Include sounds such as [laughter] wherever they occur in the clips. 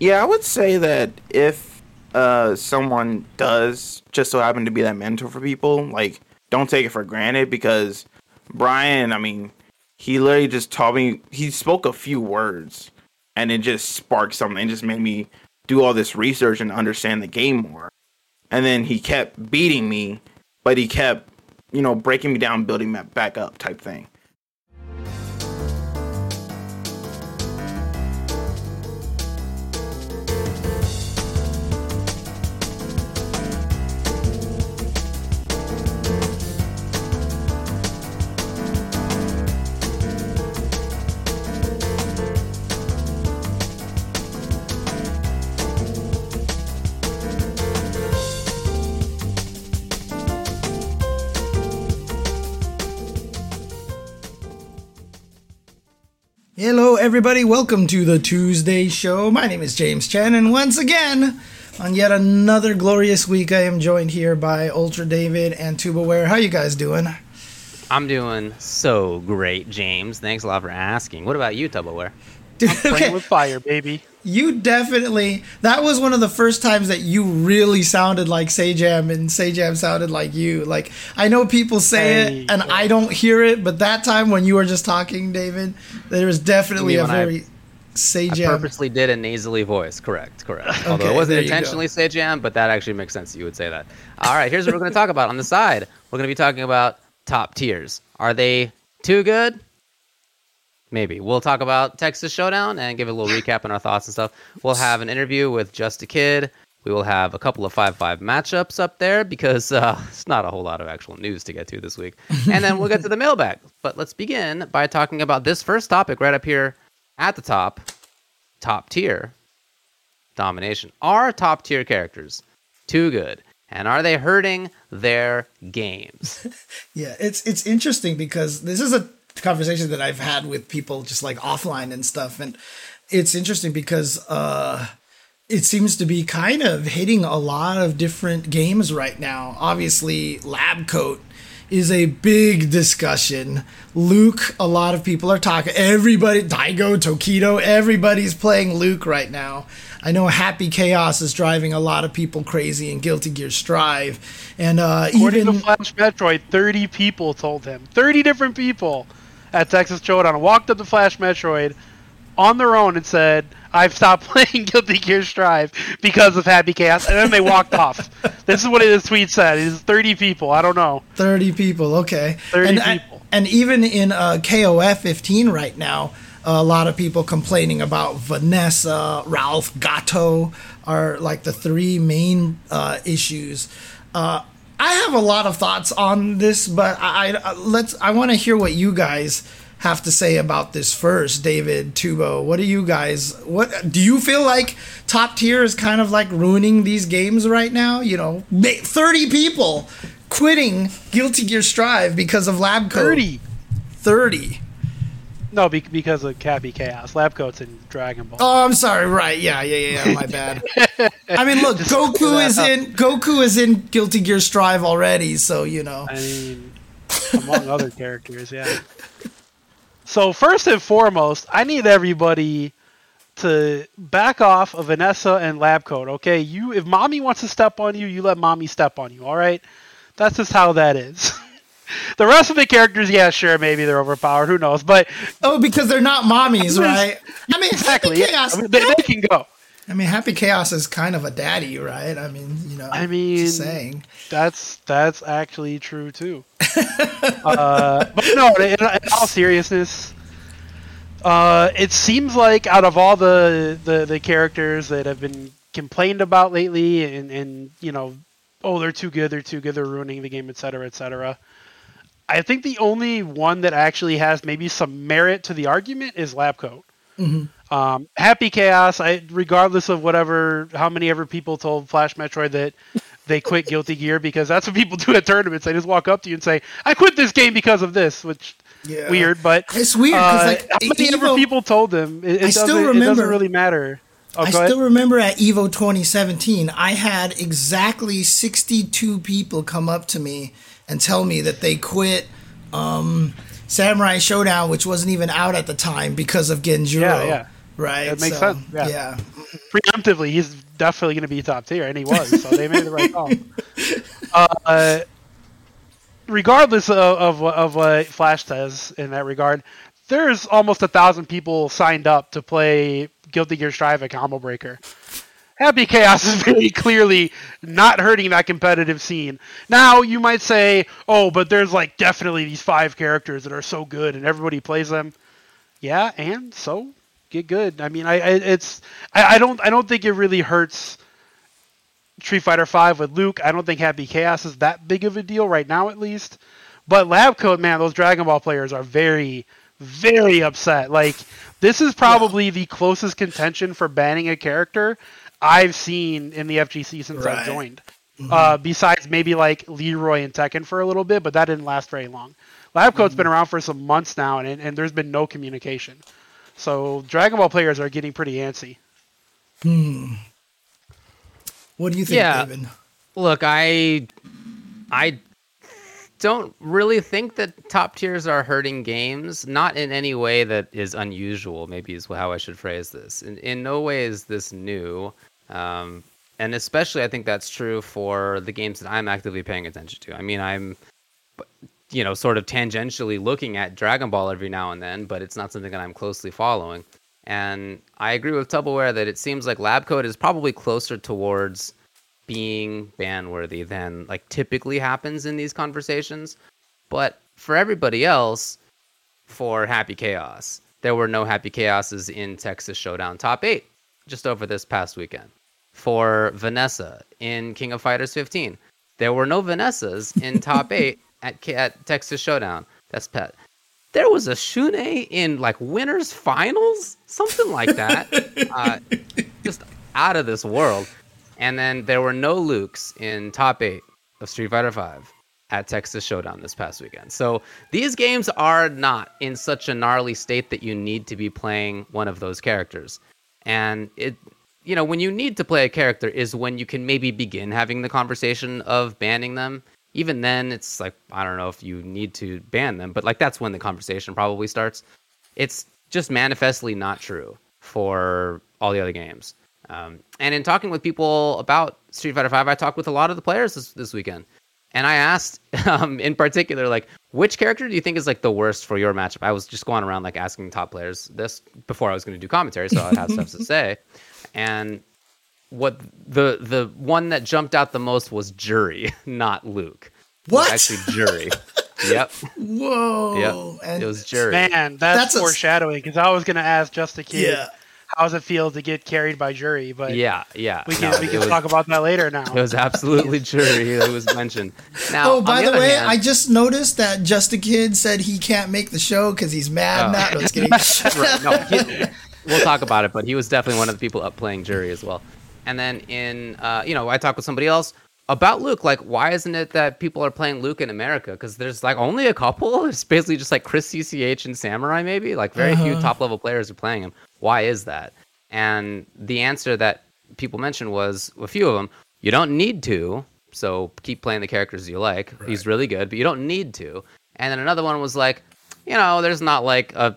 Yeah, I would say that if uh, someone does just so happen to be that mentor for people, like don't take it for granted because Brian, I mean, he literally just taught me. He spoke a few words, and it just sparked something. It just made me do all this research and understand the game more. And then he kept beating me, but he kept, you know, breaking me down, building me back up, type thing. Everybody. Welcome to the Tuesday show. My name is James Chen, and once again, on yet another glorious week, I am joined here by Ultra David and Tuboware. How you guys doing? I'm doing so great, James. Thanks a lot for asking. What about you, Tuboware? [laughs] Dude, Playing with fire, baby. You definitely. That was one of the first times that you really sounded like Sajam, and Sajam sounded like you. Like I know people say Hey, it, and I don't hear it, but that time when you were just talking, David, there was definitely a I- very I Sajam. purposely did a nasally voice. Correct, correct. [laughs] Although Okay, it wasn't go. intentionally say jam, but that actually makes sense that you would say that. All right, here's what we're going to talk about on the side. We're going to be talking about top tiers. Are they too good? Maybe. We'll talk about Texas Showdown and give a little recap on our thoughts and stuff. We'll have an interview with Just a Kid. We will have a couple of 5 5 matchups up there because uh, [laughs] it's not a whole lot of actual news to get to this week. And then we'll get to the mailbag. But let's begin by talking about this first topic right up here at the top top tier domination. Are top tier characters too good? And are they hurting their games? [laughs] Yeah, it's it's interesting because this is a conversation that I've had with people just like offline and stuff, and it's interesting because uh, it seems to be kind of hitting a lot of different games right now. Obviously, Lab Coat is a big discussion. Luke, a lot of people are talking. Everybody, Daigo, Tokido, everybody's playing Luke right now. I know Happy Chaos is driving a lot of people crazy in Guilty Gear Strive, and uh, According even to Flash Metroid, 30 people told him. 30 different people at Texas Showdown walked up to Flash Metroid on their own and said, I've stopped [laughs] playing Guilty Gear Strive because of Happy Chaos. And then they walked [laughs] off. This is what his tweet said. It's 30 people. I don't know. 30 people, okay. 30 and, people. And even in uh, KOF 15 right now, a lot of people complaining about Vanessa, Ralph, Gato are like the three main uh, issues. Uh, I have a lot of thoughts on this, but I, I uh, let's. I want to hear what you guys have to say about this first, David Tubo. What do you guys? What do you feel like? Top tier is kind of like ruining these games right now. You know, thirty people quitting Guilty Gear Strive because of lab coat. 30. 30. No, be- because of Happy Chaos. Lab Coat's in Dragon Ball. Oh, I'm sorry. Right? Yeah, yeah, yeah. yeah, My [laughs] bad. I mean, look, Goku is in Goku is in Guilty Gear Strive already, so you know. I mean, [laughs] among other characters, yeah. So first and foremost, I need everybody to back off of Vanessa and Lab Coat. Okay, you if mommy wants to step on you, you let mommy step on you. All right, that's just how that is. [laughs] the rest of the characters, yeah, sure, maybe they're overpowered. Who knows? But Oh, because they're not mommies, right? I mean, exactly, Happy yeah, Chaos. I mean, they, they can go. I mean, Happy Chaos is kind of a daddy, right? I mean, you know. I mean, saying. That's that's actually true too. uh, but no, in, in all seriousness, uh, it seems like out of all the, the the characters that have been complained about lately, and and you know, oh they're too good, they're too good, they're ruining the game, etc., etc. I think the only one that actually has maybe some merit to the argument is Labcoat. Um, Happy Chaos, I, regardless of whatever, how many ever people told Flash Metroid that they quit [laughs] Guilty Gear because that's what people do at tournaments. They just walk up to you and say, "I quit this game because of this," which Yeah. weird, but It's weird because uh, like how many ever people told them it, it I still doesn't, it remember- doesn't really matter. Oh, I still remember at Evo 2017, I had exactly 62 people come up to me and tell me that they quit um, Samurai Showdown, which wasn't even out at the time because of Genjuro. Yeah, yeah. Right. That makes So, sense, yeah. Yeah. preemptively, he's definitely going to be top tier, and he was. So they made the right call. [laughs] Uh, regardless of, of of what Flash says in that regard, there's almost a thousand people signed up to play Guilty Gear Strive at Combo Breaker. Happy Chaos is [laughs] very clearly not hurting that competitive scene. Now you might say, "Oh, but there's like definitely these five characters that are so good and everybody plays them." Yeah, and so get good. I mean, I, I it's I, I don't I don't think it really hurts Tree Fighter Five with Luke. I don't think Happy Chaos is that big of a deal right now, at least. But Lab Coat, man, those Dragon Ball players are very, very upset. Like this is probably the closest contention for banning a character I've seen in the FGC since Right. I've joined. Uh, besides maybe like Leroy and Tekken for a little bit, but that didn't last very long. Lab Coat's been around for some months now, and, and there's been no communication. So Dragon Ball players are getting pretty antsy. Hmm. What do you think, Yeah. David? Look, I I don't really think that top tiers are hurting games. Not in any way that is unusual. Maybe is how I should phrase this. In, in no way is this new, um, and especially I think that's true for the games that I'm actively paying attention to. I mean, I'm you know sort of tangentially looking at Dragon Ball every now and then, but it's not something that I'm closely following. And I agree with Tupperware that it seems like lab coat is probably closer towards being ban worthy than like typically happens in these conversations. But for everybody else, for Happy Chaos, there were no Happy Chaoses in Texas Showdown Top 8 just over this past weekend. For Vanessa in King of Fighters 15, there were no Vanessas in Top 8 [laughs] at, at Texas Showdown. That's pet. There was a Shun'ei in like winners finals, something like that. [laughs] uh, just out of this world. And then there were no Lukes in top eight of Street Fighter V at Texas Showdown this past weekend. So these games are not in such a gnarly state that you need to be playing one of those characters. And it, you know, when you need to play a character is when you can maybe begin having the conversation of banning them. Even then, it's like, I don't know if you need to ban them, but like that's when the conversation probably starts. It's just manifestly not true for all the other games. Um, and in talking with people about Street Fighter Five, I talked with a lot of the players this, this weekend, and I asked, [laughs] um, in particular, like, which character do you think is like the worst for your matchup? I was just going around like asking top players this before I was going to do commentary, so I'd have stuff to [laughs] say. And what the the one that jumped out the most was Juri, [laughs] not Luke. It was What? Actually, Juri. [laughs] yep. Whoa. Yep. It was Juri. Man, that's, That's foreshadowing because I was going to ask just a kid Yeah. how does it feel to get carried by Juri, but Yeah, yeah. we can No, we can was- talk about that later now. It was absolutely Juri that was mentioned. Now, Oh, by the, other way, hand- I just noticed that Just a Kid said he can't make the show because he's mad Oh. now. No, just kidding. [laughs] right, no, he- we'll talk about it, but he was definitely one of the people up playing Juri as well. And then in, uh, you know, I talked with somebody else about Luke. Like, why isn't it that people are playing Luke in America? Because there's like only a couple. [laughs] It's basically just like Chris CCH and Samurai, maybe. Like, very few Uh-huh. top level players are playing him. Why is that? And the answer that people mentioned was a few of them. You don't need to, so keep playing the characters you like. He's really good, but you don't need to. And then another one was like, you know, there's not like a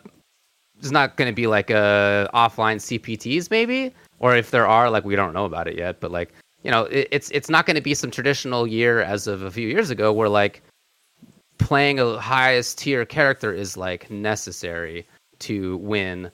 there's not going to be like a offline CPTs maybe, or if there are, like we don't know about it yet. But like you know, it, it's it's not going to be some traditional year as of a few years ago where like playing a highest tier character is like necessary to win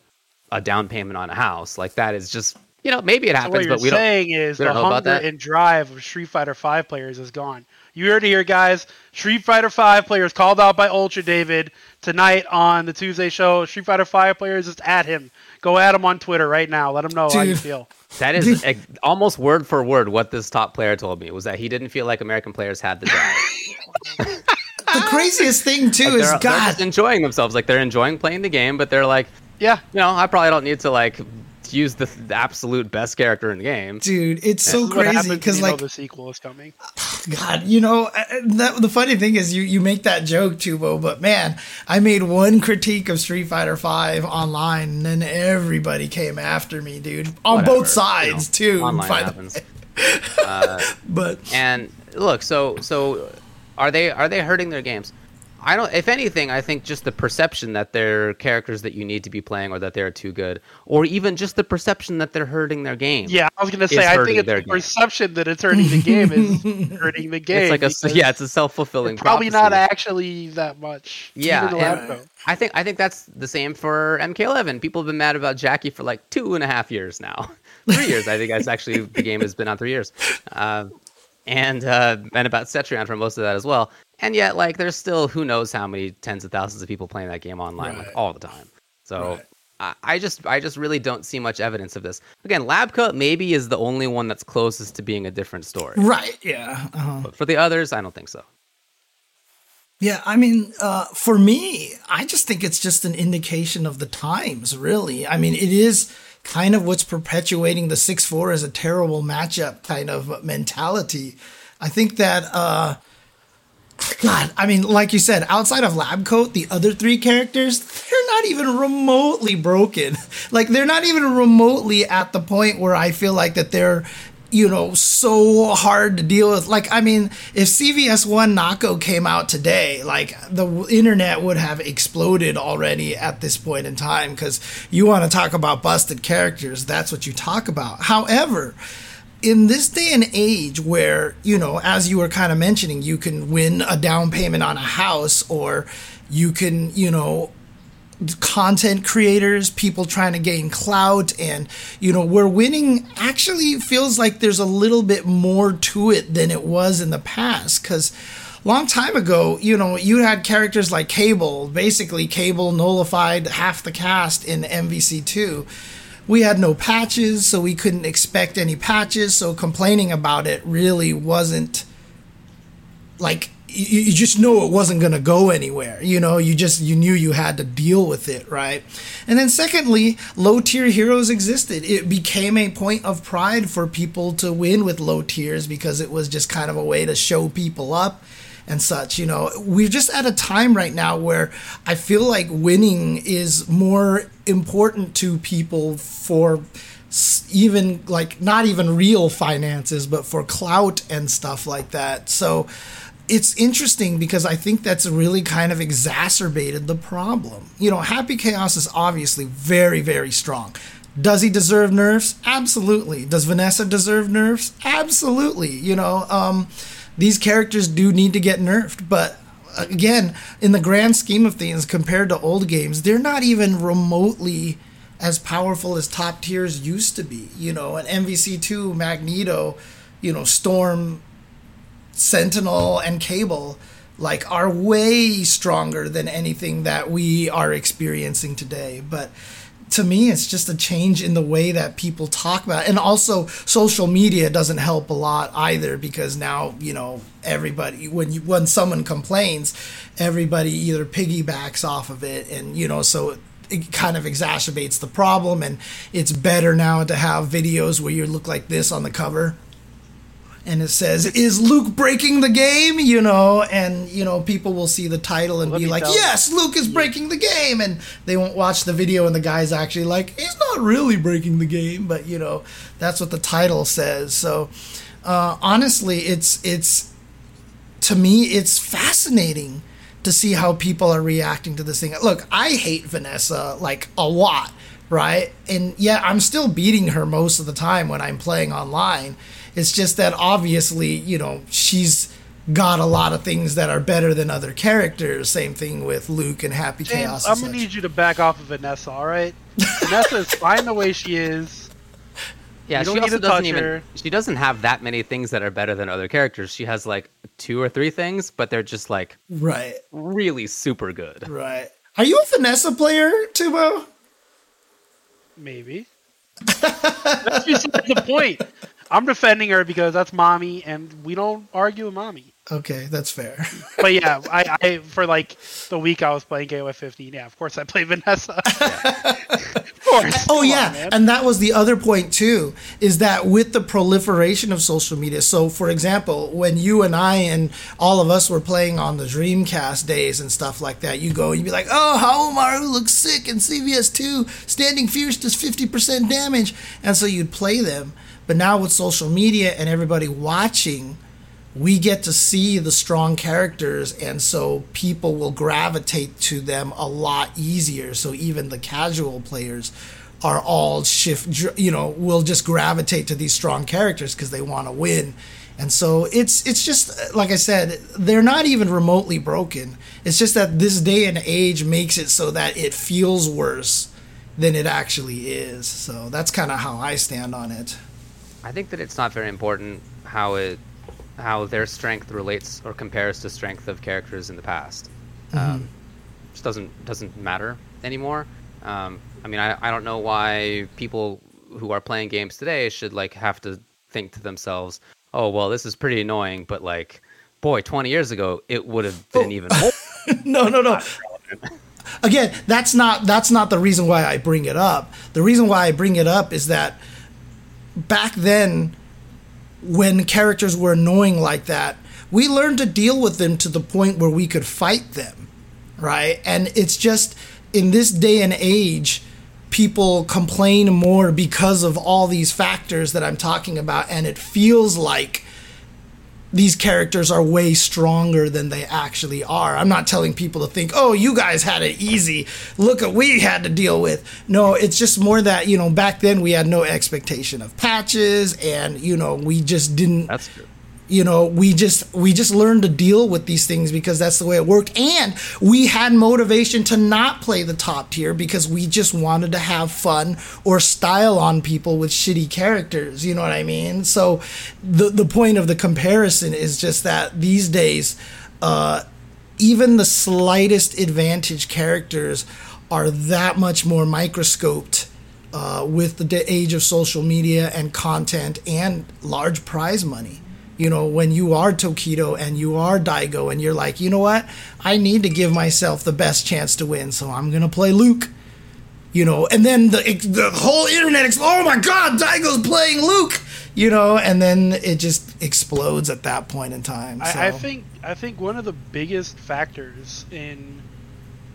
a down payment on a house. Like that is just you know maybe it So happens, what you're but we don't. saying is we the don't know about hunger and drive of Street Fighter Five players is gone. You heard it here, guys. Street Fighter Five players called out by Ultra David tonight on the Tuesday show. Street Fighter Five players, just at him. Go at him on Twitter right now. Let him know how you feel. That is ex- almost word for word what this top player told me was that he didn't feel like American players had the drive. [laughs] the craziest thing too is they're, they're just enjoying themselves. Like they're enjoying playing the game, but they're like, Yeah. you know, I probably don't need to like use the, the absolute best character in the game. Dude, it's so This is what crazy because you know like the sequel is coming. [sighs] God, you know, uh, that, the funny thing is you, you make that joke, Tubo, but man, I made one critique of Street Fighter Five online, and then everybody came after me, dude, on Whatever, both sides too. Online by the happens. way. [laughs] But And look, so so are they are they hurting their games? I don't. If anything, I think just the perception that they're characters that you need to be playing, or that they're too good, or even just the perception that they're hurting their game. Yeah, I was gonna say I think it's their the game. perception that it's hurting the game is [laughs] hurting the game. it's like a yeah, it's a self fulfilling. probably not actually that much. Yeah, Even the and- lab coat. I think I think that's the same for MK11. People have been mad about Jacqui for like two and a half years now, [laughs] three years. I think that's actually the game has been on three years, uh, and uh, and about Cetrion for most of that as well. And yet, like, there's still who knows how many tens of thousands of people playing that game online like all the time. So. Right. I I just, I just really don't see much evidence of this. Again, Labcoat maybe is the only one that's closest to being a different story, Right. Yeah. Uh-huh. but for the others, I don't think so. Yeah, I mean, uh, for me, I just think it's just an indication of the times, really. I mean, it is kind of what's perpetuating the 6 4 as a terrible matchup kind of mentality. I think that, uh, God, I mean, like you said, outside of Lab Coat, the other three characters, they're not even remotely broken. [laughs] Like, they're not even remotely at the point where I feel like that they're, you know, so hard to deal with. Like, I mean, if CVS1 Nako came out today, like, the internet would have exploded already at this point in time because you want to talk about busted characters, that's what you talk about. However, in this day and age where you know as you were kind of mentioning you can win a down payment on a house or you can you know content creators people trying to gain clout and you know where winning actually feels like there's a little bit more to it than it was in the past. Because long time ago you know you had characters like cable basically cable nullified half the cast in mvc2 we had no patches, so we couldn't expect any patches. So complaining about it really wasn't like you, you just know it wasn't going to go anywhere. You know, you just you knew you had to deal with it, right? And then secondly, low tier heroes existed. It became a point of pride for people to win with low tiers because it was just kind of a way to show people up and such. You know, we're just at a time right now where I feel like winning is more important to people for even like not even real finances, but for clout and stuff like that. So it's interesting because I think that's really kind of exacerbated the problem. You know, Happy Chaos is obviously very, very strong. Does he deserve nerfs? Absolutely. Does Vanessa deserve nerfs? Absolutely. You know, um, these characters do need to get nerfed, but again, in the grand scheme of things, compared to old games, they're not even remotely as powerful as top tiers used to be. You know, an MVC2, Magneto, you know, Storm, Sentinel, and Cable, like, are way stronger than anything that we are experiencing today. But to me, it's just a change in the way that people talk about it. And also, social media doesn't help a lot either because now, you know, everybody, when you, when someone complains, everybody either piggybacks off of it. And, you know, so it, it kind of exacerbates the problem. And it's better now to have videos where you look like this on the cover and it says is luke breaking the game? You know and you know people will see the title and Let be like yes luke is breaking the game. And they won't watch the video and the guy's actually like he's not really breaking the game but you know that's what the title says. So uh, honestly it's it's to me it's fascinating to see how people are reacting to this thing. Look i hate vanessa like a lot right? And yeah i'm still beating her most of the time when i'm playing online it's just that obviously you know she's got a lot of things that are better than other characters same thing with luke and happy James, chaos I'm gonna such. need you to back off of Vanessa. All right, [laughs] Vanessa is fine the way she is. Yeah, she also to doesn't even. her. She doesn't have that many things that are better than other characters. She has like two or three things, but they're just like right really super good. right are you a vanessa player tubo Maybe. that's beside the point. [laughs] I'm defending her because that's mommy, and we don't argue with mommy. okay that's fair [laughs] But yeah, I, I for like the week I was playing KOF 15. Yeah, of course I played Vanessa. [laughs] of course. Oh Come yeah, man. and that was the other point too. Is that with the proliferation of social media? So, for example, when you and I and all of us were playing on the Dreamcast days and stuff like that, you go and you'd be like, "Oh, Haomaru looks sick," and CVS two standing fierce does fifty percent damage, and so you'd play them. But now with social media and everybody watching, we get to see the strong characters and so people will gravitate to them a lot easier. So even the casual players are all shift you know will just gravitate to these strong characters because they want to win. And so it's it's just like i said they're not even remotely broken. It's just that this day and age makes it so that it feels worse than it actually is. So that's kind of how i stand on it I think that it's not very important how it how their strength relates or compares to strength of characters in the past. Um, just doesn't doesn't matter anymore. Um, I mean, I, I don't know why people who are playing games today should like have to think to themselves, "Oh, well, this is pretty annoying," but like, boy, 20 years ago, it would have been even more. [laughs] no no no [laughs] again that's not that's not the reason why i bring it up the reason why i bring it up is that back then when characters were annoying like that we learned to deal with them to the point where we could fight them right? And it's just in this day and age people complain more because of all these factors that i'm talking about and it feels like these characters are way stronger than they actually are. I'm not telling people to think, "Oh, you guys had it easy. Look at we had to deal with." No, it's just more that, you know, back then we had no expectation of patches and, you know, we just didn't That's true. You know we just we just learned to deal with these things because that's the way it worked. And we had motivation to not play the top tier because we just wanted to have fun or style on people with shitty characters. You know what i mean? So the the point of the comparison is just that these days uh even the slightest advantage characters are that much more microscoped uh, with the age of social media and content and large prize money. You know, when you are Tokido and you are Daigo and you're like, you know what? I need to give myself the best chance to win, so I'm going to play Luke. You know, and then the the whole internet, oh my God, Daigo's playing Luke. You know, and then it just explodes at that point in time. So. I, I think I think one of the biggest factors in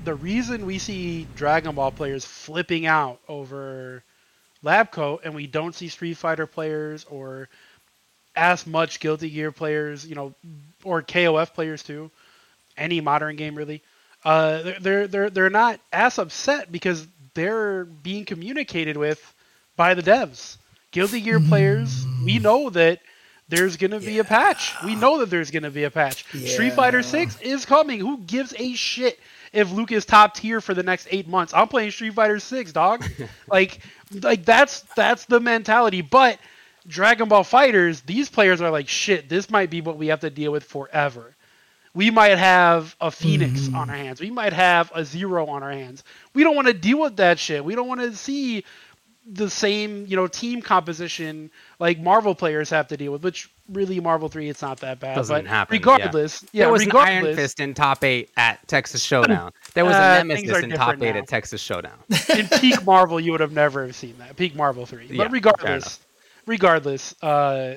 the reason we see Dragon Ball players flipping out over Lab Coat and we don't see Street Fighter players or as much Guilty Gear players, you know, or KOF players too, any modern game really. Uh, they're- they're they're not as upset because they're being communicated with by the devs. Guilty Gear [laughs] players, we know that there's gonna be a patch. We know that there's gonna be a patch. Street Fighter Six is coming. Who gives a shit if Luke is top tier for the next eight months? I'm playing Street Fighter Six, dog. [laughs] like, like that's that's the mentality. But Dragon Ball Fighters, these players are like, shit. This might be what we have to deal with forever. We might have a Phoenix on our hands. We might have a Zero on our hands. We don't want to deal with that shit. We don't want to see the same, you know, team composition like Marvel players have to deal with. Which really, Marvel Three, it's not that bad. Doesn't but happen, yeah. regardless, yeah, there was an regardless, Iron Fist in top eight at Texas Showdown. [laughs] There was Uh, a things Nemesis in top different eight now. at Texas Showdown. in peak Marvel, you would have never seen that. Peak Marvel three, [laughs] Yeah, but fair regardless, enough. Regardless, uh,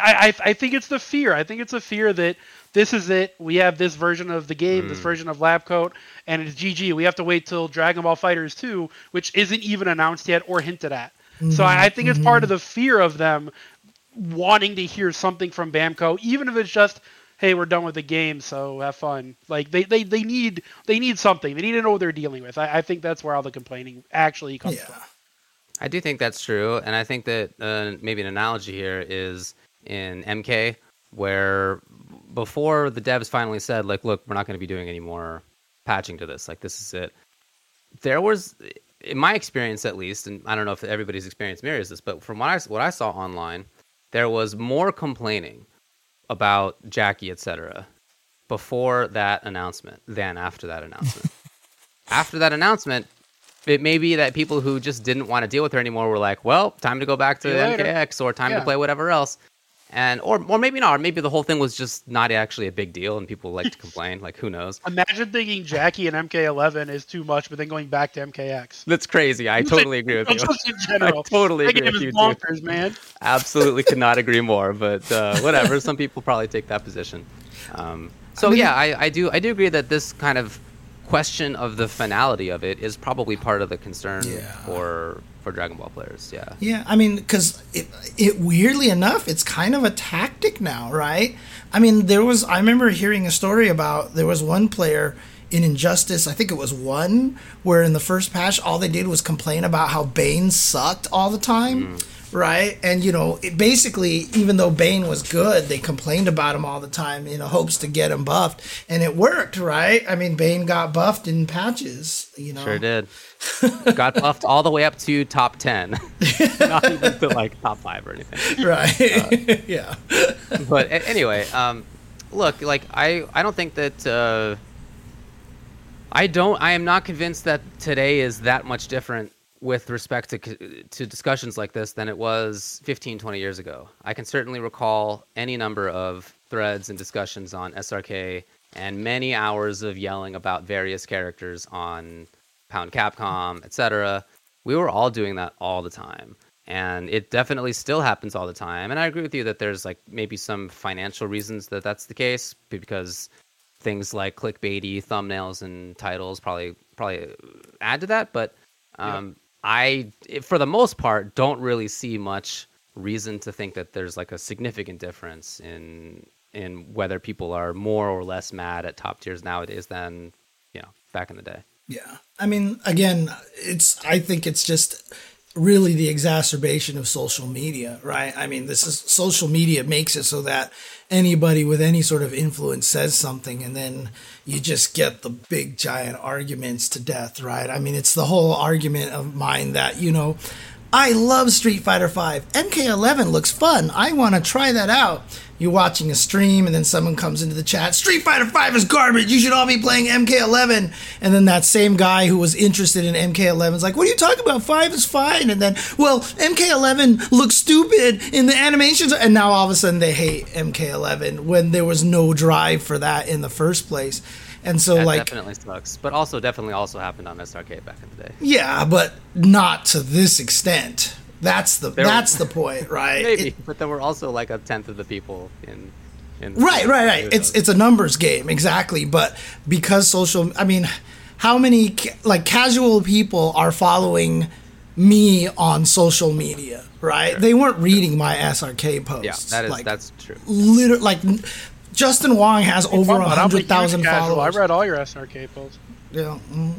I, I I think it's the fear. I think it's a fear that this is it. We have this version of the game, Mm. this version of Lab Coat, and it's GG. We have to wait till Dragon Ball Fighters two, which isn't even announced yet or hinted at. So I, I think it's part of the fear of them wanting to hear something from Bamco, even if it's just, "Hey, we're done with the game, so have fun." Like they, they, they need they need something. They need to know what they're dealing with. I, I think that's where all the complaining actually comes Yeah. from. I do think that's true, and I think that uh, maybe an analogy here is in MK, where before the devs finally said, like, look, we're not going to be doing any more patching to this, like, this is it. There was, in my experience at least, and I don't know if everybody's experience mirrors this, but from what I what I saw online, there was more complaining about Jacqui, etc., before that announcement than after that announcement. [laughs] after that announcement, it may be that people who just didn't want to deal with her anymore were like, well, time to go back to See you later. MKX or time Yeah. to play whatever else. And or or maybe not, or maybe the whole thing was just not actually a big deal and people like to complain, like who knows. Imagine thinking Jacqui and MK11 is too much, but then going back to MKX. That's crazy. I totally agree with you. Just in [laughs] general, I totally agree with you, too. bonkers, man. Absolutely could not agree more, but uh, [laughs] whatever. Some people probably take that position. Um, so I mean- yeah, I, I do I do agree that this kind of question of the finality of it is probably part of the concern Yeah. for for Dragon Ball players. Yeah. Yeah, I mean, because it, it weirdly enough, it's kind of a tactic now, right? I mean, there was I remember hearing a story about there was one player in Injustice, I think it was one, where in the first patch all they did was complain about how Bane sucked all the time. Mm. Right, and you know, it basically, even though Bane was good, they complained about him all the time in hopes to get him buffed, and it worked. Right, I mean, Bane got buffed in patches. You know, Sure did. [laughs] Got buffed all the way up to top ten, [laughs] not even to like top five or anything. right? [laughs] yeah. But anyway, um, look, like I, I don't think that. Uh, I don't. I am not convinced that today is that much different with respect to to discussions like this than it was 15, 20 years ago. I can certainly recall any number of threads and discussions on SRK and many hours of yelling about various characters on Pound Capcom, etc. We were all doing that all the time. And it definitely still happens all the time. And I agree with you that there's like maybe some financial reasons that that's the case because things like clickbaity thumbnails and titles probably probably add to that. But um, I, for the most part, don't really see much reason to think that there's like a significant difference in in whether people are more or less mad at top tiers nowadays than you know back in the day. Yeah. I mean, again, it's I think it's just really the exacerbation of social media, right? I mean, this is social media makes it so that anybody with any sort of influence says something and then you just get the big giant arguments to death, right? I mean, it's the whole argument of mine that, you know, I love Street Fighter 5. MK11 looks fun. I want to try that out. You're watching a stream, and then someone comes into the chat. Street Fighter 5 is garbage. You should all be playing MK11. And then that same guy who was interested in MK11 is like, "What are you talking about? Five is fine." And then, well, MK11 looks stupid in the animations, and now all of a sudden they hate MK11 when there was no drive for that in the first place. And so, That like, definitely sucks, but also definitely also happened on SRK back in the day. yeah, but not to this extent. That's the There- that's the point, right? Maybe, It- but there were also like a tenth of the people in. in right, right, right. It's it's a numbers game, exactly. But because social, I mean, how many ca- like casual people are following me on social media? Right? They weren't reading my SRK posts. yeah, that is like, that's true. literally like. Justin Wong has over Come a on, I'm a hundred huge thousand casual. followers. I read all your SRK posts. yeah, mm,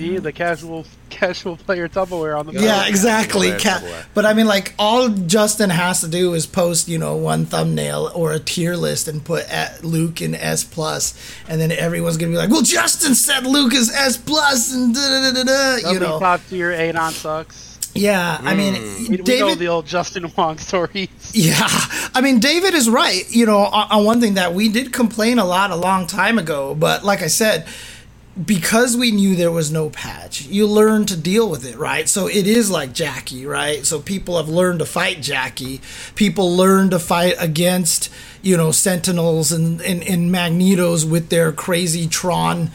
Me, the casual [laughs] casual player Tupperware on the Yeah, exactly. Ca- A, double A. but I mean, like, all Justin has to do is post, you know, one thumbnail or a tier list and put at Luke in S plus, and then everyone's gonna be like, "Well, Justin said Luke is S and da da da da da. You Nobody know, top tier Anon sucks. yeah. I mean, hmm. We, we know David. the old Justin Wong stories. [laughs] Yeah, I mean, David is right. You know, on, on one thing that we did complain a lot a long time ago, but like I said, because we knew there was no patch, you learn to deal with it, right? So it is like Jacqui, right? So people have learned to fight Jacqui. People learn to fight against, you know, Sentinels and, and, and Magnetos with their crazy Tron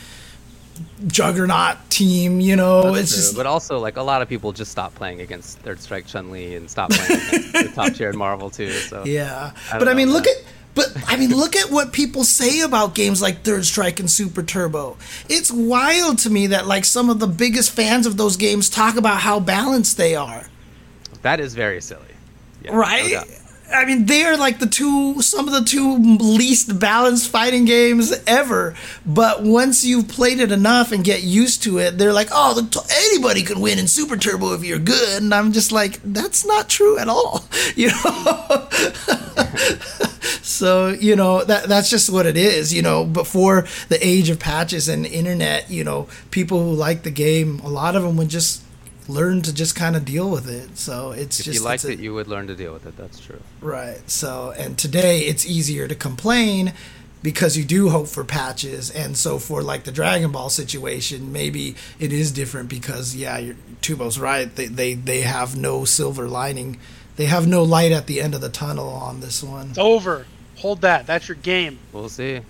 juggernaut team, you know? That's it's true, just but also like a lot of people just stop playing against Third Strike Chun Li and stop playing against the top tier in Marvel too. So [laughs] Yeah, I but I mean, look man. at but I mean, look at what people say about games like Third Strike and Super Turbo. It's wild to me that like some of the biggest fans of those games talk about how balanced they are. that is very silly. Yeah, Right? doubt. I mean, they are like the two, some of the two least balanced fighting games ever. But once you've played it enough and get used to it, they're like, oh, the t- anybody can win in Super Turbo if you're good. And I'm just like, that's not true at all. [laughs] You know? [laughs] so, you know, that that's just what it is. You know, before the age of patches and internet, you know, people who like the game, a lot of them would just learn to just kind of deal with it. So it's If just you liked a- it, you would learn to deal with it. That's true. Right. So, and today it's easier to complain because you do hope for patches. And so, for like the Dragon Ball situation, maybe it is different because, yeah, you're, Tubo's right. They, they, they have no silver lining, they have no light at the end of the tunnel on this one. It's over. Hold that. That's your game. We'll see.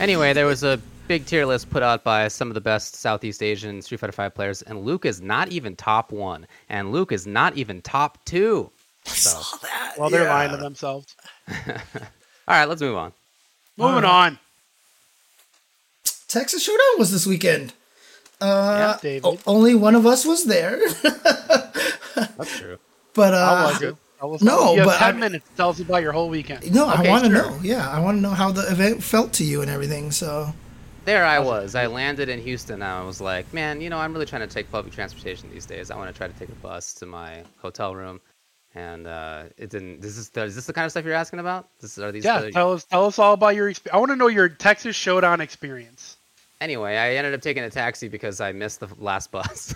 Anyway, there was a big tier list put out by some of the best Southeast Asian Street Fighter V players, and Luke is not even top one, and Luke is not even top two. So, Saw that. Well, they're yeah. lying to themselves. [laughs] all right, let's move on. Moving Alright. on. Texas Showdown was this weekend. Uh, Yeah, David. o- only one of us was there. [laughs] That's true. But uh, How was it? How was no, you have but I ten mean- minutes. Tell us about your whole weekend. no, I want to sure. know. Yeah, I want to know how the event felt to you and everything. So There I was. I landed in Houston. and I was like, man, you know, I'm really trying to take public transportation these days. I want to try to take a bus to my hotel room, and uh, it didn't. This is is this the kind of stuff you're asking about? This are these? Yeah, the- tell us tell us all about your. Exp- I want to know your Texas Showdown experience. anyway, I ended up taking a taxi because I missed the last [laughs] bus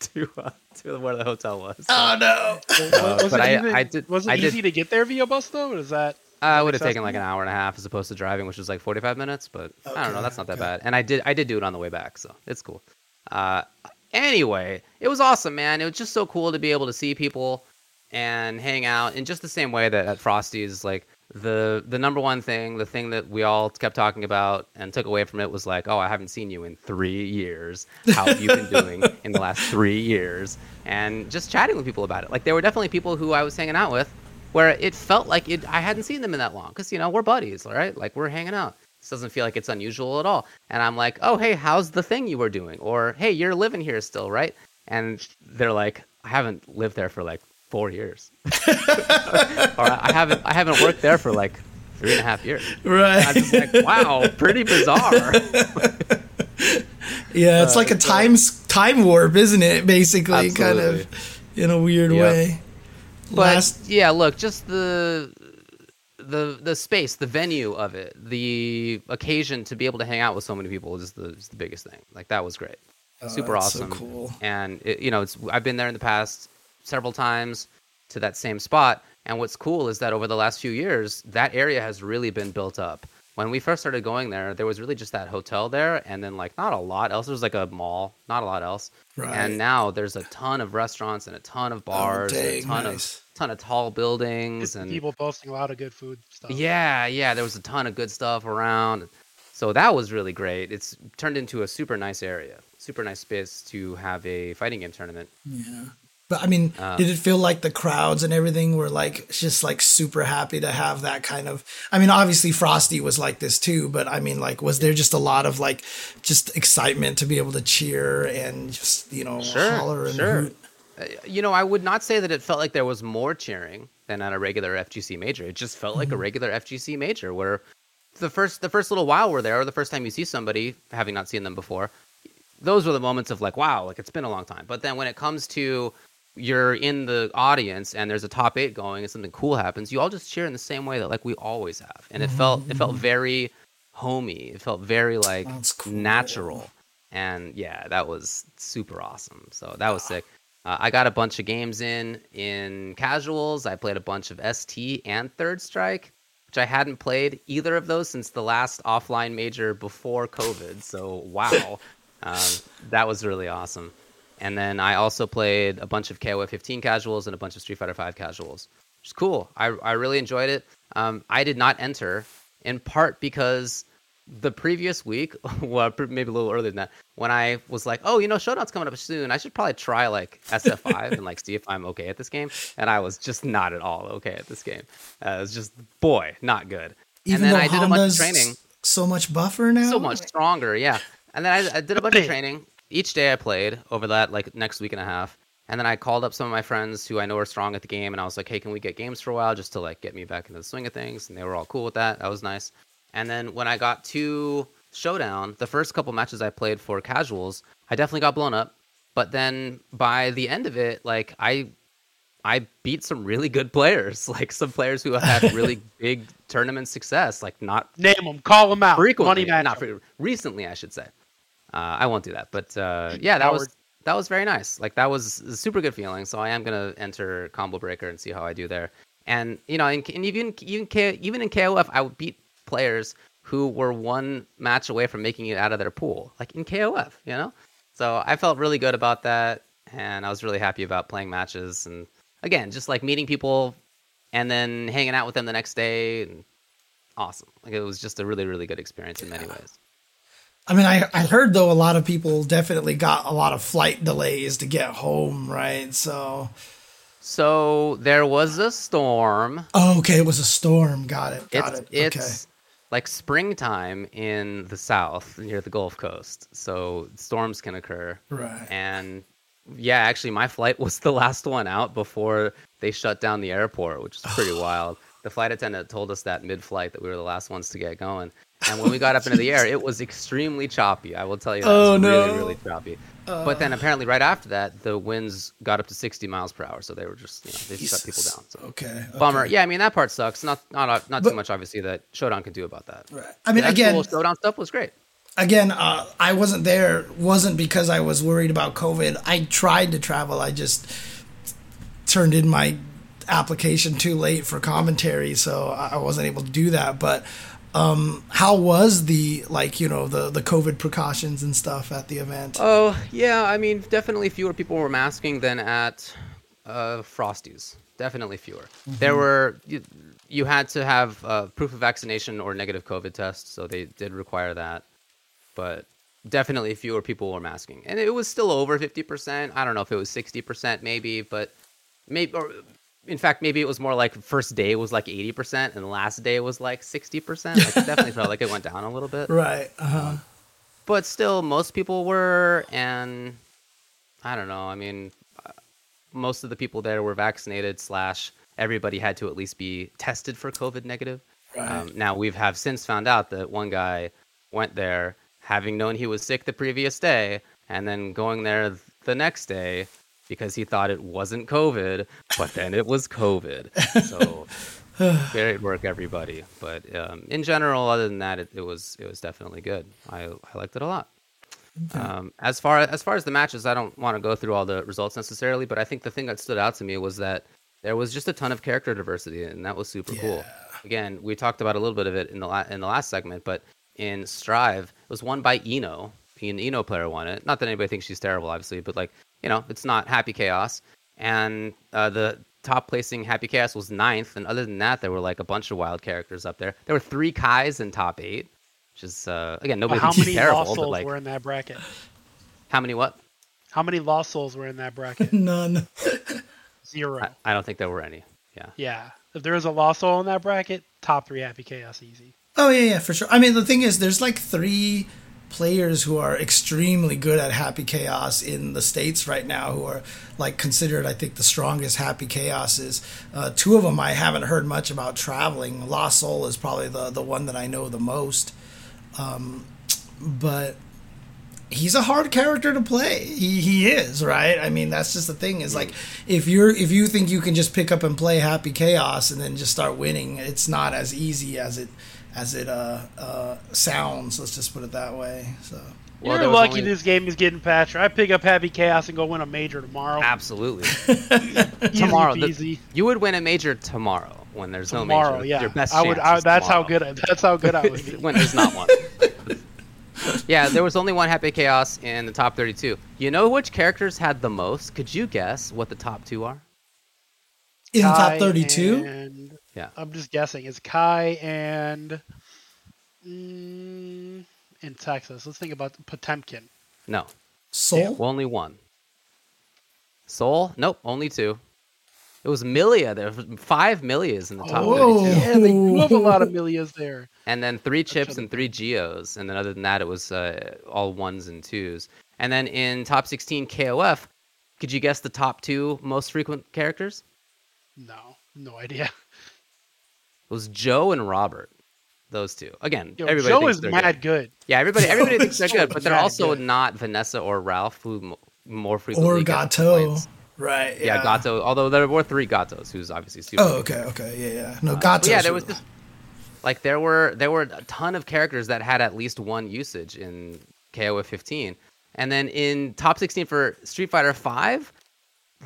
to uh, to where the hotel was. So, oh no, was Uh, but it I- even- I did- Was it I did- easy to get there via bus though? Is that? I would have taken like an hour and a half as opposed to driving, which was like 45 minutes. But I don't know. That's not that okay. bad. And I did I did do it on the way back, so it's cool. Uh, anyway, it was awesome, man. It was just so cool to be able to see people and hang out in just the same way that at Frosty's, like the the number one thing, the thing that we all kept talking about and took away from it was like, oh, I haven't seen you in three years. How have you been [laughs] doing in the last three years? And just chatting with people about it. Like there were definitely people who I was hanging out with where it felt like it, I hadn't seen them in that long because you know we're buddies, right? Like we're hanging out. This doesn't feel like it's unusual at all. And I'm like, oh hey, how's the thing you were doing? Or hey, you're living here still, right? And they're like, I haven't lived there for like four years, [laughs] or I haven't I haven't worked there for like three and a half years. Right. I'm just like, wow, pretty bizarre. [laughs] Yeah, it's Uh, like a time time warp, isn't it? Basically, kind of in a weird Yep. way. But Last, yeah, look, just the the the space, the venue of it, the occasion to be able to hang out with so many people is the is the biggest thing. Like that was great, Oh, super that's so awesome. cool. And it, you know, it's I've been there in the past several times to that same spot. And what's cool is that over the last few years, that area has really been built up. When we first started going there, there was really just that hotel there, and then like not a lot else. There was like a mall, not a lot else. Right. And now there's a ton of restaurants and a ton of oh, bars, and a ton nice. of ton of tall buildings, and people posting a lot of good food stuff. yeah, yeah, there was a ton of good stuff around. So that was really great. It's turned into a super nice area, super nice space to have a fighting game tournament. Yeah. But I mean, Uh, did it feel like the crowds and everything were like just like super happy to have that kind of? I mean, obviously Frosty was like this too, but I mean, like, was there just a lot of like just excitement to be able to cheer and just you know Sure, holler and sure. hoot? Uh, You know, I would not say that it felt like there was more cheering than at a regular FGC major. It just felt like a regular FGC major where the first the first little while we're there, or the first time you see somebody having not seen them before, those were the moments of like, wow, like it's been a long time. But then when it comes to you're in the audience and there's a top eight going and something cool happens, you all just cheer in the same way that like we always have. And it felt it felt very homey. It felt very like cool. natural. And yeah, that was super awesome. So that was sick. Uh, I got a bunch of games in in casuals. I played a bunch of ST and Third Strike, which I hadn't played either of those since the last offline major before COVID. So wow, [laughs] um, that was really awesome. And then I also played a bunch of KOF 15 casuals and a bunch of Street Fighter 5 casuals, which is cool. I I really enjoyed it. Um, I did not enter in part because the previous week, [laughs] well, maybe a little earlier than that, when I was like, oh, you know, Showdown's coming up soon. I should probably try like SF5 [laughs] and like see if I'm okay at this game. And I was just not at all okay at this game. Uh, it was just, boy, not good. Even and then though I did a bunch of training so much buffer now, so much stronger. Yeah, and then I, I did a bunch of [clears throat] training each day. I played over that like next week and a half, and then I called up some of my friends who I know are strong at the game, and I was like, "Hey, can we get games for a while just to like get me back into the swing of things?" And they were all cool with that. That was nice. And then when I got to Showdown, the first couple matches I played for casuals, I definitely got blown up. But then by the end of it, like I I beat some really good players, [laughs] like some players who have had really [laughs] big tournament success, like not Name them, call them out. frequently, Money not fre- recently, I should say. Uh, I won't do that, but uh, yeah, that was that was very nice. Like that was a super good feeling. So I am gonna enter Combo Breaker and see how I do there. And you know, in, and even even K, even in KOF, I would beat players who were one match away from making it out of their pool, like in KOF. You know, so I felt really good about that, and I was really happy about playing matches. And again, just like meeting people, and then hanging out with them the next day. And, Awesome! Like it was just a really, really good experience in many ways. I mean, I, I heard though a lot of people definitely got a lot of flight delays to get home, right? So, So there was a storm. oh, okay, it was a storm. Got it. Got it's it. it's like springtime in the south near the Gulf Coast. So storms can occur. right. And Yeah, actually, my flight [laughs] was the last one out before they shut down the airport, which is pretty [sighs] wild. The flight attendant told us that mid-flight that we were the last ones to get going, and when we got up into the air, it was extremely choppy. I will tell you that. Oh, it was no. really, really choppy. but then apparently, right after that, the winds got up to 60 miles per hour, so they were just you know they shut people down. So. Okay. Bummer. okay. Yeah, I mean that part sucks. Not not not But- too much obviously that Showdown can do about that. Right. I mean, again The actual again, Showdown stuff was great. again, uh, I wasn't there. wasn't because I was worried about COVID. I tried to travel. I just turned in my application too late for commentary, so I wasn't able to do that. But um, how was the like you know the the COVID precautions and stuff at the event? Oh yeah, I mean definitely fewer people were masking than at uh, Frosty's. Definitely fewer. There were you, you had to have uh, proof of vaccination or negative COVID test, so they did require that. But definitely fewer people were masking, and it was still over fifty percent. I don't know if it was sixty percent, maybe, but maybe. Or, in fact, maybe it was more like first day was like eighty percent, and the last day was like sixty percent. Like it definitely felt like it went down a little bit right. Uh-huh. but still most people were and i don't know i mean uh, most of the people there were vaccinated slash everybody had to at least be tested for covid negative Right. um, now we've have since found out that one guy went there having known he was sick the previous day and then going there the next day because he thought it wasn't covid but then it was covid. So [laughs] great work everybody. But um, in general other than that it, it was it was definitely good. I i liked it a lot. Um, as far as far as the matches i don't want to go through all the results necessarily but i think the thing that stood out to me was that there was just a ton of character diversity and that was super cool. Again we talked about a little bit of it in the la- in the last segment but in strive it was won by I-No. I-No player won it. Not that anybody thinks she's terrible obviously but like you know it's not happy chaos and uh, the top placing happy chaos was ninth and other than that there were like a bunch of wild characters up there there were three Kys in top eight which is uh, again nobody how many terrible lost but souls like were in that bracket? how many what How many lost souls were in that bracket? [laughs] None. Zero. I, I don't think there were any yeah Yeah. If there was a lost soul in that bracket, top three happy chaos easy. Oh yeah, yeah, for sure. I mean, the thing is, there's like three players who are extremely good at Happy Chaos in the states right now, who are like considered, I think, the strongest Happy Chaoses. Uh, two of them I haven't heard much about traveling. Lost Soul is probably the the one that I know the most, um, but he's a hard character to play. He he is right. I mean, that's just the thing. Is like if you're if you think you can just pick up and play Happy Chaos and then just start winning, it's not as easy as it as it uh, uh, sounds. Let's just put it that way. So Well, You're lucky only- this game is getting patched. I pick up Happy Chaos and go win a major tomorrow. absolutely [laughs] Easy tomorrow the- you would win a major tomorrow when there's no tomorrow, major yeah. your best I would. chance I, is that's how good. I, that's how good I would [laughs] be. when there's not one. [laughs] yeah, there was only one Happy Chaos in the top 32. You know which characters had the most? Could you guess what the top two are? in the top thirty-two, And, Yeah. I'm just guessing. It's Ky and mm, in Texas. Let's think about Potemkin. No, Soul. well, only one. Soul? Nope, only two. It was Milia. There were five Milias in the top Whoa. 32. Yeah, they do have a lot of Milias there. And then three Chipps and three geos. And then other than that, it was uh, all ones and twos. And then in top 16 KOF, could you guess the top two most frequent characters? No, no idea. [laughs] It was Joe and Robert. Those two. Again, Yo, everybody Joe thinks is they're mad good. good. Yeah, everybody everybody [laughs] thinks they're good, but they're also good. not Vanessa or Ralph, who more frequently or get the Gato. Right. Yeah, Gato. Although there were three Gatos, who's obviously super. Oh, okay, okay, yeah, yeah. No, uh, But Gato. yeah, there was just like there were there were a ton of characters that had at least one usage in KOF 15, and then in top 16 for Street Fighter 5,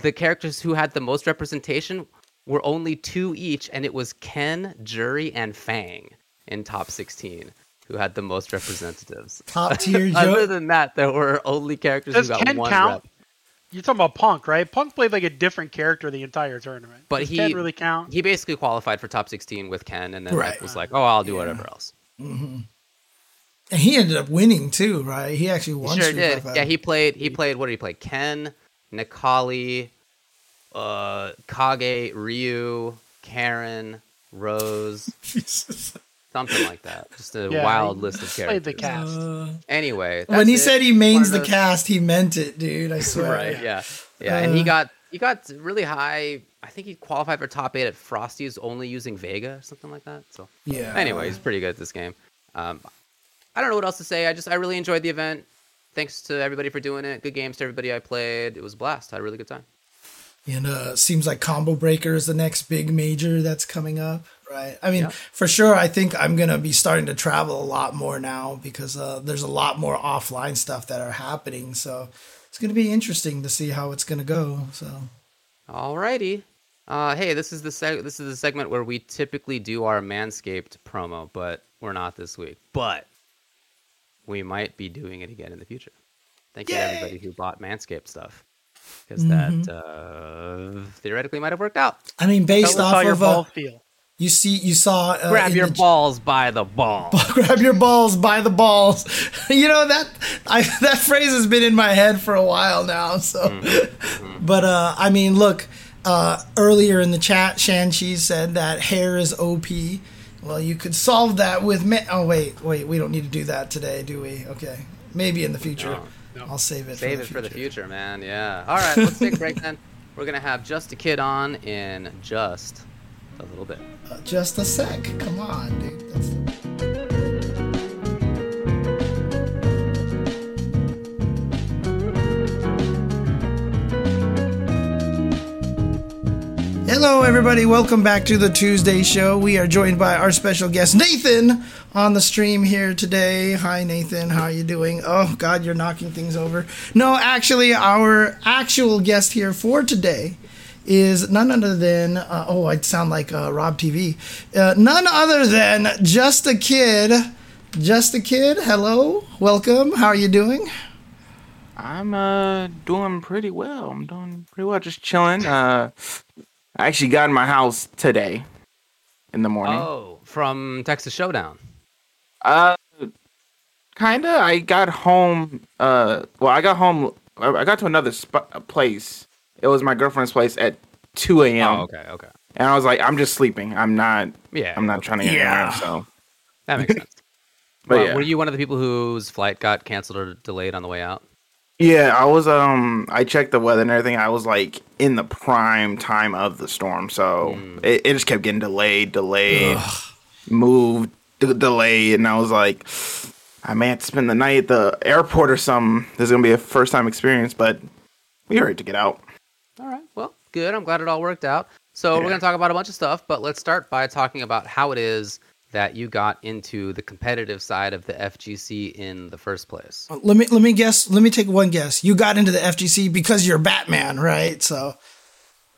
the characters who had the most representation were only two each, and it was Ken, Juri, and Fang in top 16 who had the most representatives. top [laughs] tier Other than that, there were only characters Does who got Ken one count? rep. You're talking about Punk, right? Punk played like a different character the entire tournament. But Does he Ken really count. He basically qualified for top 16 with Ken, and then like, Right. was like, "Oh, I'll do whatever else." Mm-hmm. And he ended up winning too, right? He actually He won. sure did. Yeah, he played. He played. What did he play? Ken, Necalli, uh, Kage, Ryu, Karin, Rose, [laughs] Jesus. something like that. Just a Yeah, wild list of characters. Played the cast. Uh, Anyway, when he it. said he mains the to- cast, he meant it, dude. I [laughs] swear. right, yeah, yeah, and he Uh, got he got really high. I think he qualified for top eight at Frosty's, only using Vega or something like that. So Yeah. anyway, he's pretty good at this game. Um, I don't know what else to say. I just I really enjoyed the event. Thanks to everybody for doing it. Good games to everybody I played. It was a blast. Had a really good time. And uh seems like Combo Breaker is the next big major that's coming up, right? I mean, Yeah. for sure I think I'm going to be starting to travel a lot more now because uh there's a lot more offline stuff that are happening, so it's going to be interesting to see how it's going to go. So, Alrighty. Uh, hey, this is the seg- this is the segment where we typically do our Manscaped promo, but we're not this week. But we might be doing it again in the future. Thank you to everybody who bought Manscaped stuff, because that uh, theoretically might have worked out. I mean, based off your of uh, balls feel. you see you saw uh, Grab your the- balls by the ball. [laughs] grab your balls by the balls. [laughs] you know that I [laughs] that phrase has been in my head for a while now. So, Mm-hmm. but uh, I mean, look. Uh, earlier in the chat, Shanchi said that hair is OP. Well, you could solve that with. Ma- oh wait, wait, we don't need to do that today, do we? Okay, maybe in the future. No, no. I'll save it. Save for it the for the future. future, man. Yeah. All right, let's take a break then. [laughs] We're gonna have just a kid on in just a little bit. Uh, just a sec. Come on, dude. That's... Hello, everybody. Welcome back to the Tuesday show. We are joined by our special guest, Nathan, on the stream here today. Hi, Nathan. How are you doing? Oh, God, you're knocking things over. No, actually, our actual guest here for today is none other than, uh, oh, I sound like uh, Rob TV. Uh, none other than Just a Kid. Just a Kid, hello. Welcome. How are you doing? I'm uh doing pretty well. I'm doing pretty well. Just chilling. Uh, I actually got in my house today in the morning. Oh, from Texas Showdown. Uh, kinda. I got home. Uh, well, I got home. I I got to another sp- place. It was my girlfriend's place at 2 a.m. Oh, okay, okay. And I was like, I'm just sleeping. I'm not. Yeah, I'm not trying to get Yeah. around. So, That makes sense. [laughs] but Well, yeah, Were you one of the people whose flight got canceled or delayed on the way out? Yeah. I was. Um, I checked the weather and everything. I was like in the prime time of the storm, so it, it just kept getting delayed, delayed, moved, d- delayed, and I was like, I may have to spend the night at the airport or something. This is gonna be a first time experience, but we are ready to get out. All right. Well, good. I'm glad it all worked out. So we're going to talk about a bunch of stuff, but let's start by talking about how it is that you got into the competitive side of the FGC in the first place. Uh, let me let me guess. Let me take one guess. You got into the FGC because you're Batman, right? So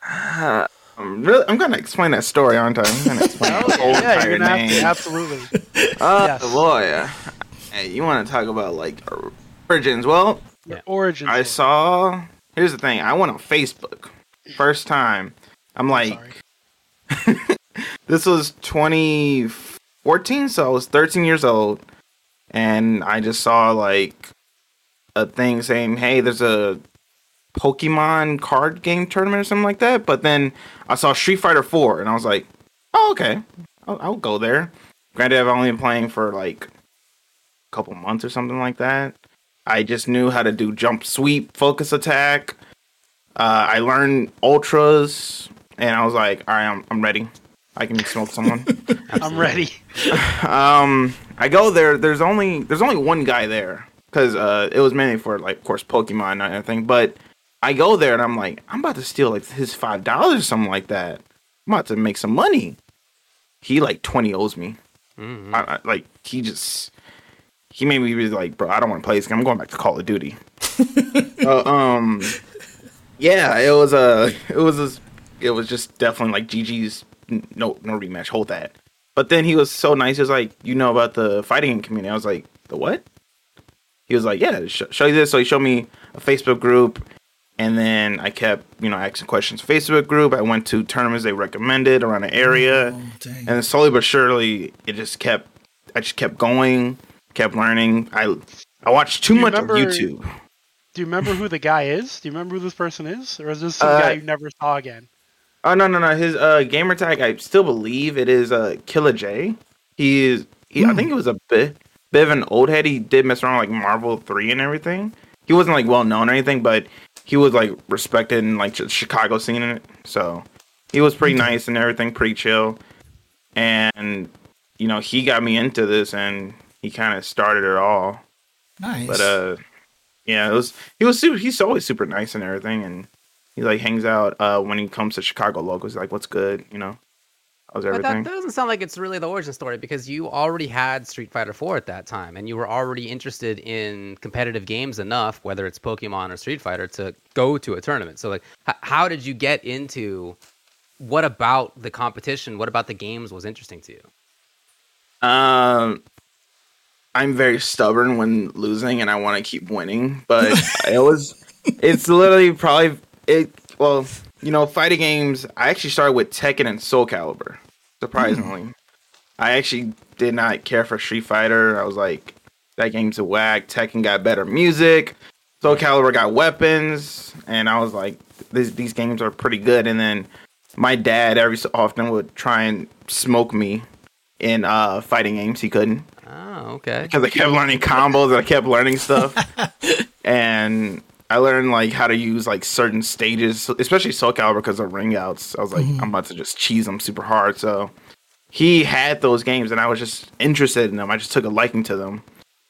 uh, I'm really, I'm gonna explain that story, aren't I? I'm gonna [laughs] explain oh, the whole Oh, Yeah, entire you're gonna have name. to, absolutely. [laughs] Oh Yes. boy, hey, you want to talk about like origins? Well, Yeah. Origin. I story. saw. Here's the thing. I went on Facebook first time. I'm like, Sorry. [laughs] this was 2014, so I was 13 years old, and I just saw like a thing saying, "Hey, there's a Pokemon card game tournament or something like that." But then I saw Street Fighter 4, and I was like, "Oh, okay, I'll, I'll go there." Granted, I've only been playing for like a couple months or something like that. I just knew how to do jump sweep, focus attack. Uh, I learned ultras, and I was like, "All right, I'm I'm ready. I can smoke someone." [laughs] I'm ready. um, I go there. There's only there's only one guy there because uh, it was mainly for like, of course, Pokemon and everything. But I go there and I'm like, I'm about to steal like his five dollars or something like that. I'm about to make some money. He like twenty owes me. Mhm. I, I, like he just he made me be like, bro, I don't want to play this game. I'm going back to Call of Duty. [laughs] uh, um, yeah, it was a, it was a, it was just definitely like GG's. No, no rematch. Hold that. But then he was so nice. He was like, you know about the fighting community. I was like, the what? He was like, yeah, sh- show you this. So he showed me a Facebook group, and then I kept, you know, asking questions. Facebook group. I went to tournaments they recommended around the area. Oh. And then slowly but surely, it just kept. I just kept going, kept learning. I I watched too much remember- of YouTube. Do you remember who the guy is? Do you remember who this person is, or is this some Uh, guy you never saw again? Oh no no no! His uh gamer tag, I still believe it is uh Killer J. he is. He, I think it was a bit bit of an old head. He did mess around with, like Marvel three and everything. He wasn't like well known or anything, but he was like respected in like the Chicago scene in it. So he was pretty nice and everything, pretty chill. And you know, he got me into this, and he kind of started it all. Nice. But uh, yeah, it was he was super. He's always super nice and everything, and he like hangs out uh when he comes to Chicago locals. Like, what's good, you know? How's But that, everything? that doesn't sound like it's really the origin story because you already had Street Fighter 4 at that time and you were already interested in competitive games enough, whether it's Pokemon or Street Fighter, to go to a tournament. So, like, h- how did you get into what about the competition? What about the games was interesting to you? Um, I'm very stubborn when losing, and I want to keep winning. But [laughs] it was, it's literally probably it. Well, you know, fighting games. I actually started with Tekken and Soul Calibur. Surprisingly, I actually did not care for Street Fighter. I was like, that game's a whack. Tekken got better music. Soul Calibur got weapons, and I was like, these these games are pretty good. And then my dad every so often would try and smoke me in uh fighting games. He couldn't Oh, okay. because I kept learning combos and I kept learning stuff. [laughs] and I learned like how to use like certain stages, especially Soul Calibur because of ring outs. I was like, mm-hmm. I'm about to just cheese them super hard. So he had those games and I was just interested in them. I just took a liking to them.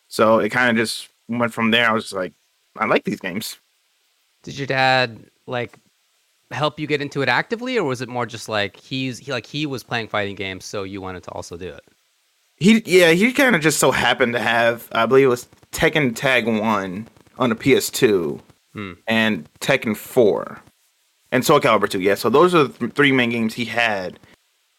So it kind of just went from there. I was just like, I like these games. Did your dad like help you get into it actively, or was it more just like he's he like he was playing fighting games, so you wanted to also do it? He yeah, he kind of just so happened to have I believe it was Tekken Tag One on the PS2 Hmm. and Tekken Four and Soul Calibur Two. Yeah, so those are the th- three main games he had.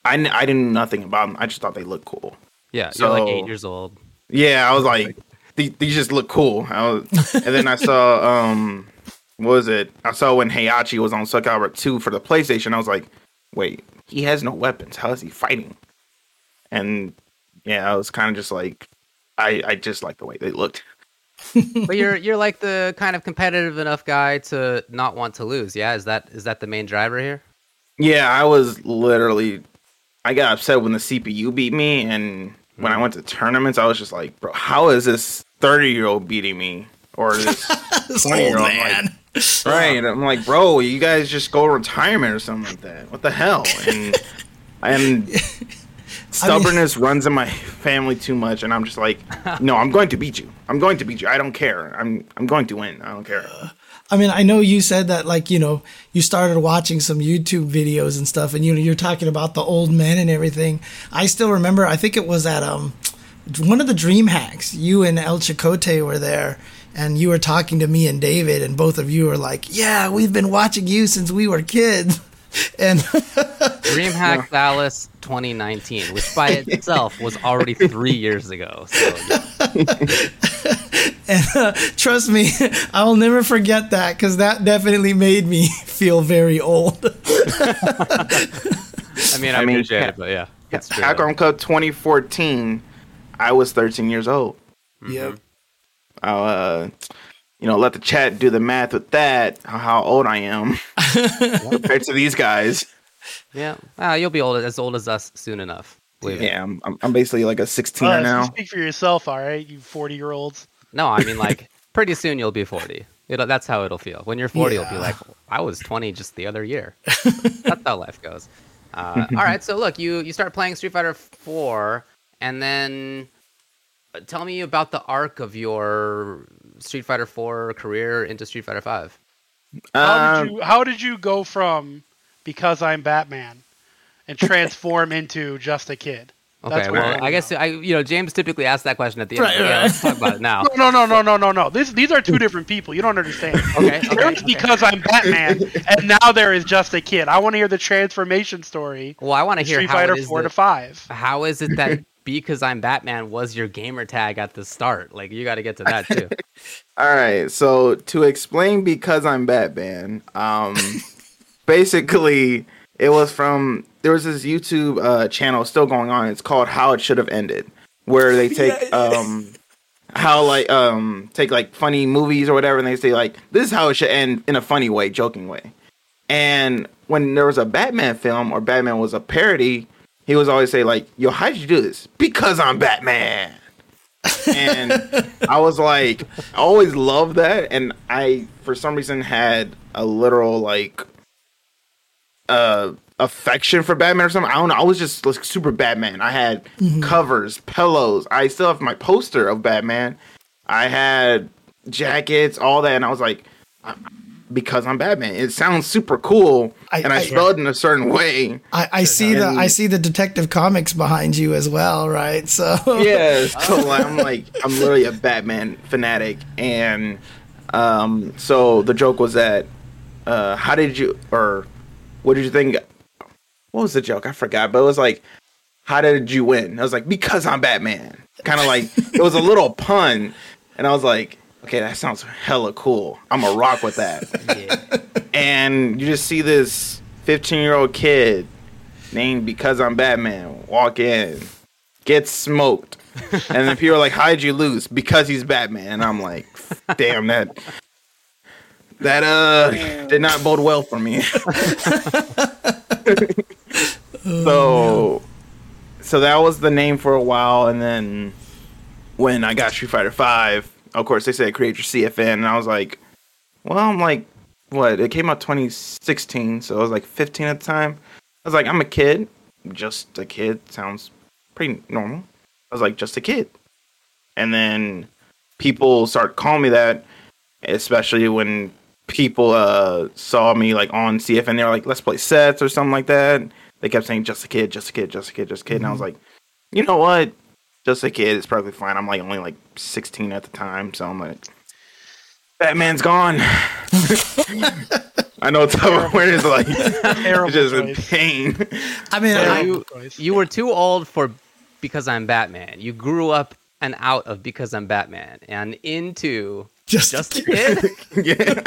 I, I didn't know nothing about them. I just thought they looked cool. Yeah, you're like eight years old. Yeah, I was like, these, these just look cool. I was, and then I [laughs] saw um, what was it? I saw when Heihachi was on Soul Calibur Two for the PlayStation. I was like, wait, he has no weapons. How is he fighting? And yeah, I was kind of just like, I I just like the way they looked. But you're you're like the kind of competitive enough guy to not want to lose. Yeah, is that is that the main driver here? Yeah, I was literally, I got upset when the CPU beat me, and when I mm. went to tournaments, I was just like, bro, how is this thirty year old beating me? Or this [laughs] This 20 year old old man. [laughs] Right. I'm like, bro, you guys just go retirement or something like that. What the hell? And and [laughs] stubbornness runs in my family too much, and I'm just like, [laughs] no, I'm going to beat you. I'm going to beat you. I don't care. I'm I'm going to win. I don't care. I mean, I know you said that, like, you know, you started watching some YouTube videos and stuff, and you know, you're talking about the old men and everything. I still remember. I think it was at um one of the Dream Hacks. You and El Chicote were there, and you were talking to me and David, and both of you were like, "Yeah, we've been watching you since we were kids." [laughs] And [laughs] DreamHack Dallas 2019, which by itself was already three years ago. So and uh, trust me, [laughs] I will never forget that because that definitely made me [laughs] feel very old. I mean, I, I mean, appreciate yeah. it, but yeah, it's true. Capcom Cup 2014. I was 13 years old. Yep. I'll uh, you know, let the chat do the math with that. How, how old I am [laughs] compared to these guys. Yeah, ah, you'll be old as old as us soon enough. Believe me. Yeah, I'm, I'm, I'm basically like a 16er Uh, now. Speak for yourself, all right, you forty-year-olds. No, I mean like [laughs] pretty soon you'll be 40. It'll, that's how it'll feel. When you're 40, you'll be like, I was 20 just the other year. [laughs] that's how life goes. Uh, all right, so look, you you start playing Street Fighter 4, and then uh, tell me about the arc of your Street Fighter 4 career into Street Fighter 5. How Um, did you How did you go from because I'm Batman and transform [laughs] into just a kid? Okay, That's what I well, I guess I you know James typically asks that question at the end. Right, but yeah, right. let's talk about it now. [laughs] No, no, no, no, no, no. This, these are two different people. You don't understand. [laughs] Okay, okay, There's okay. because I'm Batman, and now there is just a kid. I want to hear the transformation story. Well, I want to hear Street how Fighter it is four that- to five. How is it that because I'm Batman was your gamer tag at the start? Like you got to get to that too. [laughs] All right, so to explain because I'm Batman, um, [laughs] basically it was from there was this YouTube uh, channel still going on. It's called How It Should Have Ended, where they take [laughs] um how like um take like funny movies or whatever, and they say like this is how it should end in a funny way, joking way. And when there was a Batman film or Batman was a parody, he was always say like, "Yo, how'd you do this?" Because I'm Batman. and [laughs] I was like, I always loved that, and I for some reason had a literal like uh affection for Batman or something. I don't know. I was just like super Batman. I had covers, pillows. I still have my poster of Batman. I had jackets, all that, and I was like, because I'm Batman. It sounds super cool, I- and I, I- spelled in a certain way. I, I see the I see the Detective Comics behind you as well, right? So [laughs] yeah, [laughs] so I'm like I'm literally a Batman fanatic, and um, so the joke was that uh, how did you or what did you think? What was the joke? I forgot, but it was like, how did you win? I was like, because I'm Batman. Kind of like it was a little pun, and I was like, okay, that sounds hella cool. I'm a rock with that. Yeah. and you just see this 15 year old kid named because I'm Batman walk in, get smoked, and then people are like, "How'd you lose?" Because he's Batman, and I'm like, "Damn that." That uh did not bode well for me. so so that was the name for a while and then when I got Street Fighter 5, of course they said create your CFN and I was like, well, I'm like what? It came out 2016, so I was like 15 at the time. I was like, I'm a kid, just a kid sounds pretty normal. I was like, just a kid. And then people start calling me that, especially when people uh saw me like on CFN. They were like, let's play sets or something like that. They kept saying just a kid, just a kid, just a kid, just a kid. And I was like, you know what? Just a kid It's perfectly fine. I'm like only like 16 at the time, so I'm like, Batman's gone. [laughs] I know Tuboware is like [laughs] Terrible just in choice. pain. I mean, I, you, you were too old for because I'm Batman. You grew up and out of because I'm Batman and into just, just a kid. [laughs] yeah.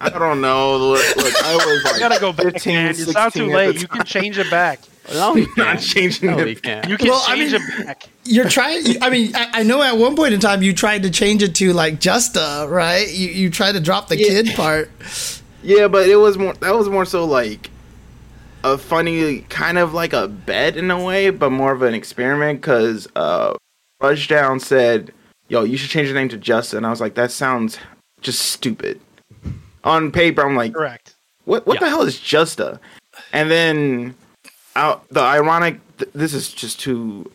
I don't know. Look, look I was like, You gotta go back, 15, man. It's not too late. You can change it back. No, we not can't. changing No, it. can't. You can Well, I mean- it back. you're trying. I mean, I, I know at one point in time you tried to change it to like Justa, right? You you tried to drop the Yeah. kid part. Yeah, but it was more. That was more so like a funny kind of like a bet in a way, but more of an experiment because uh, Rushdown said, "Yo, you should change your name to Justa," And I was like, "That sounds just stupid." On paper, I'm like, Correct. what what Yeah. the hell is Justa? And then the ironic th- this is just too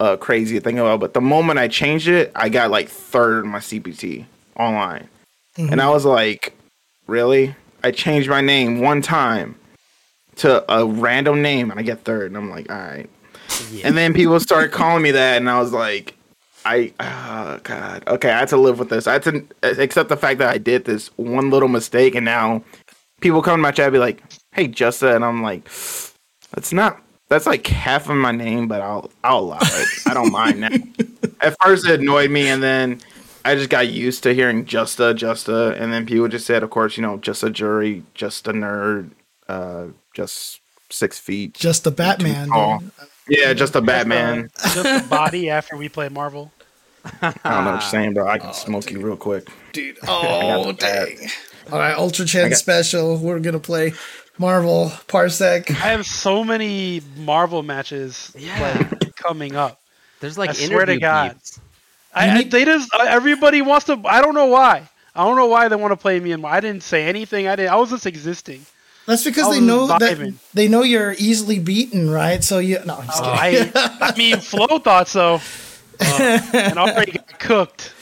uh, crazy to think about, but the moment I changed it, I got like third in my CPT online. And I was like, really? I changed my name one time to a random name and I get third and I'm like, all right. And then people started calling me that and I was like, I oh god. Okay, I had to live with this. I had to accept the fact that I did this one little mistake and now people come to my chat and be like, "Hey, Justa," and I'm like, "That's not. That's like half of my name, but I'll I'll allow it. I don't mind now." [laughs] At first, it annoyed me, and then I just got used to hearing Justa, Justa, and then people just said, "Of course, you know, just a Juri, just a nerd, uh, just six feet, Just a Batman. Yeah, just a Batman. Just a [laughs] body after we play Marvel. I don't know what you're saying, bro. I can [laughs] smoke you real quick. dude. Oh dang! All right, Ultra Chen got- special. We're gonna play Marvel Parsec. I have so many Marvel matches Yeah. like coming up. There's like I swear to interview God. beats. I, I need- they just uh, everybody wants to. I don't know why. I don't know why they want to play me. In, I didn't say anything. I didn't. I was just existing. That's because they was know that they know you're easily beaten, right? So you no, I'm just Uh, kidding. I I mean, [laughs] Flo thought so, uh, and already got cooked.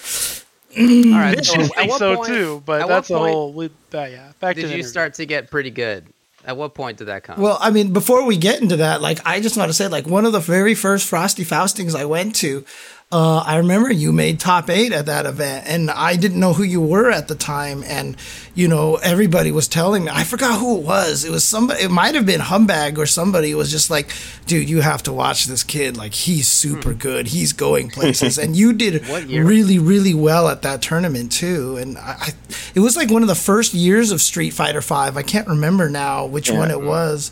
All right. Bitch So just think so point- too, but that's what a whole. we- Uh, yeah, back to Did the you interview. start to get pretty good? At what point did that come? Well, I mean, before we get into that, like, I just want to say, like, one of the very first Frosty Faustings I went to, uh, I remember you made top eight at that event, and I didn't know who you were at the time. And, you know, everybody was telling me, I forgot who it was. It was somebody, it might have been Humbag or somebody was just like, dude, you have to watch this kid. Like, he's super good. He's going [laughs] places. and you did really, really well at that tournament, too. And I, I, it was like one of the first years of Street Fighter Five. I can't remember now which one it was.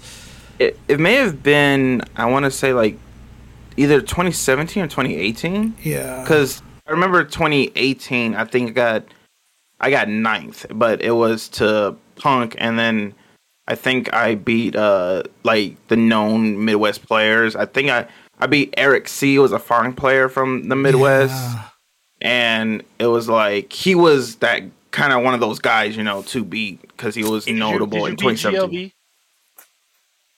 It, it may have been, I want to say, like either 2017 or 2018. Yeah. because I remember 2018. I think I got I got ninth, but it was to Punk, and then I think I beat uh like the known Midwest players. I think I I beat Eric C. was a foreign player from the Midwest, Yeah. and it was like he was that kind of one of those guys, you know, to beat because he was Did you- notable did in you beat 2017. GLB?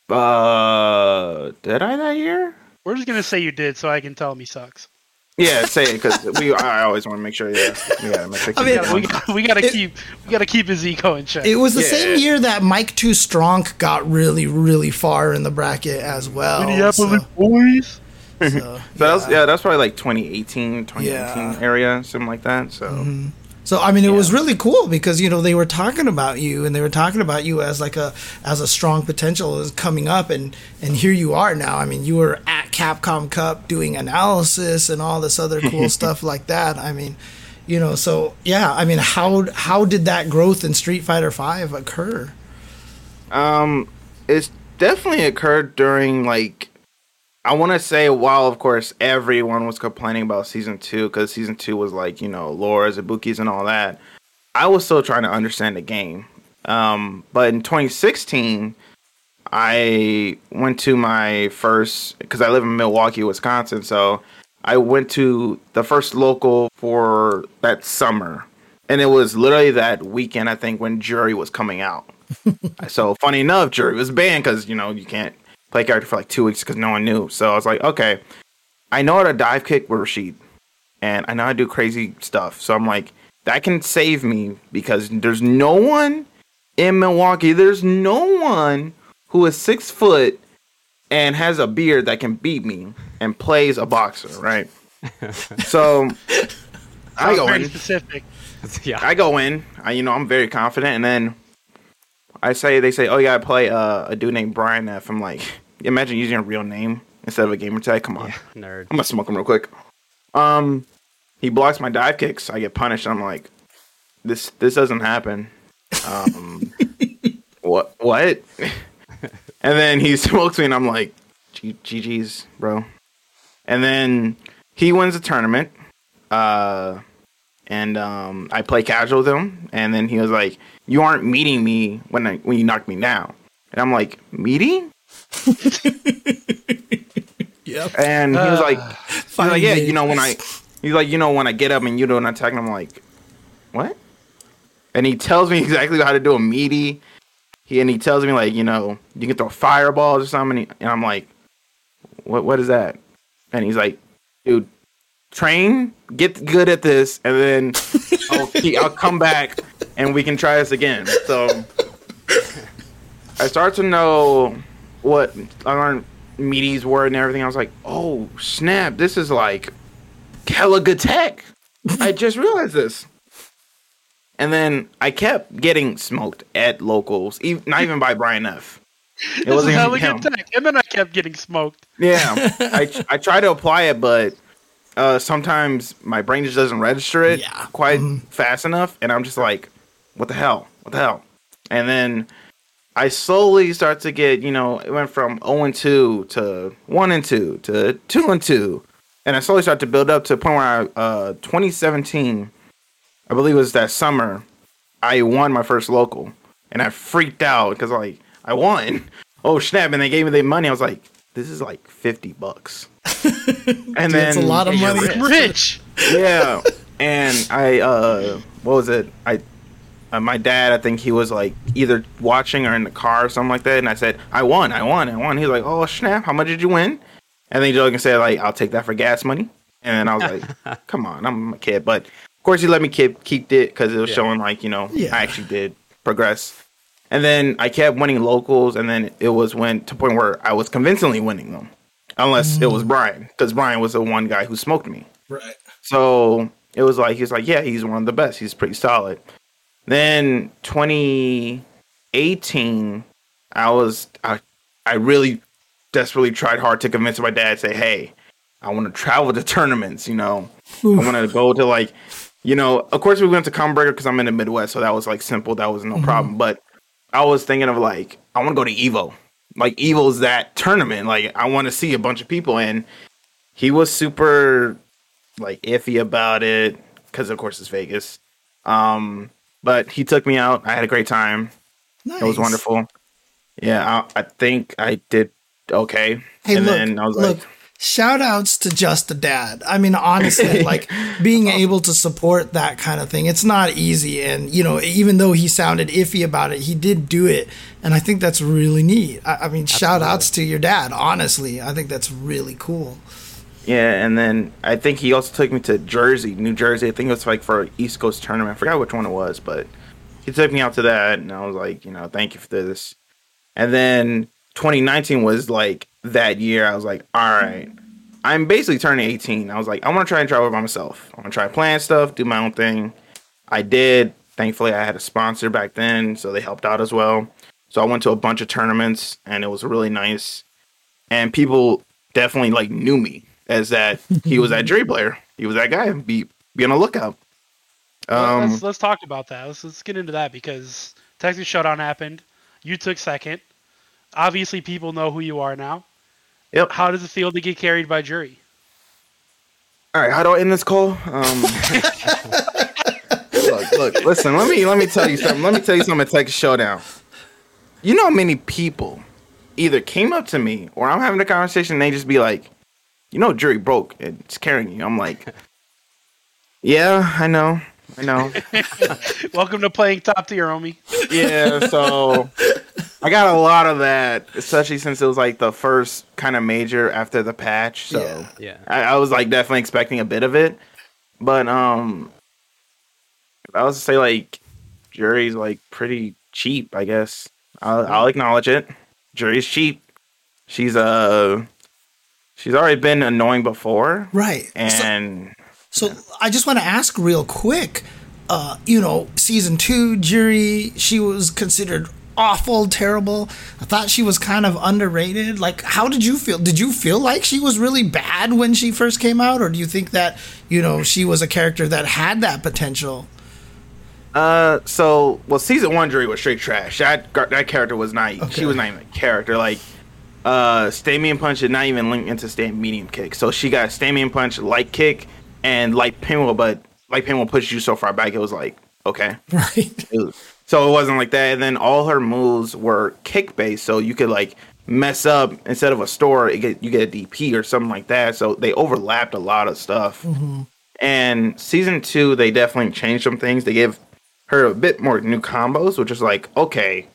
Uh, did I that year? We're just gonna say you did, so I can tell him he sucks. Yeah, say it because we. I always want to make sure. Yeah, we gotta make sure. I mean, gotta, we gotta, we gotta It- keep we gotta keep his ego in check. It was the Yeah. same year that Mike Too Strong got really, really far in the bracket as well. Minneapolis so- boys. so, So [laughs] that was yeah, that's probably like 2018, 2019 Yeah. area, something like that. So mm-hmm. So I mean, it was really cool because you know they were talking about you and they were talking about you as like a as a strong potential is coming up and and here you are now. I mean, you were at Capcom Cup doing analysis and all this other cool [laughs] stuff like that. I mean, you know, so yeah. I mean, how how did that growth in Street Fighter Five occur? Um, it's definitely occurred during like I want to say while of course everyone was complaining about season two because season two was like you know Laura's, Ibukis, and all that. I was still trying to understand the game. Um, but in 2016, I went to my first because I live in Milwaukee, Wisconsin. So I went to the first local for that summer, and it was literally that weekend. I think when Juri was coming out. [laughs] so funny enough, Juri was banned because you know you can't play character for like two weeks because no one knew. So I was like, okay, I know how to dive kick with Rashid, and I know how to do crazy stuff. So I'm like, that can save me because there's no one in Milwaukee. There's no one who is six foot and has a beard that can beat me and plays a boxer, right? [laughs] so I go very in. specific. [laughs] yeah. I go in. I, you know, I'm very confident, and then I say, they say, "Oh, you gotta play uh, a dude named Brian F." I'm like, imagine using a real name instead of a gamer tag. Come on, Nerd. I'm gonna smoke him real quick. Um, he blocks my dive kicks. I get punished. I'm like, this this doesn't happen. Um, [laughs] what what? and then he [laughs] smokes me, and I'm like, GG's, bro. And then he wins the tournament. Uh, and um, I play casual with him. And then he was like, "You aren't meeting me when I when you knock me down." And I'm like, "Meeting?" [laughs] Yep. And he was like, [sighs] Uh, He's like, yeah, you know when I, he's like, you know when I get up and you do an attack, and I'm like, what? And he tells me [laughs] exactly how to do a meaty. He and he tells me like, you know, you can throw fireballs or something, and, he- and I'm like, what? What is that? And he's like, dude, train, get good at this, and then [laughs] I'll I'll come back and we can try this again. So I start to know what I learned meaties were and everything. I was like, oh snap, this is like Caliga Tech. I just realized this. And then I kept getting smoked at locals, ev not even by Brian F. It this is hella good tech. And then I kept getting smoked. Yeah, I [laughs] I try to apply it, but uh, sometimes my brain just doesn't register it Yeah. quite fast enough, and I'm just like, "What the hell? What the hell?" And then I slowly start to get, you know, it went from 0 and 2 to 1 and 2 to 2 and 2, and I slowly start to build up to a point where I, uh, 2017, I believe it was that summer, I won my first local, and I freaked out because like I won. [laughs] Oh snap! And they gave me the money. I was like, "This is like fifty bucks." [laughs] and then It's a lot of money. rich. Rich. [laughs] yeah. And I, uh, what was it? I, uh, my dad, I think he was like either watching or in the car or something like that. And I said, I won, I won, I won. He's like, oh snap, how much did you win? And then he joking said like, I'll take that for gas money. And then I was like, [laughs] come on, I'm a kid. But of course, he let me keep keep it because it was Yeah. showing like you know Yeah. I actually did progress. And then I kept winning locals, and then it was when to the point where I was convincingly winning them, unless it was Brian, because Brian was the one guy who smoked me. Right. So it was like he's like, yeah, he's one of the best. He's pretty solid. Then 2018, I was I I really desperately tried hard to convince my dad. Say, hey, I want to travel to tournaments. You know, I want to go to like, you know, of course we went to Combo Breaker because I'm in the Midwest, so that was like simple. That was no problem. But I was thinking of like, I want to go to Evo. Like Evo's that tournament. Like I want to see a bunch of people, and he was super like iffy about it because of course it's Vegas. Um, but he took me out. I had a great time. Nice. It was wonderful. Yeah, I, I think I did okay. Hey, and look, then I was look. like, Shout outs to just a dad. I mean, honestly, [laughs] like being able to support that kind of thing, it's not easy. And, you know, even though he sounded iffy about it, he did do it. And I think that's really neat. I, I mean, shout outs to your dad, honestly. I think that's really cool. Yeah, and then I think he also took me to Jersey, New Jersey. I think it was like for East Coast tournament. I forgot which one it was, but he took me out to that, and I was like, you know, thank you for this. And then 2019 was like that year. I was like, all right, I'm basically turning 18. I was like, I want to try and travel by myself. I want to try playing stuff, do my own thing. I did. Thankfully, I had a sponsor back then, so they helped out as well. So I went to a bunch of tournaments, and it was really nice. And people definitely like knew me as that he was that [laughs] Juri player. He was that guy. Be be on the lookout. Well, Um, let's, let's talk about that. Let's, let's get into that because Texas Showdown happened. You took second. Obviously, people know who you are now. Yep. How does it feel to get carried by Juri? All right, how do I end this call? Um, [laughs] look, look, listen. Let me let me tell you something. Let me tell you something. At Texas Showdown, you know how many people either came up to me or I'm having a conversation and they just be like, "You know, Juri broke. and It's carrying you." I'm like, [laughs] "Yeah, I know, I know." [laughs] Welcome to playing top tier, homie. yeah, so I got a lot of that, especially since it was like the first kind of major after the patch. So Yeah. Yeah. I, I was like definitely expecting a bit of it, but um, I was to say like Juri's like pretty cheap. I guess I'll, I'll acknowledge it. Juri's cheap. She's uh, she's already been annoying before, Right. So- and So I just want to ask real quick. Uh, you know, season two, Juri, she was considered awful, terrible. I thought she was kind of underrated. Like, how did you feel? Did you feel like she was really bad when she first came out, or do you think that you know she was a character that had that potential? Uh, so well, season one Juri was straight trash. That that character was not. Okay. She was not even a character. Like, uh, Stamium Punch did not even link into stand medium kick. So she got Stamium Punch, light kick, and light pinwheel. But light pinwheel pushed you so far back, it was like okay. [laughs] Right. It was- so it wasn't like that. And then all her moves were kick based, so you could like mess up instead of a store, it get, you get a DP or something like that. So they overlapped a lot of stuff. And season two, they definitely changed some things. They gave her a bit more new combos, which is like, okay,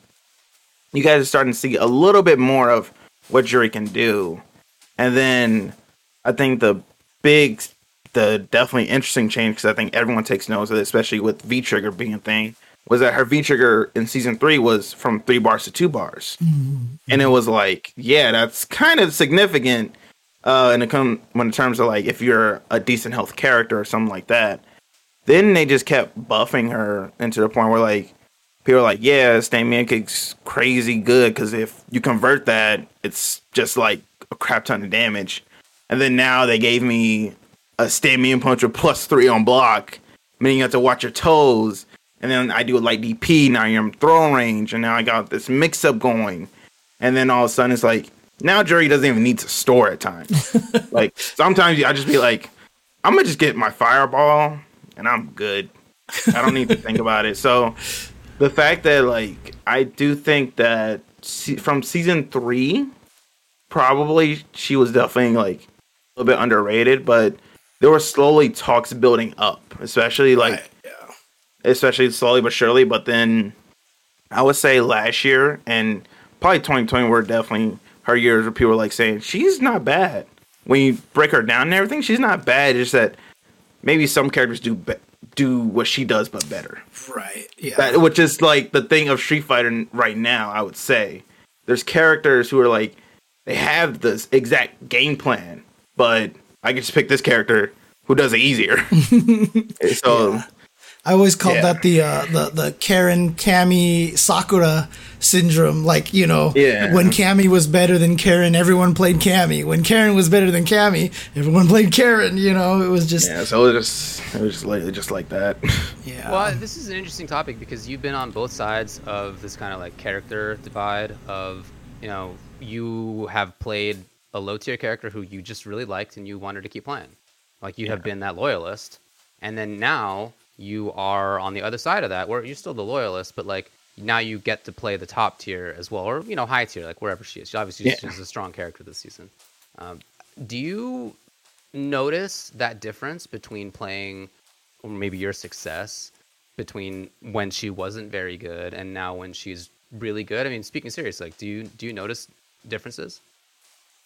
you guys are starting to see a little bit more of what Juri can do. And then I think the big, the definitely interesting change, because I think everyone takes notes of it, especially with V Trigger being a thing, was that her V Trigger in season three was from three bars to two bars. And it was like, yeah, that's kind of significant uh, and it come when in terms of like if you're a decent health character or something like that. Then they just kept buffing her into the point where like people are like, yeah, Stamian kick's crazy good because if you convert that, it's just like a crap ton of damage. And then now they gave me a Stamian punch with plus three on block, meaning you have to watch your toes. And then I do a light DP. Now you're in throw range, and now I got this mix up going. And then all of a sudden it's like now Juri doesn't even need to store at times. [laughs] like sometimes I just be like, I'm gonna just get my fireball and I'm good. I don't need to think about it. So the fact that like I do think that se- from season three, probably she was definitely like a little bit underrated, but there were slowly talks building up, especially like especially slowly but surely. But then I would say last year and probably 2020 were definitely her years where people were like saying she's not bad. When you break her down and everything, she's not bad. It's just that maybe some characters do be- do what she does, but better. Right. Yeah. That, which is like the thing of Street Fighter right now. I would say there's characters who are like they have this exact game plan, but I can just pick this character who does it easier. [laughs] so I always called Yeah. that the uh, the the Karin Cammy Sakura syndrome. Like you know, Yeah. when Cammy was better than Karin, everyone played Cammy. When Karin was better than Cammy, everyone played Karin. You know, it was just yeah. yeah, so it was just it was just like just like that. [laughs] Yeah. Well, this is an interesting topic because you've been on both sides of this kind of like character divide of, you know, you have played a low tier character who you just really liked and you wanted to keep playing. Like you have been that loyalist. And then now you are on the other side of that where you're still the loyalist, but like now you get to play the top tier as well, or you know high tier, like wherever she is. She obviously Yeah. she's a strong character this season. Um, do you notice that difference between playing, or maybe your success between when she wasn't very good and now when she's really good? I mean, speaking seriously, like do you do you notice differences?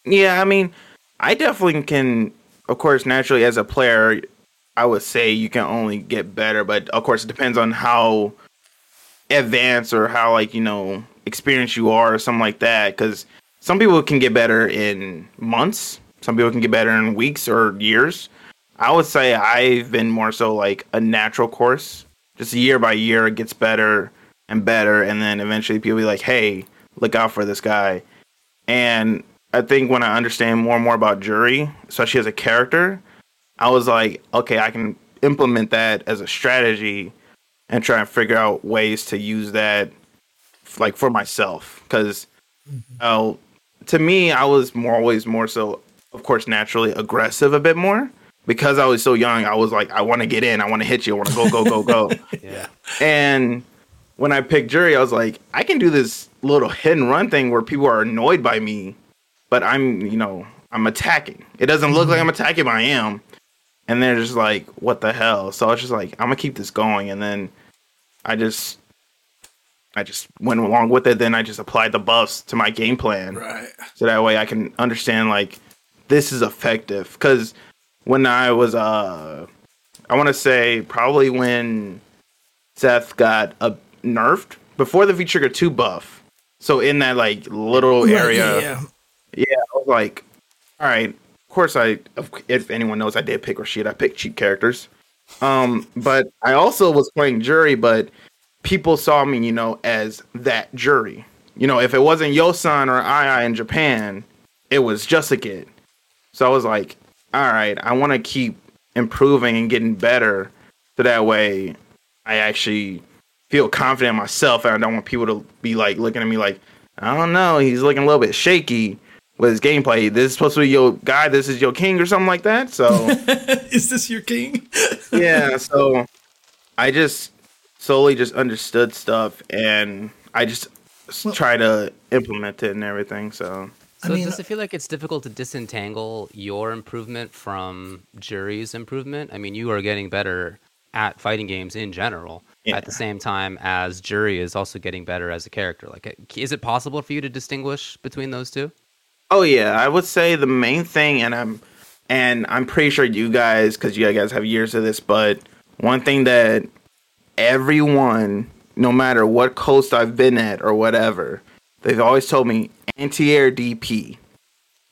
Yeah, I mean, I definitely can. Of course, naturally, as a player, I would say you can only get better, but of course, it depends on how advanced or how like you know experienced you are or something like that. Because some people can get better in months, some people can get better in weeks or years. I would say I've been more so like a natural course, just year by year, it gets better and better, and then eventually people be like, "Hey, look out for this guy." And I think when I understand more and more about Juri, especially as a character, I was like, okay, I can implement that as a strategy and try and figure out ways to use that like for myself because uh, to me i was more always more so of course naturally aggressive a bit more because i was so young i was like i want to get in i want to hit you i want to go go go go [laughs] Yeah. and when I picked Juri, I was like, I can do this little hit and run thing where people are annoyed by me, but I'm, you know, I'm attacking. It doesn't look like I'm attacking, but I am. And they're just like, what the hell? So I was just like, I'm gonna keep this going. And then I just, I just went along with it. Then I just applied the buffs to my game plan Right. so that way I can understand like this is effective. Because when I was uh, I want to say probably when Seth got a nerfed before the V Trigger two buff. So in that like little area, yeah, yeah, I was like, all right. Course, I if anyone knows, I did pick Rashid. I picked cheap characters. Um, but I also was playing Juri, but people saw me, you know, as that Juri. You know, if it wasn't Yosan or Ai in Japan, it was just a kid. So I was like, all right, I want to keep improving and getting better, so that way I actually feel confident in myself, and I don't want people to be like looking at me like, I don't know, he's looking a little bit shaky with his gameplay. This is supposed to be your guy. This is your king or something like that. So [laughs] Is this your king? [laughs] yeah, so I just slowly just understood stuff, and I just Well- try to implement it and everything. So I So mean, does it feel like it's difficult to disentangle your improvement from Juri's improvement? I mean, you are getting better at fighting games in general Yeah. at the same time as jury is also getting better as a character. Like, uh, is it possible for you to distinguish between those two? Oh yeah, I would say the main thing, and I'm, and I'm pretty sure you guys, because you guys have years of this, but one thing that everyone, no matter what coast I've been at or whatever, they've always told me anti-air DP.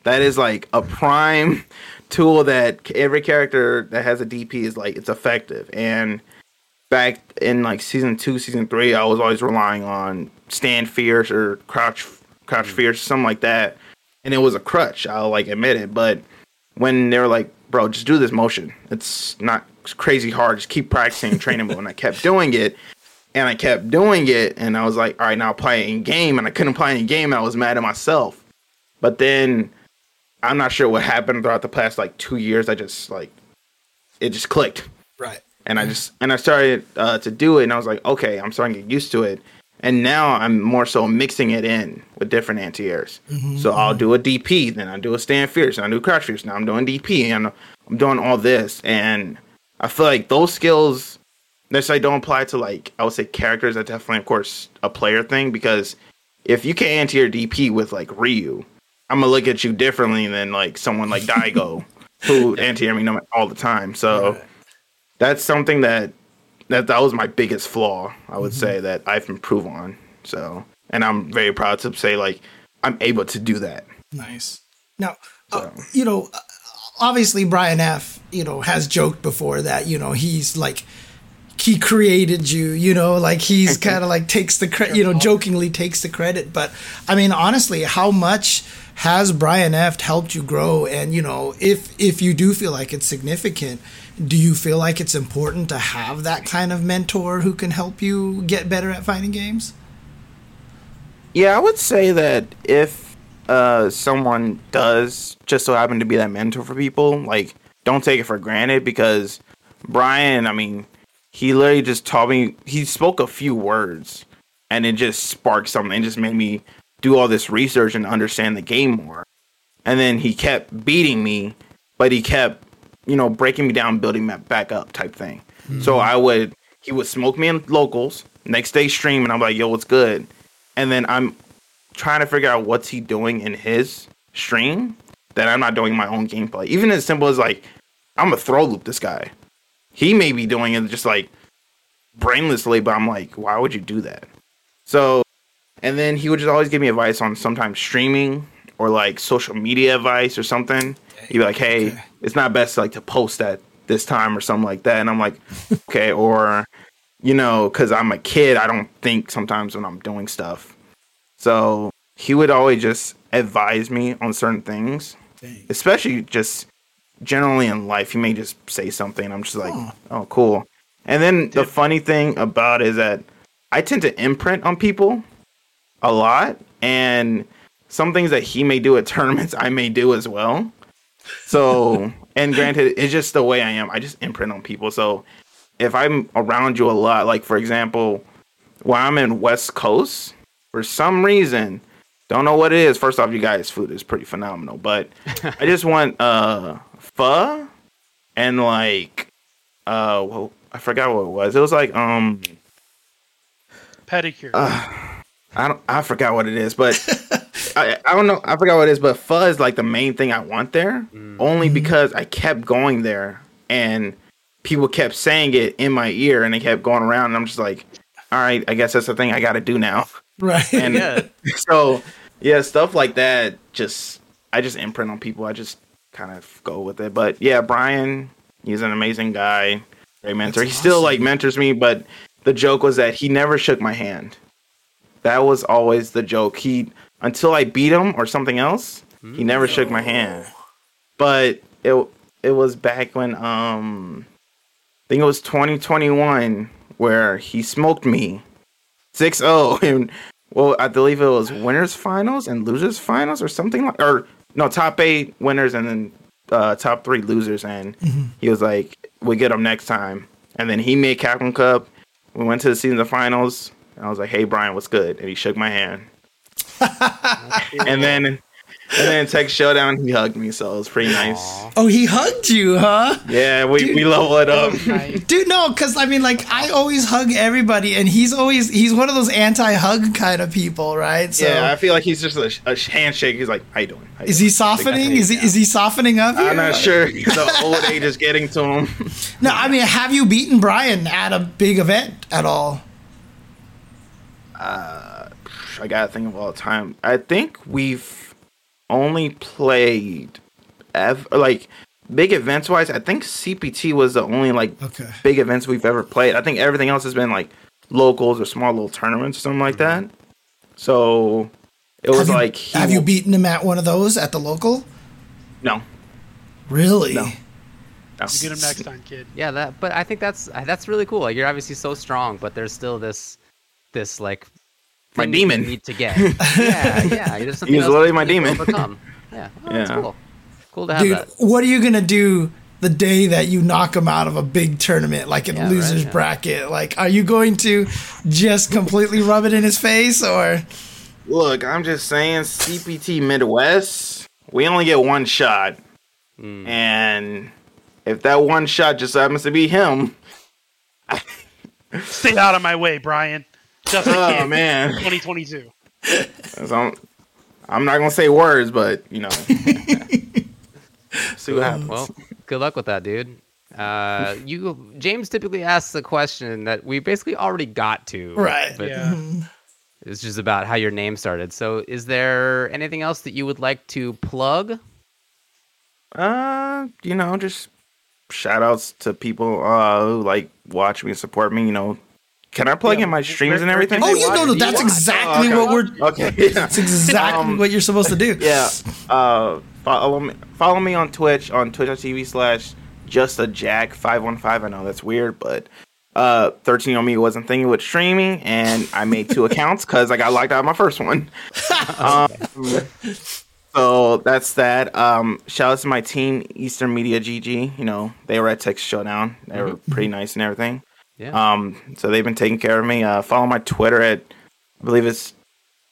That is like a prime [laughs] tool that every character that has a DP is like it's effective. And back in like season two, season three, I was always relying on stand fierce or crouch crouch mm. fierce, something like that. And it was a crutch, I'll like admit it. But when they were like, bro, just do this motion. It's not crazy hard. Just keep practicing and training. But when I kept doing it, and I kept doing it, and I was like, all right, now apply it in game, and I couldn't play it in game, and I was mad at myself. But then I'm not sure what happened throughout the past like two years. I just like it just clicked right. and I just and I started uh, to do it, and I was like, okay, I'm starting to get used to it, and now I'm more so mixing it in with different anti-airs. Mm-hmm. So I'll do a DP, then I'll do a stand fierce, and I'll do crouch fierce. Now I'm doing DP, and I'm doing all this, and I feel like those skills necessarily don't apply to like I would say characters. That's definitely, of course, a player thing because if you can anti-air DP with like Ryu, I'm gonna look at you differently than like someone like [laughs] Daigo who anti-air me all the time. So Right. that's something that that that was my biggest flaw i would say that i've improved on so and i'm very proud to say like i'm able to do that Nice. Now, uh, you know, uh, obviously Brian F. You know has joked before that you know he's like he created you. You know, like he's kind of like takes the credit. You know, jokingly takes the credit. But I mean, honestly, how much has Brian F. helped you grow? And you know, if if you do feel like it's significant. Do you feel like it's important to have that kind of mentor who can help you get better at fighting games? yeah i would say that if uh someone does just so happen to be that mentor for people like don't take it for granted because brian i mean he literally just taught me he spoke a few words and it just sparked something. It just made me do all this research and understand the game more. And then he kept beating me, but he kept, you know, breaking me down, building me back up type thing. So mm-hmm. I would, he would smoke me in locals, next day stream, and I'm like, yo, what's good? And then I'm trying to figure out what's he doing in his stream that I'm not doing my own gameplay. Even as simple as like, I'm a throw loop this guy. He may be doing it just like brainlessly, but I'm like, why would you do that? So, and then he would just always give me advice on sometimes streaming or like social media advice or something. He'd be like, hey, Okay. It's not best like to post at this time or something like that. And I'm like, [laughs] okay, or you know, because I'm a kid, I don't think sometimes when I'm doing stuff. So he would always just advise me on certain things, Dang. especially just generally in life. He may just say something, I'm just like, Huh. oh, cool. And then the funny thing about it is that I tend to imprint on people a lot, and some things that he may do at [laughs] tournaments, I may do as well. So, and granted, it's just the way I am. I just imprint on people. So, if I'm around you a lot, like for example, while I'm in West Coast, for some reason, don't know what it is. First off, you guys' food is pretty phenomenal, but [laughs] I just want uh pho and like uh well, I forgot what it was. It was like um Pedicure. I don't I forgot what it is, but [laughs] I I don't know I forgot what it is, but pho is like the main thing I want there. Mm. Only mm-hmm. because I kept going there and people kept saying it in my ear and they kept going around and I'm just like, all right, I guess that's the thing I gotta do now. Right. And Yeah. [laughs] so yeah, stuff like that just I just imprint on people. I just kind of go with it. But yeah, Brian, he's an amazing guy, great mentor. That's he still awesome. like mentors me, but the joke was that he never shook my hand. That was always the joke. He until I beat him or something else, he never shook my hand. But it it was back when um I think it was 2021 where he smoked me. 6-0 and [laughs] well I believe it was winners finals and losers finals or something like or no top 8 winners and then uh, top 3 losers and he was like we get him next time. And then he made Capcom Cup. We went to the season of finals. And I was like hey Brian what's good? And he shook my hand [laughs] and then and then Texas Showdown he hugged me so it was pretty nice Aw. oh, he hugged you, huh? yeah we, Dude. we level it up oh, [laughs] Dude, no, because I mean, like, I always hug everybody, and he's always he's one of those anti-hug kind of people, right? So, yeah I feel like he's just a, a handshake he's like how you doing How you is doing?" he softening? Is he is he softening up? Here? I'm not sure the old age is getting to him. [laughs] No, I mean, have you beaten Brian at a big event at all? Uh, I gotta think of all the time. I think we've only played, ev- like big events wise. I think CPT was the only like Okay. big events we've ever played. I think everything else has been like locals or small little tournaments or something like that. Mm-hmm. So it was have you, like he have you beaten him at one of those at the local? no Really? No. no. you get him next time, kid. Yeah, that. But I think that's that's really cool. Like you're obviously so strong, but there's still this this like My thing you demon. need to get. [laughs] yeah, yeah. There's [laughs] something He's else literally my you need to demon. Overcome. [laughs] Yeah, oh, that's Yeah. cool. Cool to have Dude, that. what are you gonna do the day that you knock him out of a big tournament, like in Yeah, right, losers yeah. bracket? Like, are you going to just completely rub it in his face, or Look, I'm just saying CPT Midwest, we only get one shot. Mm. And if that one shot just happens to be him, Stay out of my way, Brian. Just a oh kid. man. 2022. I'm, I'm not gonna say words, but you know. [laughs] see what happens. Well, good luck with that, dude. Uh, you James typically asks the question that we basically already got to. Right. But Yeah. [laughs] it's just about how your name started. So, is there anything else that you would like to plug? Uh, you know, just shout outs to people uh who like watch me and support me, you know. Can I plug Yeah, in my where- streams and everything? oh, you know, no, no, that's exactly Oh, what we're. [laughs] Okay. Yeah. [laughs] That's exactly Um, what you're supposed to do. [laughs] yeah. Uh follow me follow me on Twitch on twitch.tv slash just a jack five one five. I know that's weird, but uh 13 on me wasn't thinking with streaming and I made two accounts because I got locked out of my first one. um, so that's that. Um shout out to my team, Eastern Media GG. You know, they were at Texas Showdown. They were pretty nice and everything. Yeah. Um, so they've been taking care of me. Uh, follow my Twitter at I believe it's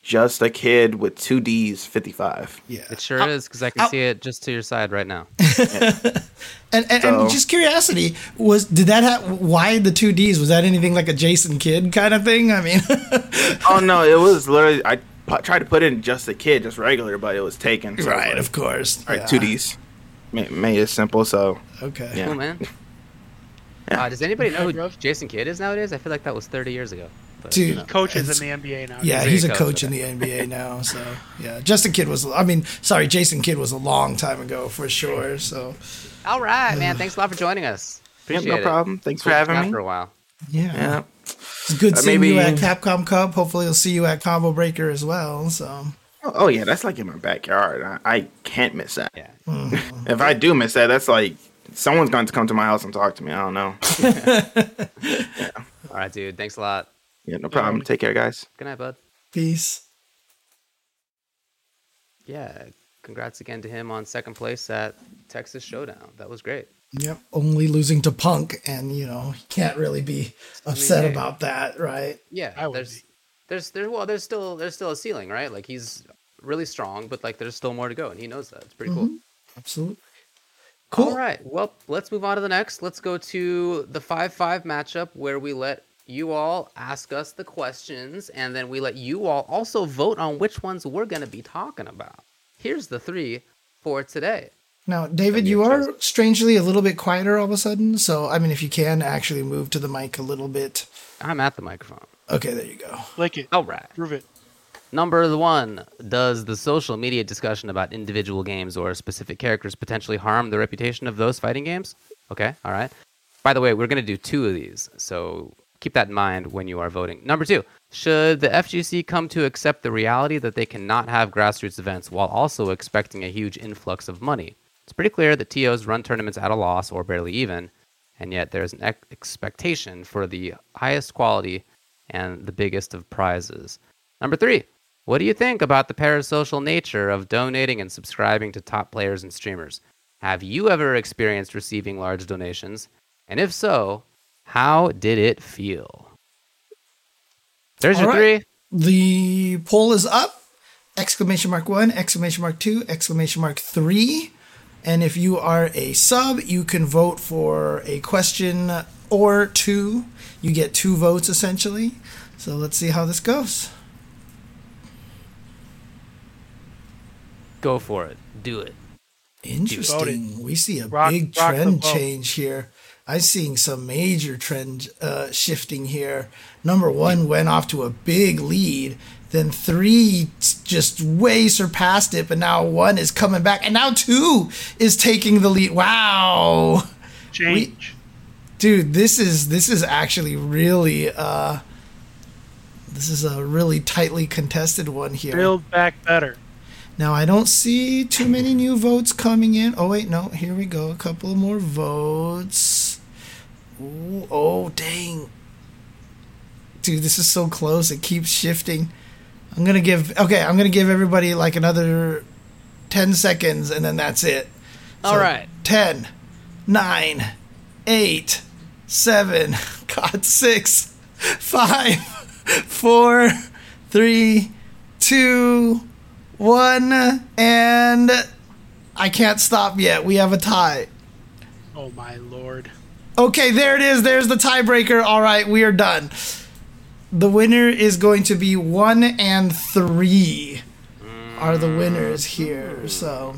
just a kid with two D's, fifty-five. Yeah. It Yeah. sure is because I can ow. see it just to your side right now. [laughs] And, and, So- and just curiosity was did that have why the two D's was that anything like a Jason Kidd kind of thing? I mean, [laughs] Oh no, it was literally I tried to put in just a kid, just regular, but it was taken. So right, like, of course. All right, yeah. two D's. Ma- Made it simple, so Okay. Yeah. Cool, man. Yeah. Uh, does anybody know who. Jason Kidd is nowadays? I feel like that was 30 years ago. But, Dude. you know. Coaches in the NBA now. Yeah, He's he's a a coach, coach in the [laughs] NBA now. So yeah, Justin Kidd was. I mean, sorry, Jason Kidd was a long time ago for sure. So All right, man. Thanks a lot for joining us. yeah, Appreciate no it. problem. Thanks for having me. For a while. yeah, Yeah. it's good Uh, seeing you at Capcom Cup. Hopefully, we'll see you at Combo Breaker as well. So Oh, oh, yeah, that's like in my backyard. I, I can't miss that. Yeah. [laughs] If I do miss that, that's like someone's going to come to my house and talk to me. I don't know. [laughs] All right, dude. Thanks a lot. Yeah, no problem. Um, Take care, guys. Good night, bud. peace. Yeah. Congrats again to him on second place at Texas Showdown. That was great. Yep, only losing to Punk, and you know he can't really be upset hey. about that, right? Yeah. I would there's, be. there's, there. Well, there's still, there's still a ceiling, right? Like he's really strong, but like there's still more to go, and he knows that. It's pretty cool. Mm-hmm. Absolutely. Cool. All right. Well, let's move on to the next. Let's go to the 5 5 matchup where we let you all ask us the questions and then we let you all also vote on which ones we're going to be talking about. Here's the three for today. Now, David, you are interesting. strangely a little bit quieter all of a sudden. So, I mean, if you can actually move to the mic a little bit. I'm at the microphone. Okay, there you go. Like it. All right. Prove it. Number one Does the social media discussion about individual games or specific characters potentially harm the reputation of those fighting games? Okay, all right. By the way, we're going to do two of these, so keep that in mind when you are voting. Number two Should the FGC come to accept the reality that they cannot have grassroots events while also expecting a huge influx of money? It's pretty clear that TOs run tournaments at a loss or barely even, and yet there's an ex- expectation for the highest quality and the biggest of prizes. Number three, what do you think about the parasocial nature of donating and subscribing to top players and streamers? Have you ever experienced receiving large donations? And if so, how did it feel? There's All your right. three. The poll is up. Exclamation mark one, exclamation mark two, exclamation mark three. And if you are a sub, you can vote for a question or two. You get two votes essentially. So let's see how this goes. Go for it. Do it. Interesting. We see a Rock- big rock trend change here. I'm seeing some major trend uh, shifting here. Number one went off to a big lead. Then three just way surpassed it, but now one is coming back, and now two is taking the lead. Wow, Change. dude, this is this is actually really uh, this is a really tightly contested one here. Build back better. Now I don't see too many new votes coming in. Oh wait, no, here we go. A couple more votes. Ooh, oh dang. Dude, this is so close. It keeps shifting. I'm gonna give okay, I'm gonna give everybody like another ten seconds and then that's it. All right. 10, 9, 8, 7, [laughs] God, 6, 5, [laughs] 4, 3, 2, 1, and I can't stop yet. We have a tie. Oh my lord. Okay, there it is. There's the tiebreaker. All right, we are done. The winner is going to be 1 and 3 are the winners here. So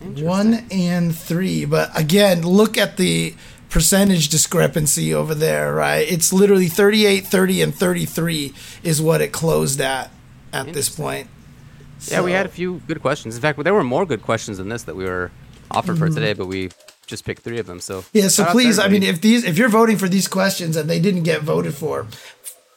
1 and 3. But again, look at the percentage discrepancy over there, right? It's literally 38, 30 and 33 is what it closed at at this Interesting. Point. Yeah, we had a few good questions. In fact, there were more good questions than this that we were offered for today, but we just picked three of them. So Mm-hmm. Yeah, so please, I mean, if these if you're voting for these questions and they didn't get voted for,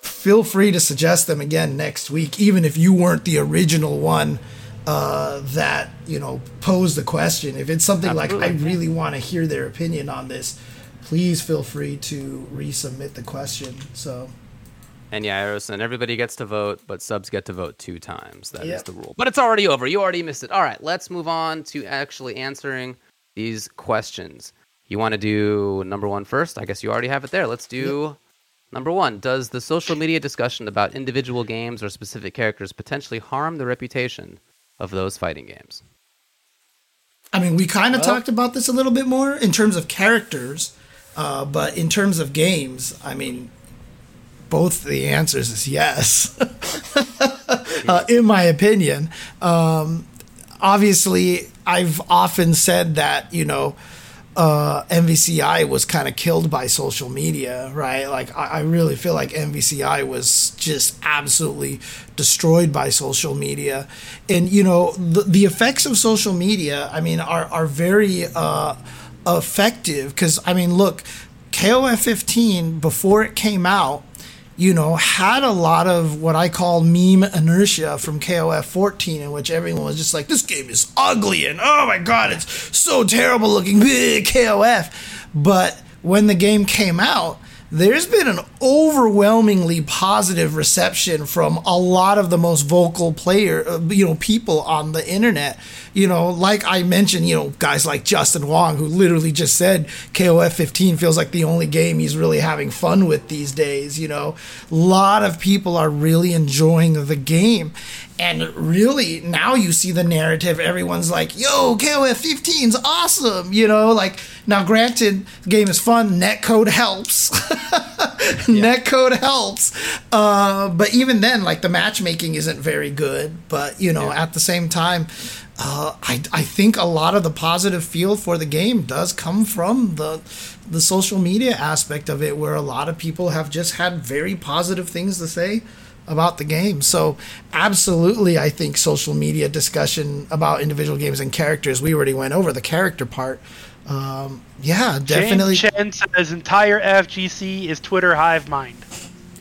feel free to suggest them again next week, even if you weren't the original one uh, that you know posed the question. If it's something like I really want to hear their opinion on this, please feel free to resubmit the question. So And yeah, Eros, everybody gets to vote, but subs get to vote two times. That is Yep. the rule. But it's already over. You already missed it. All right, let's move on to actually answering these questions. You want to do number one first? I guess you already have it there. Let's do Number one, does the social media discussion about individual games or specific characters potentially harm the reputation of those fighting games? I mean, we kind of talked about this a little bit more in terms of characters, uh, but in terms of games, I mean, both the answers is yes, [laughs] uh, in my opinion. Um, obviously, I've often said that, you know, uh, MVCI was kind of killed by social media, right? Like, I, I really feel like MVCI was just absolutely destroyed by social media. And, you know, the, the effects of social media, I mean, are, are very uh, effective because, I mean, look, KOF 15, before it came out, you know, had a lot of what I call meme inertia from KOF 14, in which everyone was just like, this game is ugly and oh my god, it's so terrible looking, [laughs] big KOF. But when the game came out, there's been an overwhelmingly positive reception from a lot of the most vocal player, uh, you know, people on the internet. You know, like I mentioned, you know, guys like Justin Wong, who literally just said KOF 15 feels like the only game he's really having fun with these days. You know, a lot of people are really enjoying the game. And really, now you see the narrative. Everyone's like, yo, KOF 15's awesome. You know, like, now granted, the game is fun. Netcode helps. [laughs] Netcode helps. Uh, but even then, like, the matchmaking isn't very good. But, you know, at the same time, uh, I, I think a lot of the positive feel for the game does come from the the social media aspect of it, where a lot of people have just had very positive things to say about the game. So, absolutely, I think social media discussion about individual games and characters. We already went over the character part. Um, yeah, definitely. Chen says entire FGC is Twitter hive mind.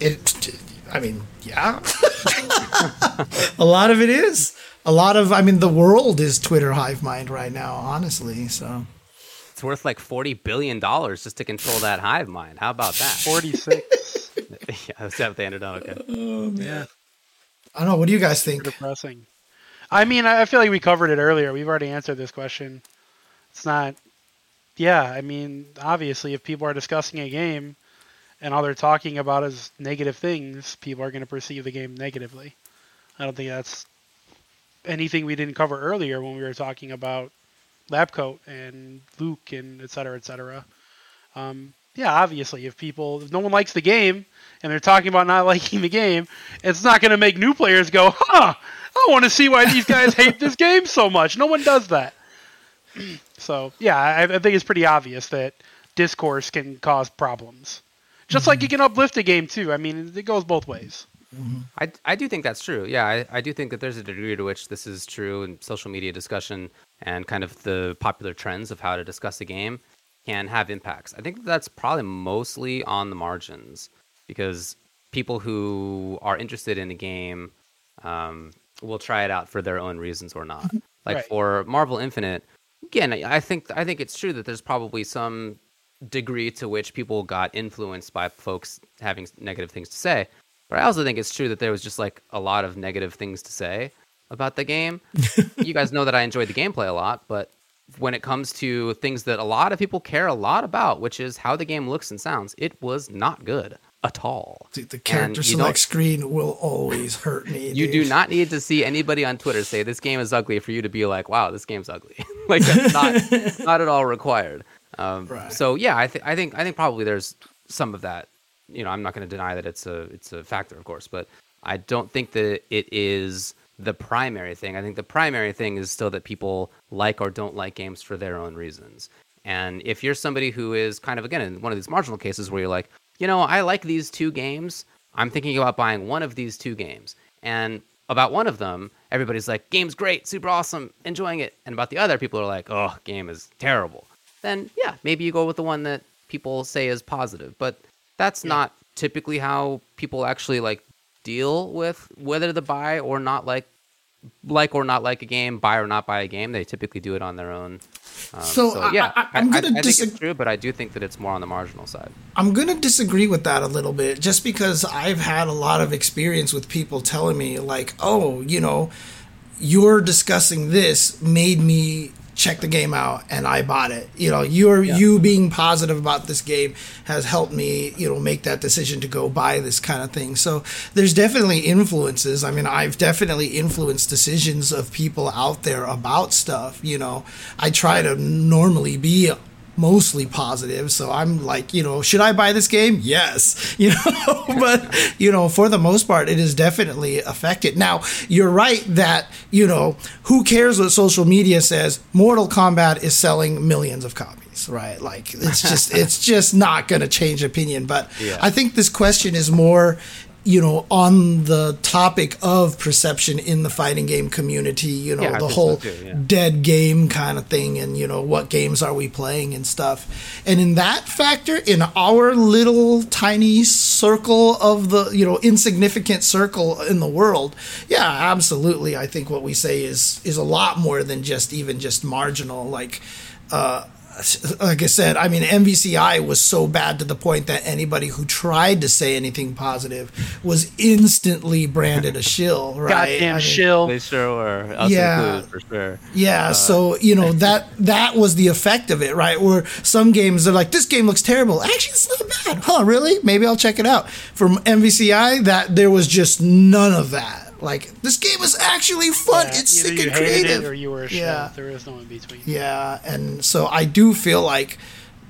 It. I mean, yeah. [laughs] a lot of it is. A lot of. I mean, the world is Twitter hive mind right now. Honestly, so. It's worth like forty billion dollars just to control that hive mind. How about that? Forty six. [laughs] yeah, that's what they ended on. Okay. Oh man. I don't know. What do you guys think? Depressing. I mean, I I feel like we covered it earlier. We've already answered this question. It's not. Yeah, I mean, obviously, if people are discussing a game and all they're talking about is negative things, people are going to perceive the game negatively. I don't think that's anything we didn't cover earlier when we were talking about Lab Coat and Luke and et cetera, et cetera. Um, yeah, obviously, if people, if no one likes the game and they're talking about not [laughs] liking the game, it's not going to make new players go, huh, I want to see why these guys [laughs] hate this game so much. No one does that. [clears throat] so, yeah, I, I think it's pretty obvious that discourse can cause problems. Just like mm-hmm. you can uplift a game, too. I mean, it goes both ways. Mm-hmm. I, I do think that's true. Yeah, I, I do think that there's a degree to which this is true in social media discussion and kind of the popular trends of how to discuss a game can have impacts. I think that's probably mostly on the margins because people who are interested in a game um, will try it out for their own reasons or not. Like Right. for Marvel Infinite, again, I think I think it's true that there's probably some degree to which people got influenced by folks having negative things to say. But I also think it's true that there was just like a lot of negative things to say about the game. [laughs] you guys know that I enjoyed the gameplay a lot, but when it comes to things that a lot of people care a lot about, which is how the game looks and sounds, it was not good at all. Dude, the character select screen will always hurt me. You dude. do not need to see anybody on Twitter say this game is ugly for you to be like, "Wow, this game's ugly." [laughs] like that's not [laughs] not at all required. Um, Right. So yeah, I think I think I think probably there's some of that. You know, I'm not going to deny that it's a it's a factor, of course, but I don't think that it is the primary thing. I think the primary thing is still that people like or don't like games for their own reasons. And if you're somebody who is kind of again in one of these marginal cases where you're like, you know, I like these two games. I'm thinking about buying one of these two games. And about one of them, everybody's like, game's great, super awesome, enjoying it. And about the other, people are like, oh, game is terrible. Then, yeah, maybe you go with the one that people say is positive. But that's not typically how people actually like deal with whether to buy or not like like or not like a game, buy or not buy a game. They typically do it on their own. Um, So, I- yeah, I- I'm gonna I, think it's true, but I do think that it's more on the marginal side. I'm going to disagree with that a little bit just because I've had a lot of experience with people telling me, like, oh, you know, you're discussing this made me check the game out and I bought it. You know, you're you being positive about this game has helped me, you know, make that decision to go buy this kind of thing. So there's definitely influences. I mean, I've definitely influenced decisions of people out there about stuff, you know. I try to normally be mostly positive. So I'm like, you know, should I buy this game? Yes, [laughs] you know, but you know, for the most part, it is definitely affected. Now, you're right that you know, who cares what social media says? Mortal Kombat is selling millions of copies, right? Like it's just it's [laughs] just not going to change opinion. But Yeah. I think this question is more you know on the topic of perception in the fighting game community you know Yeah, the think so whole too, yeah. dead game kind of thing and you know what games are we playing and stuff and in that factor in our little tiny circle of the you know insignificant circle in the world yeah absolutely i think what we say is is a lot more than just even just marginal like uh like I said, I mean, MVCI was so bad to the point that anybody who tried to say anything positive was instantly branded a shill, right? Goddamn I mean, shill. They sure were. Us Yeah. for sure. yeah, uh, so you know that that was the effect of it, right? Where some games they're like, "This game looks terrible." Actually, it's not bad, huh? Really? Maybe I'll check it out. From MVCI, that there was just none of that. Like this game is actually fun. Yeah, it's either sick you and hated creative. it or you were a. Yeah. There is no in between. Yeah, and so I do feel like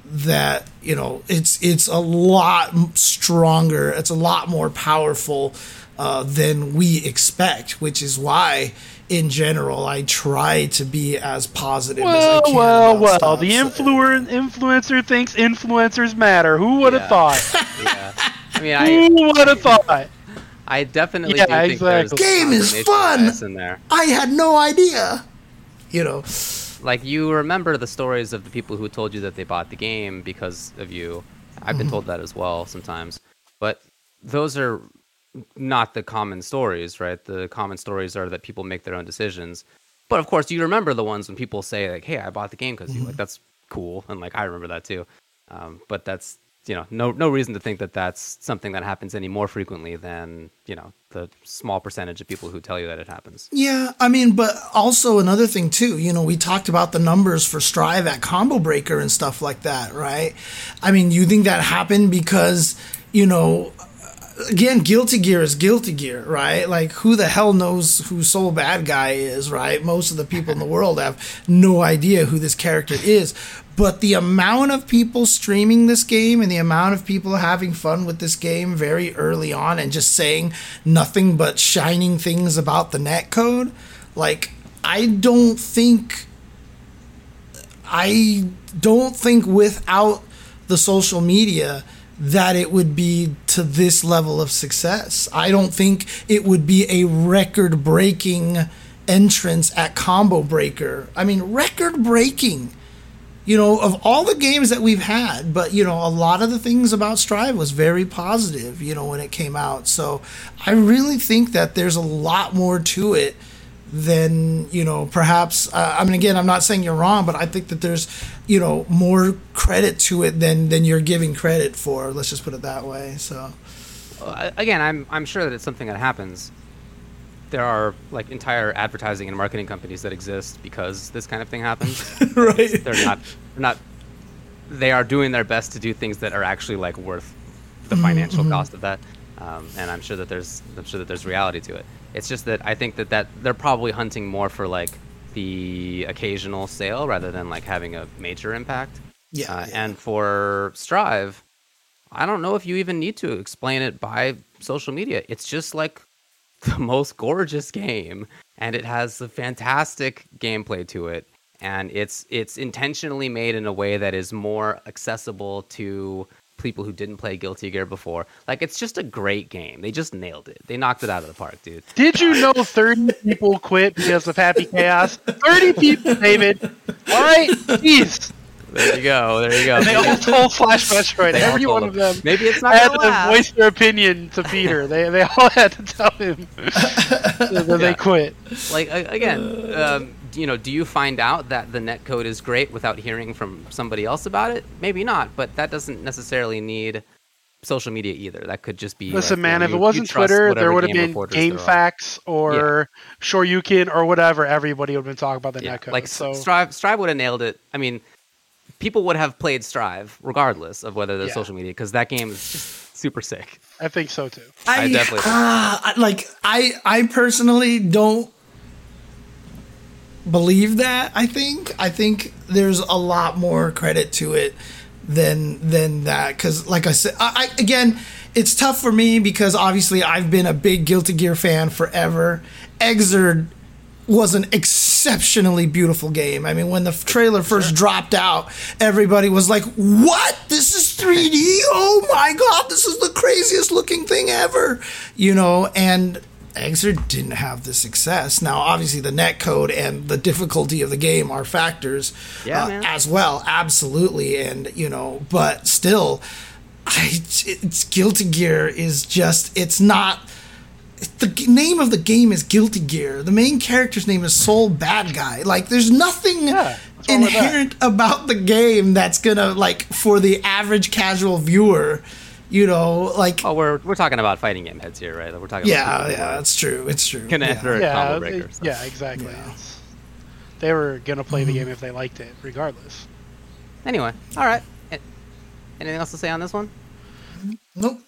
that you know it's it's a lot stronger. It's a lot more powerful uh, than we expect, which is why. In general, I try to be as positive as I Well, can. well, about well. The so- influer- influencer thinks influencers matter. Who would have Yeah. thought? Yeah. I mean, I, Who would have thought? I definitely Yeah, do think there's exactly. Game is fun. in there. I had no idea. You know, Like you remember the stories of the people who told you that they bought the game because of you. I've been told that as well sometimes. But those are not the common stories, right? The common stories are that people make their own decisions. But of course, you remember the ones when people say like, "Hey, I bought the game because you." Like that's cool, and like I remember that too. Um, but that's you know no no reason to think that that's something that happens any more frequently than you know the small percentage of people who tell you that it happens. Yeah, I mean, but also another thing too, you know, we talked about the numbers for Strive at Combo Breaker and stuff like that, right? I mean, you think that happened because, you know, again, Guilty Gear is Guilty Gear, right? Like, who the hell knows who Sol Badguy is, right? Most of the people in the world have no idea who this character is. But the amount of people streaming this game and the amount of people having fun with this game very early on and just saying nothing but shining things about the netcode, like, I don't think I don't think without the social media that it would be to this level of success. I don't think it would be a record breaking entrance at Combo Breaker. I mean, record breaking. You know, of all the games that we've had, but you know, a lot of the things about Strive was very positive, you know, when it came out. So I really think that there's a lot more to it than you know perhaps uh, i mean again i'm not saying you're wrong but i think that there's you know more credit to it than than you're giving credit for let's just put it that way so again, I'm I'm sure that it's something that happens. There are like entire advertising and marketing companies that exist because this kind of thing happens. [laughs] right they're not they're not they are doing their best to do things that are actually like worth the financial cost of that. Um, and I'm sure that there's I'm sure that there's reality to it. It's just that I think that that they're probably hunting more for like the occasional sale rather than like having a major impact. Yeah, Uh, yeah. And for Strive, I don't know if you even need to explain it by social media. It's just like the [laughs] most gorgeous game, and it has a fantastic gameplay to it, and it's it's intentionally made in a way that is more accessible to people who didn't play Guilty Gear before. Like it's just a great game. They just nailed it. They knocked it out of the park, dude. Did you know 30 [laughs] people quit because of Happy Chaos? 30 people, David. All right? Jeez. There you go. There you go. They all told Flash Metroid. They Every told one of them Maybe it's not had gonna to voice their opinion to Peter. They, they all [laughs] had to tell him [laughs] that Yeah. they quit. like again um, you know do you find out that the net code is great without hearing from somebody else about it maybe not but that doesn't necessarily need social media either. That could just be. Listen, like, man, you if it wasn't Twitter, there would have been reporters Game there. Facts or Shoryuken or whatever. Everybody would have been talking about the Yeah, netcode. like so Strive, Strive would have nailed it. I mean, people would have played Strive regardless of whether there's Yeah. social media because that game is just super sick. I think so too. I definitely think so. ah, I- like I I personally don't believe that. I think I think there's a lot more credit to it than than that because like I said, I, I again. It's tough for me because obviously I've been a big Guilty Gear fan forever. Xrd was an exceptionally beautiful game. I mean, when the trailer first dropped out, everybody was like, "What? This is 3D? [laughs] Oh my god, this is the craziest looking thing ever!" You know, and Xrd didn't have the success. Now, obviously, the net code and the difficulty of the game are factors Yeah, uh, as well, absolutely, and you know, but still, I it's Guilty Gear is just it's not the g- name of the game is Guilty Gear. The main character's name is Sol Badguy. Like, there's nothing Yeah, what's that? inherent about the game that's gonna like for the average casual viewer. You know, like Oh, we're we're talking about fighting game heads here, right? Like, we're talking. yeah, about yeah, are it's true. It's true. Gonna yeah. enter a Yeah, combo breaker. so. yeah, exactly. Yeah. They were gonna play the Mm-hmm. game if they liked it, regardless. Anyway, all right. Anything else to say on this one? Nope.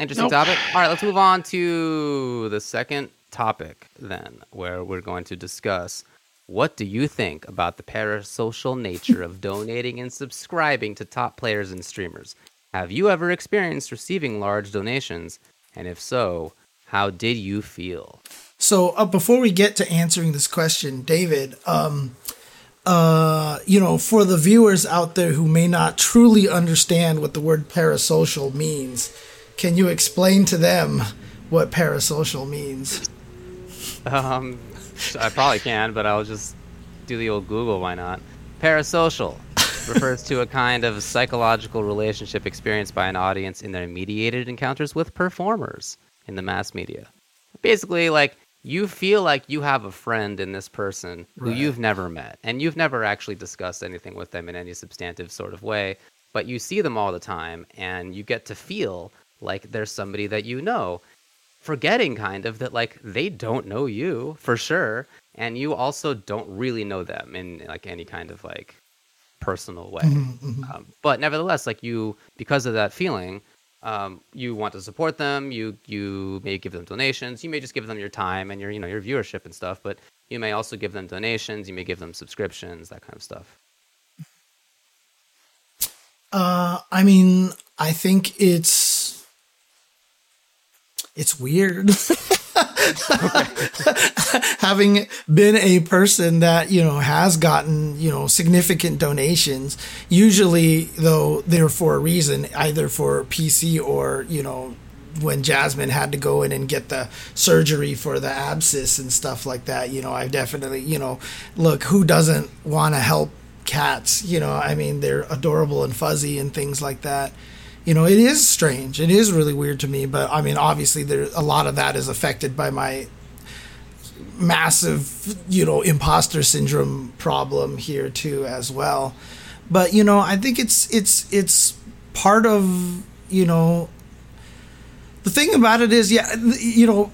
Interesting Nope. topic. All right, let's move on to the second topic then, where we're going to discuss what do you think about the parasocial nature of donating and subscribing to top players and streamers? Have you ever experienced receiving large donations? And if so, how did you feel? So uh, before we get to answering this question, David, um, uh, you know, for the viewers out there who may not truly understand what the word parasocial means, can you explain to them what parasocial means? Um, I probably can, but I'll just do the old Google. Why not? Parasocial refers to a kind of psychological relationship experienced by an audience in their mediated encounters with performers in the mass media. Basically, like you feel like you have a friend in this person who Right. you've never met, and you've never actually discussed anything with them in any substantive sort of way, but you see them all the time, and you get to feel like there's somebody that you know. Forgetting kind of that like they don't know you for sure and you also don't really know them in like any kind of like personal way. Um, but nevertheless like you because of that feeling um, you want to support them you you may give them donations you may just give them your time and your you know your viewership and stuff but you may also give them donations you may give them subscriptions that kind of stuff. Uh, I mean, I think it's it's weird. [laughs] Having been a person that, you know, has gotten, you know, significant donations, usually though they're for a reason, either for PC or, you know, when Jasmine had to go in and get the surgery for the abscess and stuff like that, you know, I definitely, you know, look, who doesn't want to help cats? You know, I mean, they're adorable and fuzzy and things like that. You know, it is strange. It is really weird to me, but I mean, obviously, there a lot of that is affected by my massive, you know, imposter syndrome problem here too as well. But you know, I think it's it's it's part of you know the thing about it is, yeah, you know,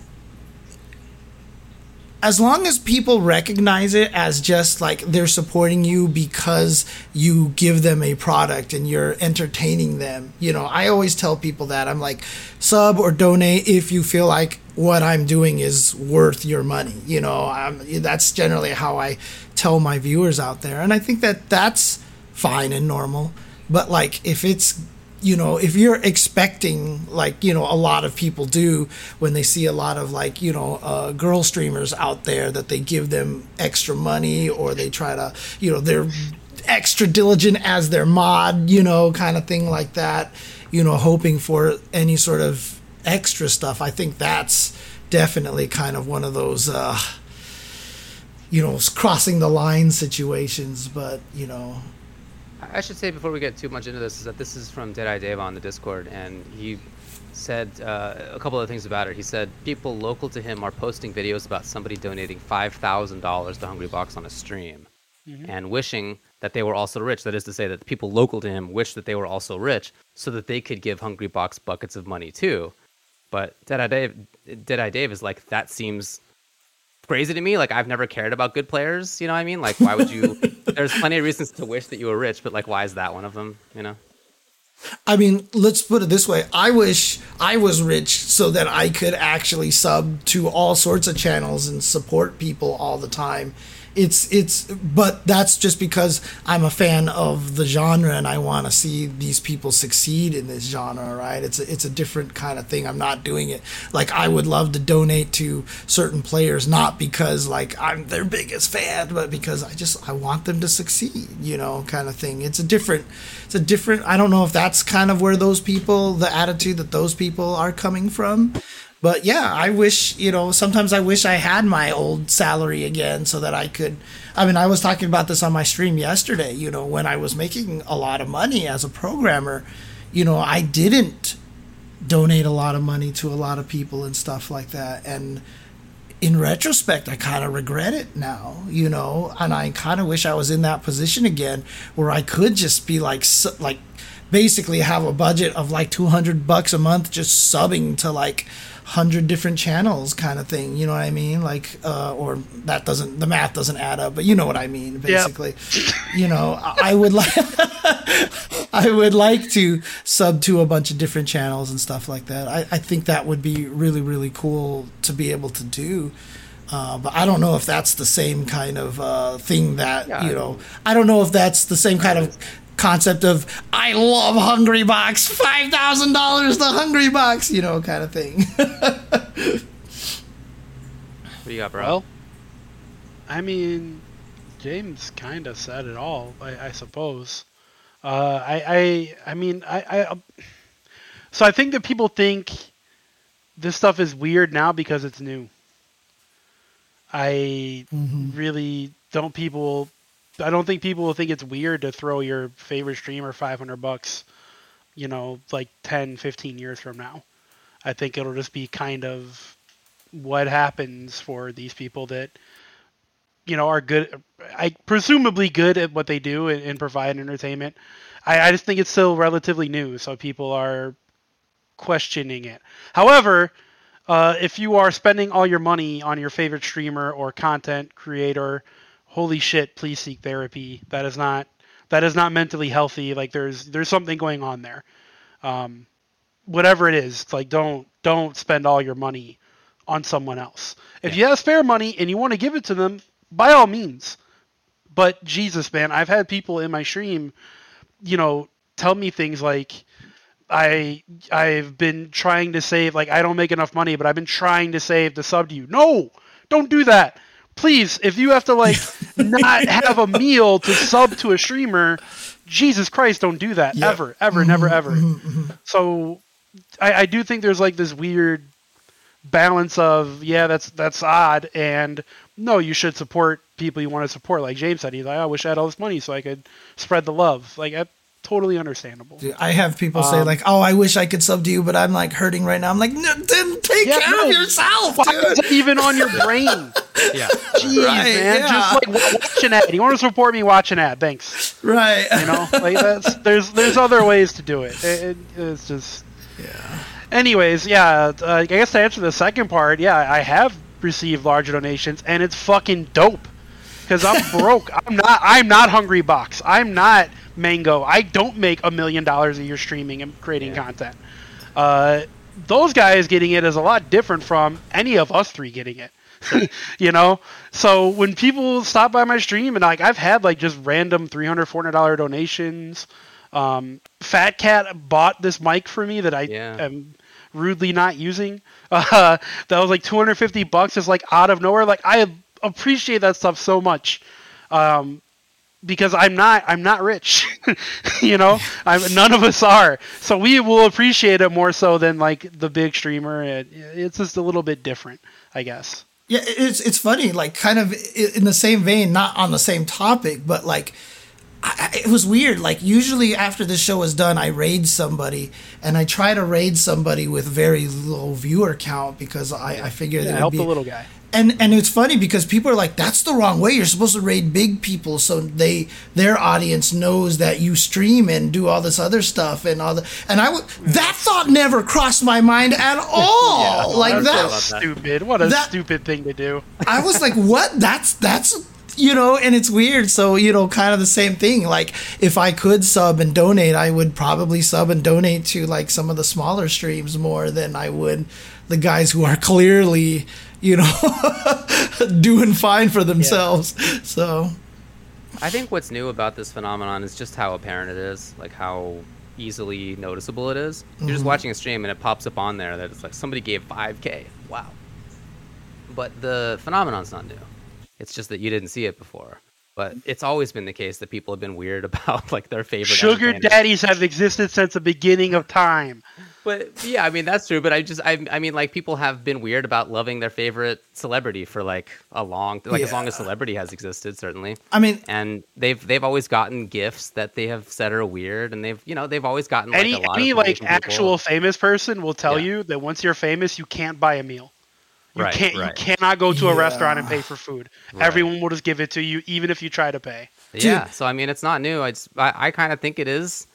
as long as people recognize it as just like they're supporting you because you give them a product and you're entertaining them, you know, I always tell people that I'm like, sub or donate if you feel like what I'm doing is worth your money. You know, um, that's generally how I tell my viewers out there. And I think that that's fine and normal. But like, if it's you know, if you're expecting like you know a lot of people do when they see a lot of like you know uh, girl streamers out there that they give them extra money or they try to you know they're extra diligent as their mod, you know, kind of thing like that, you know, hoping for any sort of extra stuff. I think that's definitely kind of one of those uh you know crossing the line situations but you know I should say before we get too much into this is that this is from Deadeye Dave on the Discord, and he said uh, a couple of things about it. He said people local to him are posting videos about somebody donating five thousand dollars to Hungrybox on a stream, and wishing that they were also rich. That is to say, that the people local to him wished that they were also rich, so that they could give Hungrybox buckets of money too. But Deadeye Dave, Deadeye Dave is like that seems crazy to me. Like I've never cared about good players. You know what I mean? Like why would you? [laughs] there's plenty of reasons to wish that you were rich, but like why is that one of them? You know? I mean, let's put it this way. I wish I was rich so that I could actually sub to all sorts of channels and support people all the time it's it's but that's just because I'm a fan of the genre and I want to see these people succeed in this genre, right? It's a, it's a different kind of thing. I'm not doing it like I would love to donate to certain players not because like I'm their biggest fan, but because I just I want them to succeed, you know, kind of thing. It's a different it's a different I don't know if that's kind of where those people the attitude that those people are coming from but yeah, I wish, you know, sometimes I wish I had my old salary again so that I could. I mean, I was talking about this on my stream yesterday, you know, when I was making a lot of money as a programmer, you know, I didn't donate a lot of money to a lot of people and stuff like that. And in retrospect, I kind of regret it now, you know, and I kind of wish I was in that position again where I could just be like, like, basically have a budget of like 200 bucks a month just subbing to like hundred different channels kind of thing. You know what I mean? Like, uh, or that doesn't the math doesn't add up, but you know what I mean. Basically, yep. you know, I would like [laughs] I would like to sub to a bunch of different channels and stuff like that. I, I think that would be really really cool to be able to do. Uh, but I don't know if that's the same kind of uh, thing that yeah, you know. I don't know if that's the same kind of concept of I love Hungrybox, five thousand dollars the Hungrybox, you know, kind of thing. [laughs] what you got, bro? Well, I mean, James kind of said it all, I, I suppose. Uh, I, I, I mean, I, I, so I think that people think this stuff is weird now because it's new. I mm-hmm. really don't people I don't think people will think it's weird to throw your favorite streamer 500 bucks, you know, like 10, 15 years from now. I think it'll just be kind of what happens for these people that you know are good I presumably good at what they do and, and provide entertainment. I, I just think it's still relatively new, so people are questioning it. However, uh, if you are spending all your money on your favorite streamer or content creator holy shit, please seek therapy. That is not that is not mentally healthy. Like there's there's something going on there. Um, whatever it is, like don't don't spend all your money on someone else. If yeah. you have spare money and you want to give it to them, by all means. But Jesus, man, I've had people in my stream, you know, tell me things like I I've been trying to save like I don't make enough money, but I've been trying to save the sub to you. No, don't do that please, if you have to like [laughs] not have a meal to sub to a streamer, Jesus Christ, don't do that yep. ever, ever, mm-hmm, never, ever. Mm-hmm, mm-hmm. So, I, I do think there's like this weird balance of yeah, that's that's odd, and no, you should support people you want to support. Like James said, he's like, I wish I had all this money so I could spread the love. Like totally understandable. Dude, I have people um, say like, "Oh, I wish I could sub to you, but I'm like hurting right now." I'm like, no, "Then take yeah, care no, of yourself, dude." even on your brain. [laughs] yeah, [laughs] jeez, right, man. Yeah. Just like watch an ad. You want to support me? Watch an ad. Thanks. Right. You know, like that's [laughs] there's there's other ways to do it. it, it it's just yeah. Anyways, yeah. Uh, I guess to answer the second part, yeah, I have received larger donations, and it's fucking dope. Because I'm [laughs] broke. I'm not. I'm not Hungrybox. I'm not Mango. I don't make a million dollars a year streaming and creating yeah. content. Uh, those guys getting it is a lot different from any of us three getting it. [laughs] you know so when people stop by my stream and like i've had like just random 300 400 dollar donations um, fat cat bought this mic for me that i yeah. am rudely not using [laughs] uh, that was like 250 bucks is like out of nowhere like i appreciate that stuff so much um, because I'm not I'm not rich, [laughs] you know. I'm, none of us are, so we will appreciate it more so than like the big streamer. It, it's just a little bit different, I guess. Yeah, it's it's funny, like kind of in the same vein, not on the same topic, but like. I, it was weird. Like usually after the show is done, I raid somebody, and I try to raid somebody with very low viewer count because I, I figured yeah, help be, the little guy and and it's funny because people are like, "That's the wrong way. You're supposed to raid big people so they their audience knows that you stream and do all this other stuff and all the." And I would that thought never crossed my mind at [laughs] all. like That's that, stupid. What a that- stupid thing to do. I was like, "What? That's that's." You know, and it's weird. So, you know, kind of the same thing. Like, if I could sub and donate, I would probably sub and donate to like some of the smaller streams more than I would the guys who are [laughs] clearly, you know, [laughs] doing fine for themselves. So, I think what's new about this phenomenon is just how apparent it is, like how easily noticeable it is. You're just mm-hmm. watching a stream and it pops up on there that it's like somebody gave 5k. Wow. But the phenomenon's not new. It's just that you didn't see it before. But mm-hmm. it's always been the case that people have been weird [laughs] about like their favorite Sugar entertainers. daddies have existed since the beginning of time. But yeah, I mean that's true. But I just I, I mean like people have been weird about loving their favorite celebrity for like a long like as long as celebrity has existed certainly. I mean, and they've they've always gotten gifts that they have said are weird, and they've you know they've always gotten like, Any a lot any of like from people. actual famous person will tell Yeah. you that once you're famous, you can't buy a meal. You Right, can't. right. You cannot go to a Yeah. restaurant and pay for food. Right. Everyone will just give it to you, even if you try to pay. yeah. So I mean, it's not new. I just, I, I kind of think it is.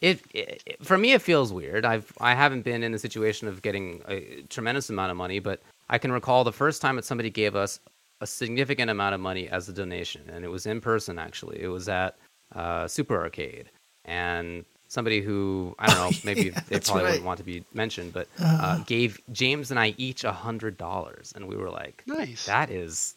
It, it, it- for me, it feels weird. I've I haven't been in the situation of getting a tremendous amount of money, but I can recall the first time that somebody gave us a significant amount of money as a donation, and it was in person. Actually, it was at uh, Super Arcade, and somebody who I don't know, [laughs] maybe yeah, they probably right. wouldn't want to be mentioned, but uh, gave James and I each a hundred dollars, and we were like, Nice. that is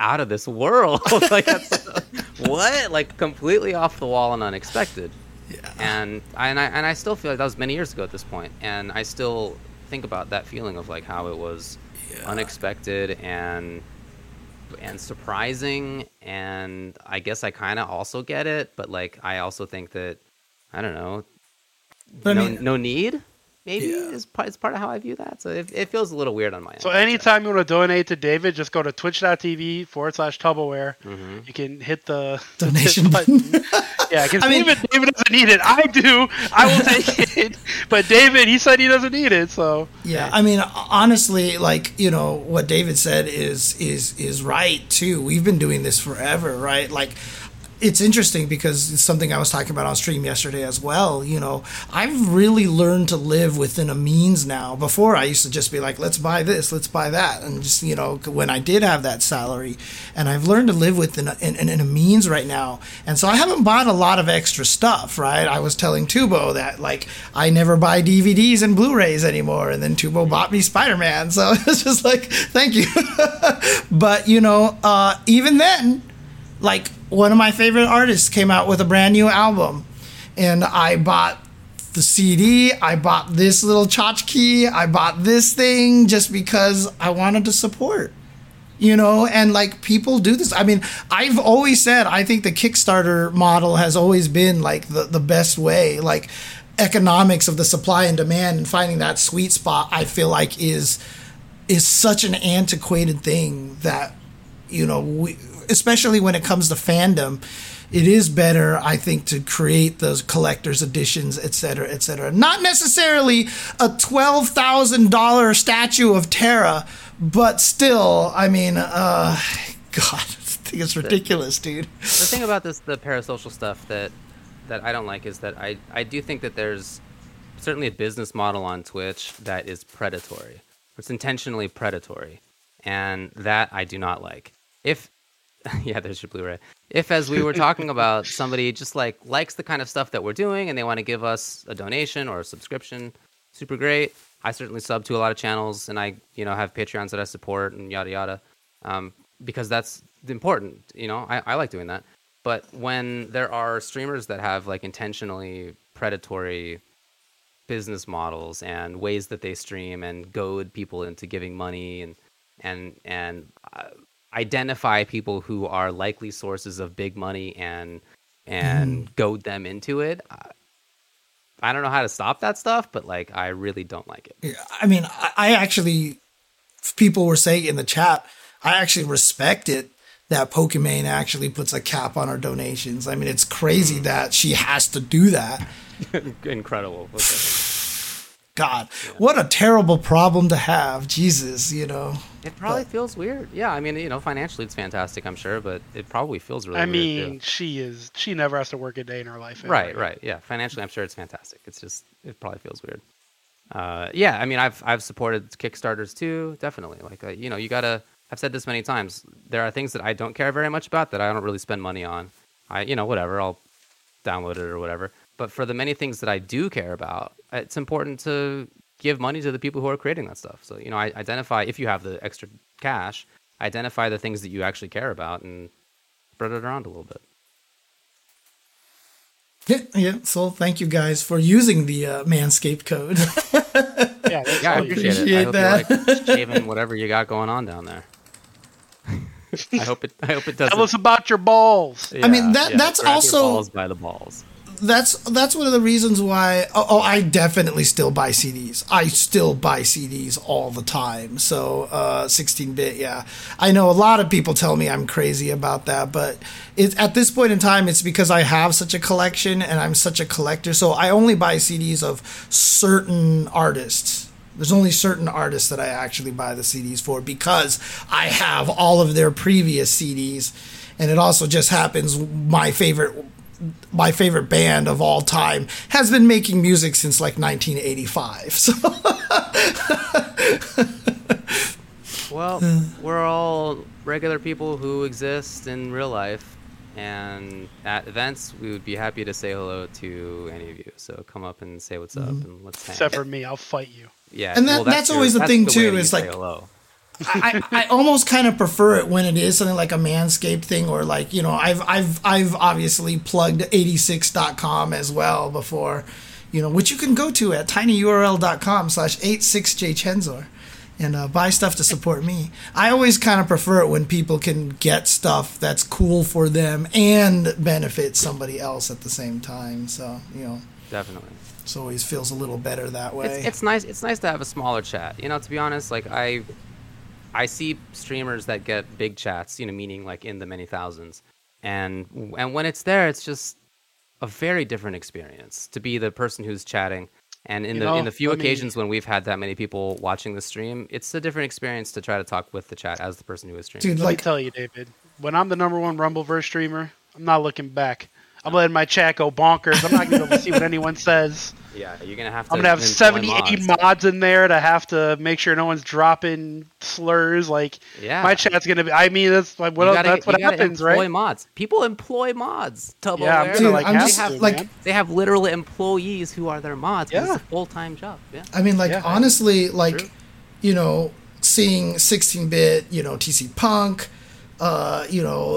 out of this world. [laughs] like that's [laughs] what? Like completely off the wall and unexpected. Yeah. And I, and I and I still feel like that was many years ago at this point, and I still think about that feeling of like how it was unexpected and and surprising and I guess I kind of also get it, but like I also think that I don't know, But I no, mean- no need maybe Yeah. is part is part of how I view that. So it, it feels a little weird on my end. So anytime you want to donate to David, just go to twitch.tv forward slash Tuboware. Mhm. You can hit the [laughs] Donation button. yeah, because [laughs] I mean- David, David doesn't need it. I do. I will take [laughs] it. But David, he said he doesn't need it. So Yeah, I mean, honestly, like you know, what David said is is is right too. We've been doing this forever, right? Like, it's interesting because it's something I was talking about on stream yesterday as well. You know, I've really learned to live within a means now. Before, I used to just be like, let's buy this, let's buy that, and just you know, when I did have that salary, and I've learned to live within a, in, in, a means right now. And so I haven't bought a lot of extra stuff, right? I was telling Tubo that like I never buy DVDs and Blu-rays anymore, and then Tubo bought me Spider-Man, [laughs] so it's just like thank you. [laughs] but you know, uh, even then, like one of my favorite artists came out with a brand new album, and I bought the CD. I bought this little tchotchke. I bought this thing just because I wanted to support you know and like people do this i mean i've always said i think the kickstarter model has always been like the, the best way like economics of the supply and demand and finding that sweet spot i feel like is is such an antiquated thing that you know we, especially when it comes to fandom it is better i think to create those collector's editions et cetera et cetera not necessarily a $12000 statue of Terra, but still i mean uh [laughs] god [laughs] i think it's ridiculous dude the thing about this the parasocial stuff that that I don't like is that I I do think that there's certainly a business model on Twitch that is predatory. It's intentionally predatory, and that I do not like. If [laughs] yeah, there's your Blu-ray. If as we were talking [laughs] about, somebody just like likes the kind of stuff that we're doing and they want to give us a donation or a subscription, super great. I certainly sub to a lot of channels and I, you know, have Patreons that I support and yada yada, um, because that's important. You know, I, I like doing that. But when there are streamers that have like intentionally predatory business models and ways that they stream and goad people into giving money and and and uh, identify people who are likely sources of big money and and mm-hmm. goad them into it. I, I don't know how to stop that stuff, but like I really don't like it. Yeah, I mean, I, I actually, people were saying in the chat, I actually respect it that Pokimane actually puts a cap on our donations. I mean, it's crazy mm. that she has to do that. [laughs] Incredible. Okay. God, what a terrible problem to have. Jesus, you know. It probably feels weird. Yeah, I mean, you know, financially it's fantastic, I'm sure, but it probably feels really I weird. mean, too. she is. She never has to work a day in her life. right, anyway. right, yeah. Financially, I'm sure it's fantastic. It's just it probably feels weird. Uh, yeah, I mean, I've I've supported Kickstarters too, definitely. Like, uh, you know, you gotta. I've said this many times. There are things that I don't care very much about that I don't really spend money on. I, you know, whatever. I'll download it or whatever. But for the many things that I do care about, it's important to give money to the people who are creating that stuff. So, you know, I identify if you have the extra cash, identify the things that you actually care about and spread it around a little bit. Yeah, yeah. So thank you guys for using the uh, Manscaped code. Yeah, [laughs] Yeah, I appreciate, appreciate it. I hope that. you [laughs] like shaving whatever you got going on down there. [laughs] I hope it. I hope it doesn't. Tell us about your balls. I mean, that- that's grab your also- balls by the balls. That's that's one of the reasons why oh, oh I definitely still buy CDs. I still buy CDs all the time. So uh 16-bit, yeah. I know a lot of people tell me I'm crazy about that, but it's at this point in time it's because I have such a collection and I'm such a collector. So I only buy CDs of certain artists. There's only certain artists that I actually buy the CDs for because I have all of their previous CDs and it also just happens my favorite my favorite band of all time has been making music since like 1985. [laughs] So Well, we're all regular people who exist in real life, and at events, we would be happy to say hello to any of you. So come up and say what's up, mm-hmm. and let's hang. Except for me, I'll fight you. yeah, And that- that's always the that's thing, way too, that is you say like- hello. I, I almost kind of prefer it when it is something like a manscaped thing or like, you know, I've I've I've obviously plugged 86.com as well before, you know, which you can go to at tinyurl.com slash 86jchenzor and uh, buy stuff to support me. I always kind of prefer it when people can get stuff that's cool for them and benefit somebody else at the same time. So, you know, Definitely. it always feels a little better that way. It's, it's nice. It's nice to have a smaller chat. You know, to be honest, like I, I see streamers that get big chats. You know, meaning like in the many thousands, and and when it's there, it's just a very different experience to be the person who's chatting. And in You the know, in the few let me- occasions when we've had that many people watching the stream, it's a different experience to try to talk with the chat as the person who is streaming. Dude, Let like me tell you, David. When I'm the number one Rumbleverse streamer, I'm not looking back. I'm letting my chat go bonkers. I'm not going to be able to see what anyone says. Yeah, you're gonna have to. I'm gonna have employ 70, mods. 80 mods in there to have to make sure no one's dropping slurs. Like Yeah. my chat's gonna be. I mean, that's like what You gotta- that's what happens, employ right? mods. People employ mods. Tubo Yeah, I'm Dude, like I'm have just, to, like- man. They have literal employees who are their mods. Yeah. It's a full time job. Yeah. I mean, like Yeah. honestly, like True. you know, seeing 16-bit, you know, TC Punk, uh, you know,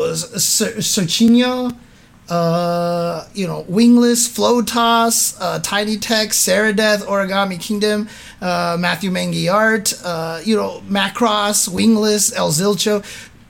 Serginho, uh, you know, Wingless, Flotas, uh, Tiny Tech, Death, Origami Kingdom, uh, Matthew Mangy Art, uh, you know, Macross, Wingless, El Zilcho.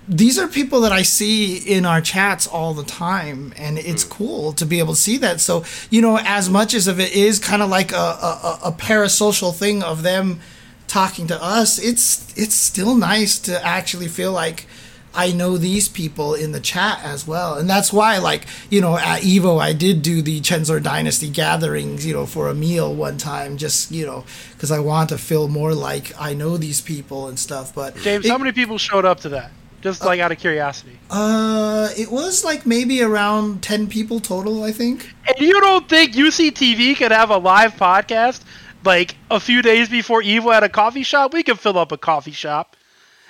These are people that I see in our chats all the time, and it's cool to be able to see that. So, you know, as much as of it is kind of like a, a, a parasocial thing of them talking to us, it's it's still nice to actually feel like I know these people in the chat as well. And that's why, like, you know, at Evo, I did do the Chenzor Dynasty gatherings, you know, for a meal one time, just, you know, because I want to feel more like I know these people and stuff. But James, it, how many people showed up to that? Just like out of curiosity. uh, it was like maybe around 10 people total, I think. And you don't think UCTV could have a live podcast like a few days before Evo at a coffee shop? We could fill up a coffee shop.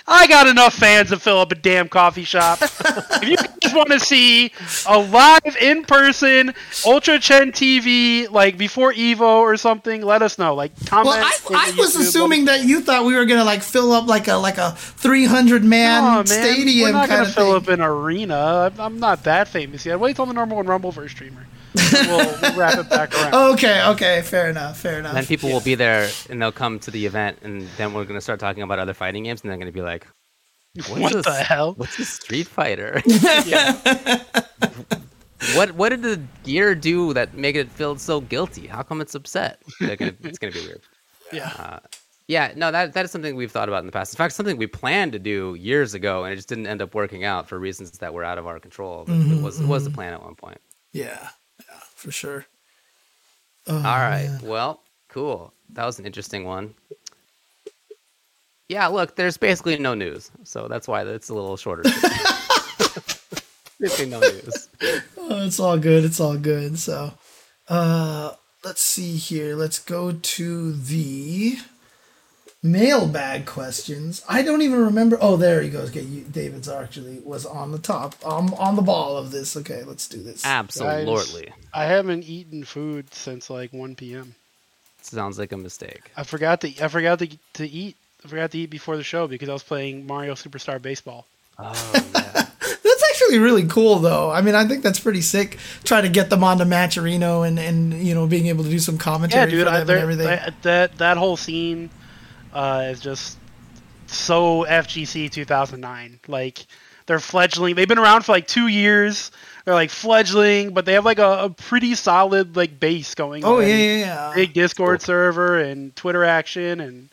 I got enough fans to fill up a damn coffee shop. [laughs] if you guys want to see a live in person Ultra Chen TV like before Evo or something, let us know. Like comment. Well, I, I was assuming that you thought we were gonna like fill up like a like a 300 man man, stadium We're not gonna fill thing. up an arena. I'm, I'm not that famous yet. Wait till the number one Rumbleverse streamer. We'll, we'll wrap it back around. Okay, okay, fair enough, fair enough. Then people will be there and they'll come to the event, and then we're gonna start talking about other fighting games, and they're gonna be like, What's what this- the hell? "What's a Street Fighter? [laughs] What what did the gear do that made it feel so guilty? How come it's upset?" Gonna, it's gonna be weird. yeah. Uh, yeah, no, that that is something we've thought about in the past. In fact, something we planned to do years ago, and it just didn't end up working out for reasons that were out of our control. But it mm-hmm, was it was the mm-hmm. plan at one point. yeah, yeah, for sure. All right. Well, cool. That was an interesting one. Yeah, look, there's basically no news, so that's why it's a little shorter. [laughs] basically no news. Oh, it's all good. It's all good. So, uh, let's see here. Let's go to the mailbag questions. I don't even remember. Oh, there he goes. Okay, you, David's actually was on the top, um, on the ball of this. Okay, let's do this. Absolutely. I haven't eaten food since like 1 p.m. Sounds like a mistake. I forgot to I forgot to, to eat. I forgot to eat before the show because I was playing Mario Superstar Baseball. Oh, yeah. [laughs] That's actually really cool, though. I mean, I think that's pretty sick. Trying to get them onto Matcherino and and you know being able to do some commentary Yeah, dude, for I, them and everything. that, that that whole scene uh, is just so FGC 2009. Like they're fledgling. They've been around for like two years. They're like fledgling, but they have like a, a pretty solid like base going. oh on. yeah, yeah, yeah. Big Discord server and Twitter action and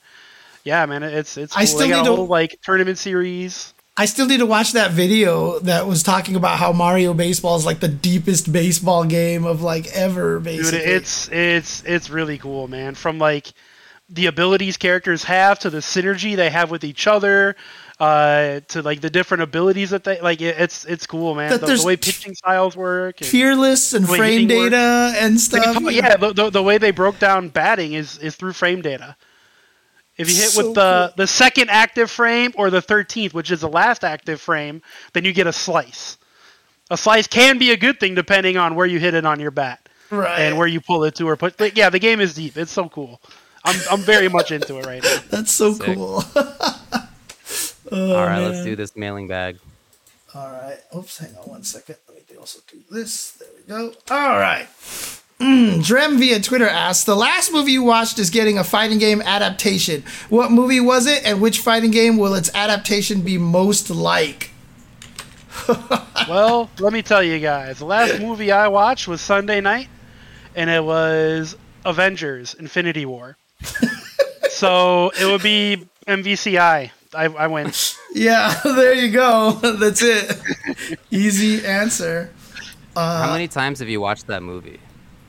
yeah, man, it's it's. I still they got need a to- like tournament series. I still need to watch that video that was talking about how Mario Baseball is like the deepest baseball game of like ever. Dude, Basically, it's it's it's really cool, man. From like the abilities characters have to the synergy they have with each other, uh, to like the different abilities that they like. It, it's it's cool, man. That The, the way pitching styles work. And, fearless and frame data and stuff. talk- yeah, the, the, the way they broke down batting is is through frame data. If you hit So with the cool. the second active frame or the thirteenth, which is the last active frame, then you get a slice. A slice can be a good thing depending on where you hit it on your bat right. and where you pull it to or put. Like, yeah, the game is deep. It's so cool. I'm I'm very much into it right now. [laughs] That's so Sick. cool. [laughs] All right, let's do this mailing bag. All right. Oops, hang on one second. Let me also do this. There we go. All right. Mm, Drem via Twitter asks The last movie you watched is getting a fighting game adaptation. What movie was it, and which fighting game will its adaptation be most like? [laughs] Well, let me tell you guys. The last movie I watched was Sunday night, and it was Avengers: Infinity War. So it would be MVCI. I, I win. [laughs] Yeah, [laughs] there you go. [laughs] That's it. Easy answer. How Uh, many times have you watched that movie?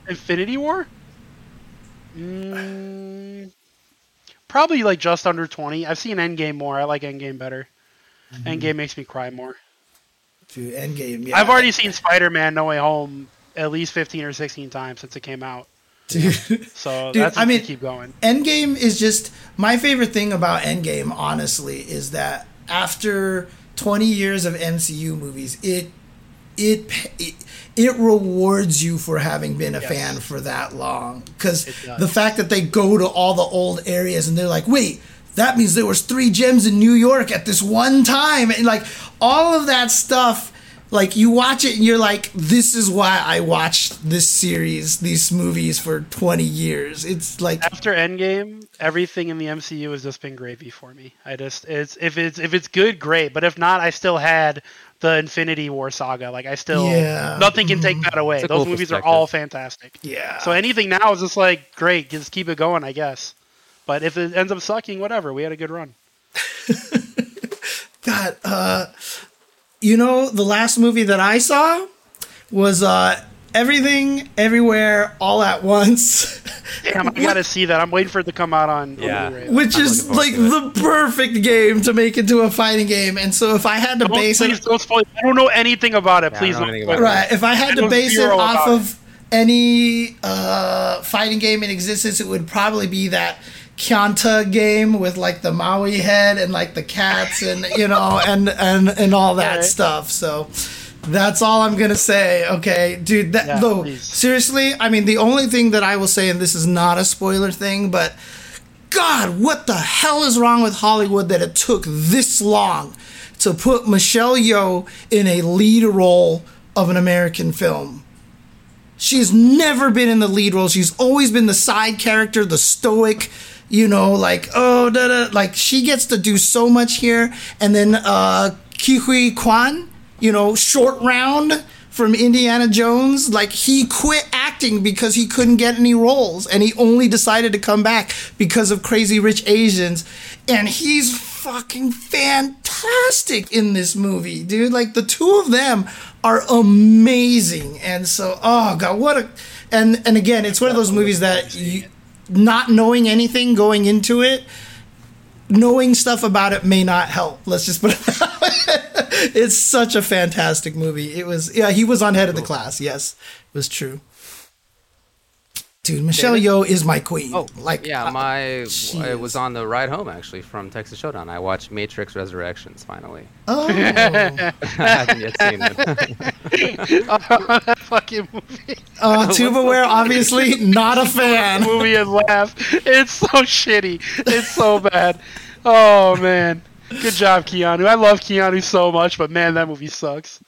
Infinity War? Mm, probably like just under 20. I've seen Endgame more. I like Endgame better. Mm-hmm. Endgame makes me cry more. Dude, Endgame. Yeah. I've already seen Spider Man No Way Home at least 15 or 16 times since it came out. Dude. So Dude, that's I mean- keep going. Endgame is just my favorite thing about Endgame, honestly, is that after 20 years of MCU movies, it it it, it rewards you for having been a Yes. fan for that long because the fact that they go to all the old areas and they're like, wait. That means there was three gems in New York at this one time, and like all of that stuff like you watch it and you're like this is why i watched this series these movies for 20 years it's like After Endgame, everything in the MCU has just been gravy for me. I just it's if it's if it's good, great. But if not, I still had the Infinity War saga. Like I still Yeah. nothing can take that away. It's Those cool movies are all fantastic. yeah So anything now is just like great, just keep it going, I guess. But if it ends up sucking, whatever. We had a good run. [laughs] god uh you know the last movie that i saw was uh everything everywhere all at once [laughs] Damn, I gotta see that. I'm waiting for it to come out on Yeah. Blu-ray. which I'm is like the perfect game to make into a fighting game and so if i had to Don't, base please it don't spoil. I don't know anything about it. Yeah, please don't don't. anything about it. Right. If I had I to base it off about of any uh, fighting game in existence, it would probably be that Kyanta game with like the Maui head and like the cats and you know [laughs] and and and all that stuff. So that's all I'm gonna say. Okay, dude. That Yeah, though please. seriously, I mean the only thing that I will say, and this is not a spoiler thing, but God, what the hell is wrong with Hollywood that it took this long to put Michelle Yeoh in a lead role of an American film? She's never been in the lead role. She's always been the side character, the stoic, you know, like, oh, da, da. like she gets to do so much here. And then uh, Ke Huy Quan, you know, short round from Indiana Jones, like he quit acting because he couldn't get any roles and he only decided to come back because of Crazy Rich Asians. And he's fucking fantastic in this movie, dude. Like the two of them are amazing. And so, oh god, what a and and again, it's one of those movies that you not knowing anything going into it, knowing stuff about it may not help. Let's just put it that [laughs] way. it's such a fantastic movie. It was yeah, he was on head of the class. Yes, it was true. Dude, Michelle David? Yeoh is my queen. Oh, like yeah, uh, my she it is. was on the ride home actually from Texas Showdown. I watched Matrix Resurrections finally. Oh, [laughs] I haven't yet seen it. [laughs] that fucking movie, uh, [laughs] Tuboware, obviously not a fan. movie and laugh. It's so shitty. It's so bad. Oh man, good job, Keanu. I love Keanu so much, but man, that movie sucks.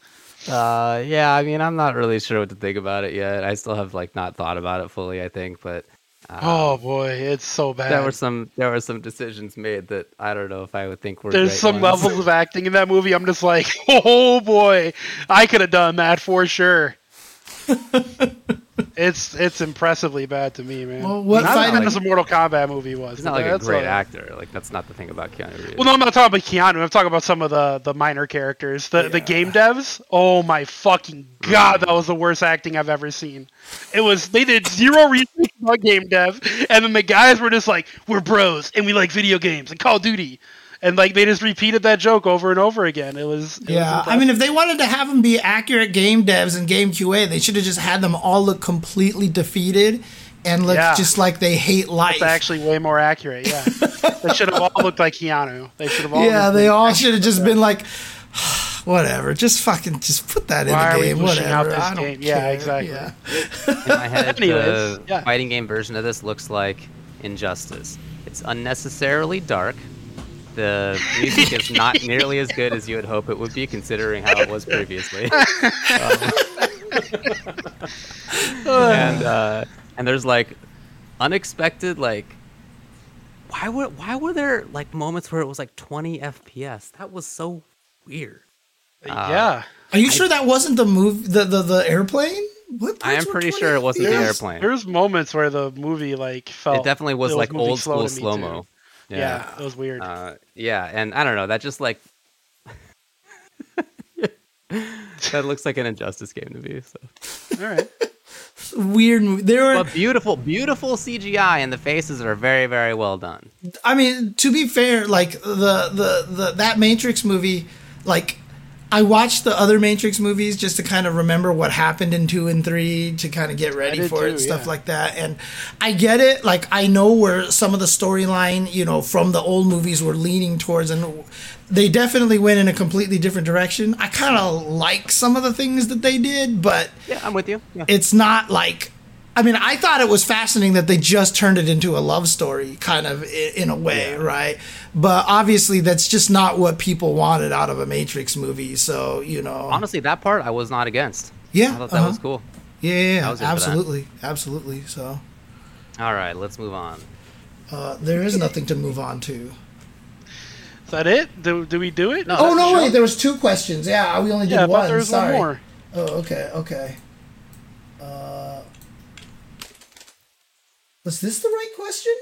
Uh, yeah, I mean, I'm not really sure what to think about it yet. I still have like not thought about it fully. I think, but uh, Oh boy, it's so bad. there were some there were some decisions made that I don't know if I would think were. There's great some ones. levels of [laughs] acting in that movie. I'm just like, [laughs] oh boy, I could have done that for sure. [laughs] it's it's impressively bad to me, man. Well, what not fight- as bad as a Mortal Kombat movie was. He's not like a great like- actor. Like that's not the thing about Keanu Reeves. Well, no, I'm not talking about Keanu. I'm talking about some of the the minor characters. The the game devs. Oh my fucking god, that was the worst acting I've ever seen. It was they did zero research on game dev, and then the guys were just like, "We're bros and we like video games and Call of Duty," and like they just repeated that joke over and over again. It was it was Yeah, I mean, if they wanted to have them be accurate game devs and game QA, they should have just had them all look completely defeated and look Yeah. just like they hate life. It's actually way more accurate. Yeah, [laughs] they should have all looked like Keanu. They should have all. yeah, they all should have just been like, [sighs] whatever, just fucking, just put that Why in we the game, pushing out whatever. this I don't game? Yeah, exactly. Yeah. In my head, [laughs] the yeah. fighting game version of this looks like Injustice. It's unnecessarily dark. The music is not nearly as good as you would hope it would be, considering how it was [laughs] previously. Um, [laughs] and uh, and there's like unexpected like why were why were there like moments where it was like 20 FPS? That was so weird. yeah. Are you sure that wasn't the move, the the, the airplane? What I am pretty 20 sure it wasn't the airplane. There's moments where the movie like felt. It definitely was, it like moving old school to me, too. slow mo. Yeah. it was weird. Uh, yeah, and I don't know. That just like [laughs] that looks like an injustice game to me. So. All right. Weird. There were, But beautiful, beautiful CGI, and the faces are very, very well done. I mean, to be fair, like the the the that Matrix movie, like I watched the other Matrix movies just to kind of remember what happened in two and three to kind of get ready for it, stuff yeah. like that. And I get it. Like I know where some of the storyline, you know, from the old movies were leaning towards, and they definitely went in a completely different direction. I kind of like some of the things that they did, but Yeah, I'm with you. Yeah. it's not like I mean, I thought it was fascinating that they just turned it into a love story, kind of in a way, right? But obviously, that's just not what people wanted out of a Matrix movie. So you know, Honestly, that part I was not against. yeah, I thought that uh-huh. was cool. yeah, yeah, yeah, I was in for that. absolutely, absolutely. So All right, let's move on. uh, there is nothing to move on to. Is that it? Do, do we do it? No, Oh no, the wait, there was two questions. Yeah, we only did Yeah, one. thought there was Sorry. one more. Oh, okay, okay. Uh, was this the right question?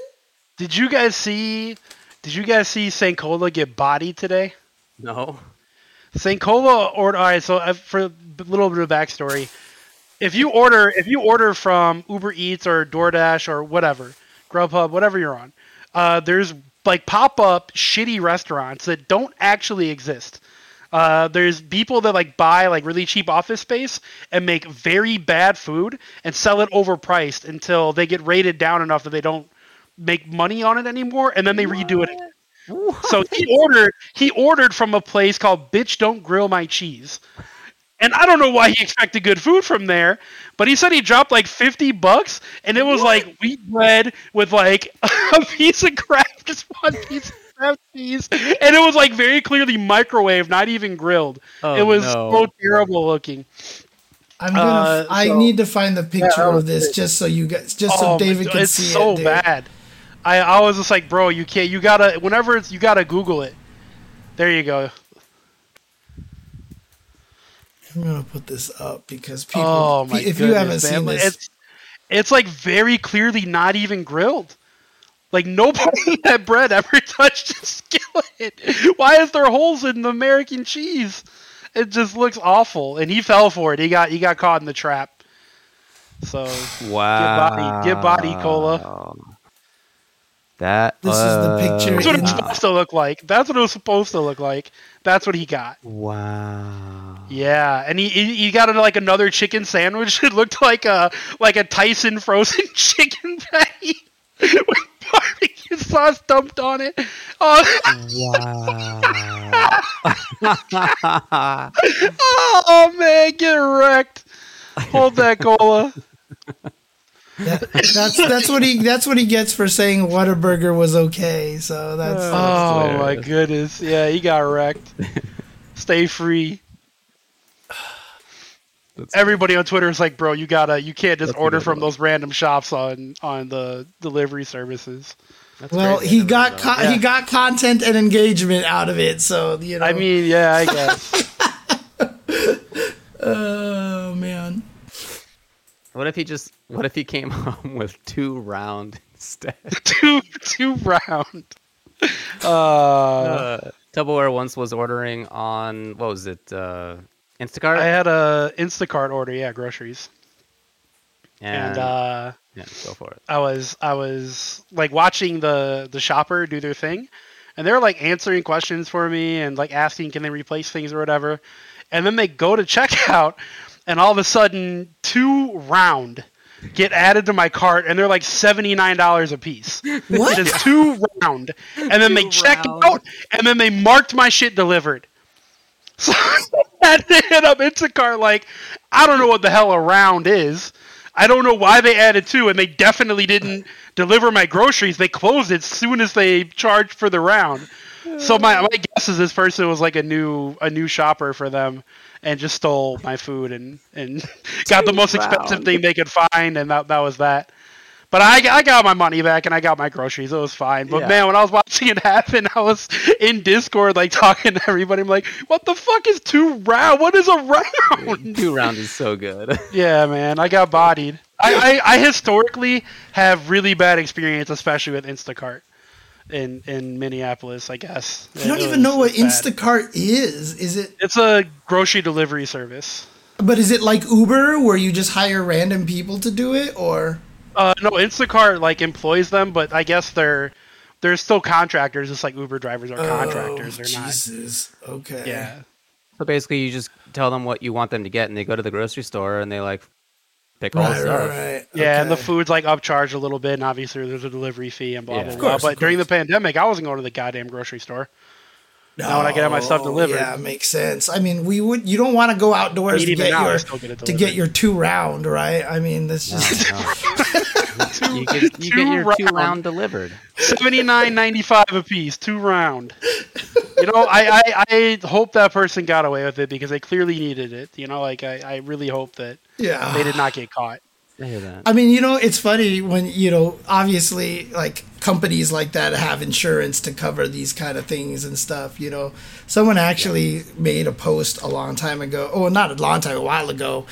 Did you guys see? Did you guys see St. Cola get bodied today? No. St. Cola order. All right, so uh, for a little bit of backstory, if you order if you order from Uber Eats or DoorDash or whatever, Grubhub, whatever you're on, uh, there's like pop up shitty restaurants that don't actually exist. Uh, there's people that like buy like really cheap office space and make very bad food and sell it overpriced until they get rated down enough that they don't make money on it anymore, and then they redo it. So he ordered he ordered from a place called Bitch Don't Grill My Cheese. And I don't know why he expected good food from there, but he said he dropped like 50 bucks and it was like wheat bread with like [laughs] a piece of crap, just one piece of crab cheese. And it was like very clearly microwave, not even grilled. Oh, it was no. so terrible looking. I'm gonna. Uh, I need to find the picture that was of this it. just so you guys, just so Oh my David God, can it's see so it. dude. bad. I, I was just like, bro, you can't. You gotta. Whenever it's, you gotta Google it. There you go. I'm gonna put this up because people. oh my if goodness, you haven't man. seen this, it's it's like very clearly not even grilled. Like nobody [laughs] in that bread ever touched a skillet. Why is there holes in the American cheese? It just looks awful. And he fell for it. He got he got caught in the trap. So Wow. body- get body, Cola. That This is the picture That's what it was supposed to look like. That's what it was supposed to look like. That's what he got. Wow. Yeah, and he he he got like another chicken sandwich. [laughs] It looked like a like a Tyson frozen [laughs] chicken patty [laughs] with barbecue sauce dumped on it. Oh, Wow. [laughs] oh man, get wrecked. Hold that cola. That- that's that's what he that's what he gets for saying Whataburger was okay. So that's Oh my goodness. Yeah, he got wrecked. Stay free. That's- Everybody on Twitter is like, bro, you gotta, you can't just That's order from those random shops on on the delivery services. That's well, crazy. He got knew co- that. Yeah. he got content and engagement out of it. So you know. I mean, yeah, I [laughs] guess. [laughs] oh man. What if he just? What if he came [laughs] home with two round instead? two two round. Uh, Uh, Tuboware once was ordering on what was it? Uh, Instacart. I had a Instacart order, yeah, groceries, and, and uh, yeah, go for it. I was I was like watching the the shopper do their thing, and they're like answering questions for me and like asking can they replace things or whatever, and then they go to checkout, and all of a sudden two round get added to my cart and they're like seventy nine dollars a piece. What? Just two round, and then they Two checked round. out, and then they marked my shit delivered. So I had to hit up Instacart like, I don't know what the hell a round is. I don't know why they added two, and they definitely didn't deliver my groceries. They closed it as soon as they charged for the round. So my, my guess is this person was like a new a new shopper for them, and just stole my food and and [laughs] got the most expensive thing they could find, and that that was that. But I, I got my money back and I got my groceries. It was fine. But Yeah. man, when I was watching it happen, I was in Discord like talking to everybody. I'm like, what the fuck is two round? What is a round? Two round is so good. [laughs] yeah, man, I got bodied. I, I, I historically have really bad experience, especially with Instacart in in Minneapolis. I guess I don't even know what bad. Instacart is. Is it? It's a grocery delivery service. But is it like Uber, where you just hire random people to do it, or? Uh, no, Instacart like employs them, but I guess they're they're still contractors, just like Uber drivers are contractors. Oh, They're not. Jesus. Okay. Yeah. so basically, you just tell them what you want them to get, and they go to the grocery store and they like pick all the Right, stuff. right, right. Yeah, and the food's like upcharged a little bit, and obviously there's a delivery fee and blah Yeah. blah Of blah. course, But of during the pandemic, I wasn't going to the goddamn grocery store. Now when I can have my stuff delivered. Yeah, makes sense. I mean, we would. You don't want to go outdoors mean, to get now, your get to get your two round, right? I mean, that's just. No, [laughs] you get you Two get your two round. round delivered. Seventy nine ninety five a piece, two round. You know, I, I I hope that person got away with it because they clearly needed it. You know, like I, I really hope that yeah. they did not get caught. I that. I mean, you know, it's funny when you know, obviously, like companies like that have insurance to cover these kind of things and stuff. You know, someone actually made a post a long time ago. Oh, not a long time, a while ago.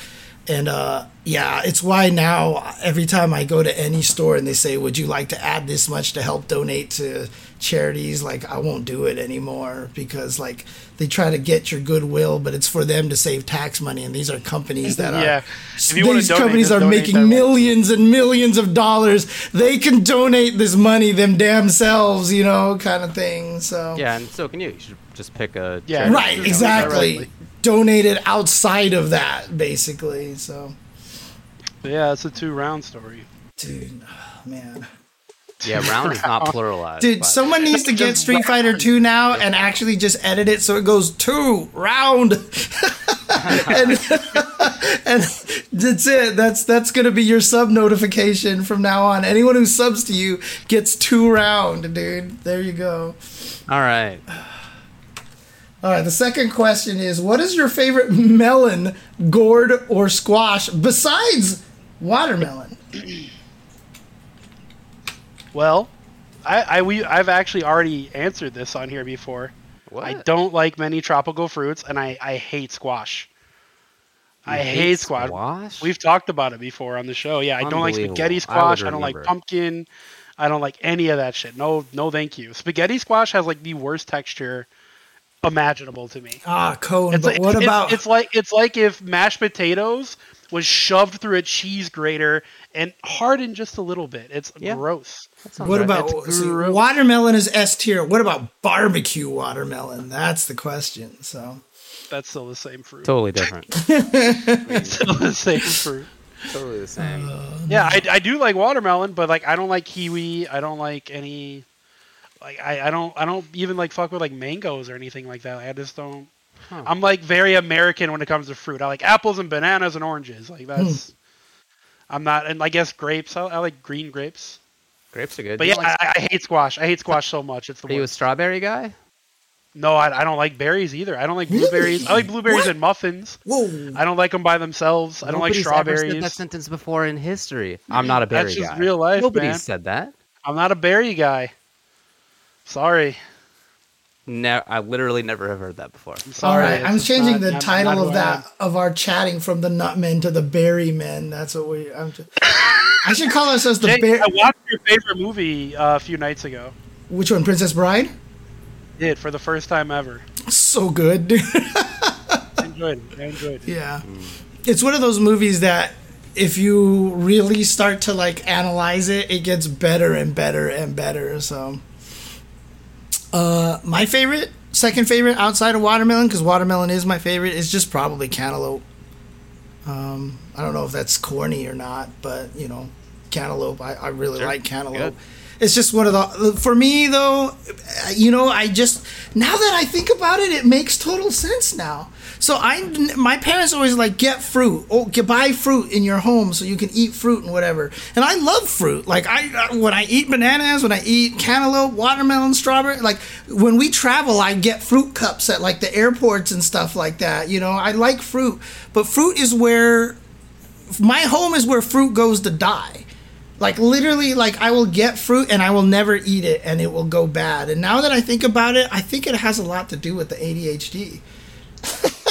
And uh, yeah, it's why now every time I go to any store and they say, "Would you like to add this much to help donate to charities?" Like I won't do it anymore because like they try to get your goodwill, but it's for them to save tax money, and these are companies that are Yeah. If you these donate, companies are making that way. millions and millions of dollars. They can donate this money them damn selves, you know, kind of thing. So Yeah, and so can you. You should just pick a Yeah, right, to donate exactly. directly. Donate it outside of that, basically. So, yeah, it's a two round story. dude, oh, man, [laughs] Yeah, round is not pluralized. dude, but- someone needs to get Street Fighter Two now and actually just edit it so it goes two round. [laughs] and, [laughs] and that's it. That's that's gonna be your sub notification from now on. Anyone who subs to you gets two round, dude. There you go. All right. All right. The second question is: What is your favorite melon, gourd, or squash besides watermelon? [clears throat] Well, I, I we I've actually already answered this on here before. What? I don't like many tropical fruits, and I, I hate squash. I You hate, squash. squash? We've talked about it before on the show. Yeah, I don't like spaghetti squash. I, don't like pumpkin. I don't like any of that shit. No, no, thank you. Spaghetti squash has like the worst texture imaginable to me. Ah, cone. It's but like, what it's- about? It's like it's like if mashed potatoes was shoved through a cheese grater and hardened just a little bit. It's Yeah. gross. That sounds What right. about It's see, watermelon is S tier? What about barbecue watermelon? That's the question. So That's still the same fruit. totally different? [laughs] Still the same fruit. totally the same. Uh, yeah, I, I do like watermelon, but like I don't like kiwi. I don't like any. Like I, I don't I don't even like fuck with like mangoes or anything like that. I just don't. Huh. I'm like very American when it comes to fruit. I like apples and bananas and oranges. Like that's. Hmm. I'm not, and I guess grapes. I, I like green grapes. Grapes are good. But You yeah, like- I, I hate squash. I hate squash so much. It's the are you a strawberry guy? No, I, I don't like berries either. I don't like Really? blueberries. I like blueberries What? in muffins. whoa, I don't like them by themselves. I don't like Nobody's ever said strawberries. that sentence before in history. I'm not a berry That's just real life, Nobody's man. said that. I'm not a berry guy. Sorry. Ne- I literally never have heard that before. I'm sorry. right, It's I'm changing not- the not- title not of that of our chatting from the Nutmen to the Berry Men. That's what we. I'm just, I should call ourselves the Jay, Bear. I watched your favorite movie uh, a few nights ago. Which one, Princess Bride? Did for the first time ever. So good, dude. I enjoyed it. I enjoyed it. yeah, it's one of those movies that if you really start to like analyze it, it gets better and better and better. So, uh, my favorite, second favorite outside of watermelon, because watermelon is my favorite, is just probably cantaloupe. Um, I don't know if that's corny or not, but you know, cantaloupe. I, I really Sure. like cantaloupe. It's just one of the for me though. You know, I just now that I think about it, it makes total sense now. So I, my parents always like get fruit, oh, get, buy fruit in your home so you can eat fruit and whatever. And I love fruit. Like I, uh, when I eat bananas, when I eat cantaloupe, watermelon, strawberry. Like when we travel, I get fruit cups at like the airports and stuff like that. You know, I like fruit, but fruit is where my home is where fruit goes to die. Like literally, like I will get fruit and I will never eat it and it will go bad. And now that I think about it, I think it has a lot to do with the ADHD. [laughs]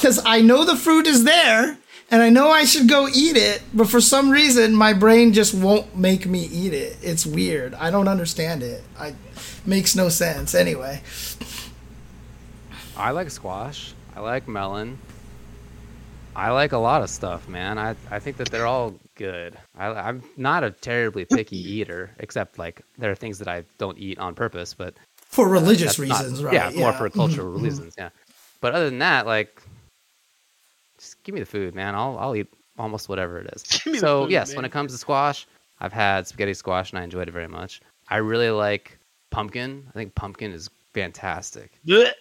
Because I know the fruit is there and I know I should go eat it, but for some reason my brain just won't make me eat it. It's weird. I don't understand it. I makes no sense. Anyway, I like squash. I like melon. I like a lot of stuff, man. I, I think that they're all good. I, I'm not a terribly picky eater, except like there are things that I don't eat on purpose, but for religious not- reasons, right? Yeah, more for cultural Mhm, mhm. reasons. Yeah, but other than that, like, give me the food, man. I'll I'll eat almost whatever it is. [laughs] Give me the so food, yes, man. when it comes to squash, I've had spaghetti squash and I enjoyed it very much. I really like pumpkin. I think pumpkin is fantastic. Blech.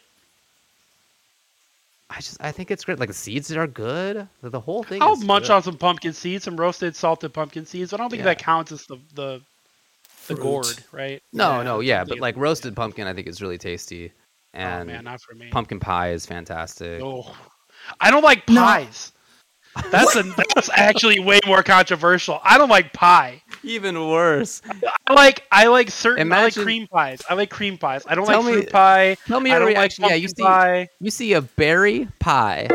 I just I think it's great. Like the seeds are good. The, the whole thing. I'll is munch good. on some pumpkin seeds, some roasted salted pumpkin seeds. But I don't think Yeah. that counts as the the the gourd, right? No, no, yeah, but like roasted pumpkin, I think is really tasty, Oh and man, not for me. pumpkin pie is fantastic. Oh, I don't like No. pies. That's a that's [laughs] actually way more controversial. I don't like pie. Even worse. I like I like certain I like Imagine- cream pies. I like cream pies. I don't Tell like me- fruit pie. Tell me I your don't reaction. like yeah, you pumpkin see, pie. you see a berry pie.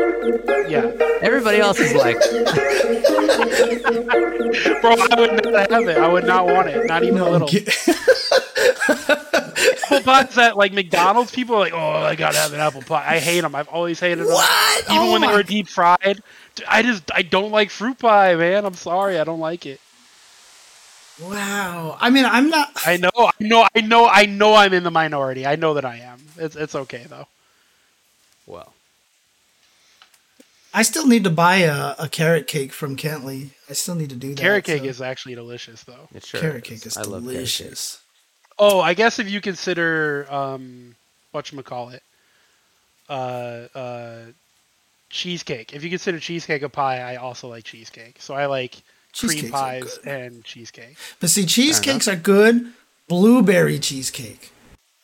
Yeah, Everybody else is like, [laughs] bro, I would not have it. I would not want it. Not even a little. Get- [laughs] Apple pies at like McDonald's, people are like, "Oh, I gotta have an apple pie." I hate them. I've always hated them. What? Even Oh when they were deep fried. I just I don't like fruit pie, man. I'm sorry, I don't like it. Wow. I mean, I'm not. I know, I know, I know, I know. I'm in the minority. I know that I am. It's it's okay though. well, I still need to buy a, a carrot cake from Kentley. I still need to do that. Carrot cake so- is actually delicious though. it sure carrot is. cake is I love carrot cake. delicious. Oh, I guess if you consider um, what you call it, uh, uh, cheesecake. If you consider cheesecake a pie, I also like cheesecake. So I like cream pies and cheesecake. But see, cheesecakes are good. Blueberry cheesecake.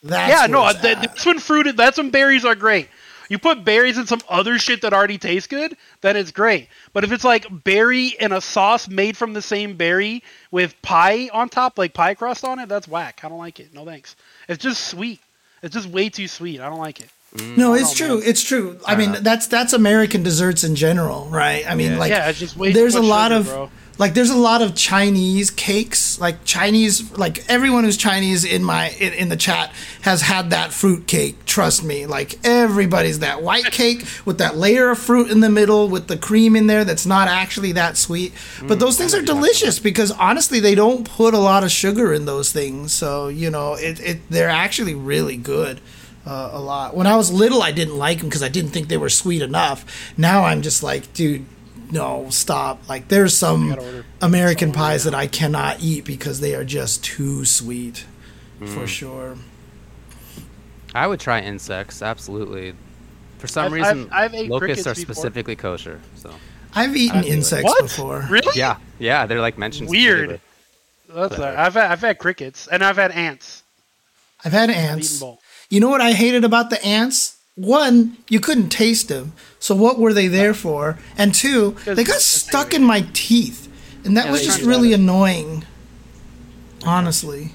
That's yeah, no, that's when fruited. That's when berries are great. You put berries in some other shit that already tastes good, then it's great. But if it's like berry in a sauce made from the same berry with pie on top, like pie crust on it, that's whack. I don't like it. No thanks. It's just sweet. It's just way too sweet. I don't like it. Mm. No, it's know, true. man. It's true. I uh-huh. mean, enough. that's that's American desserts in general, right? I mean, Yeah. like yeah, it's just way. there's too a lot sugar, of bro. Like there's a lot of Chinese cakes, like Chinese, like everyone who's Chinese in my in, in the chat has had that fruit cake. Trust me, like everybody's that white [laughs] cake with that layer of fruit in the middle with the cream in there that's not actually that sweet. But those things are delicious because honestly, they don't put a lot of sugar in those things, so you know it, it they're actually really good. Uh, a lot. When I was little, I didn't like them because I didn't think they were sweet enough. Now I'm just like, dude, no, stop. Like, there's some gotta order American pies that I cannot eat because they are just too sweet, for mm. sure. I would try insects, absolutely. For some I've- reason, I've- I've locusts crickets are before. specifically kosher. So I've eaten I'd insects What? before. Really? yeah, yeah, they're like mentioned. Weird. That's all Whatever. right. I've had, I've had crickets and I've had ants. I've had ants. You know what I hated about the ants? One, you couldn't taste them. So what were they there for? And two, they got stuck in my teeth, and that Yeah, was just really annoying. Honestly.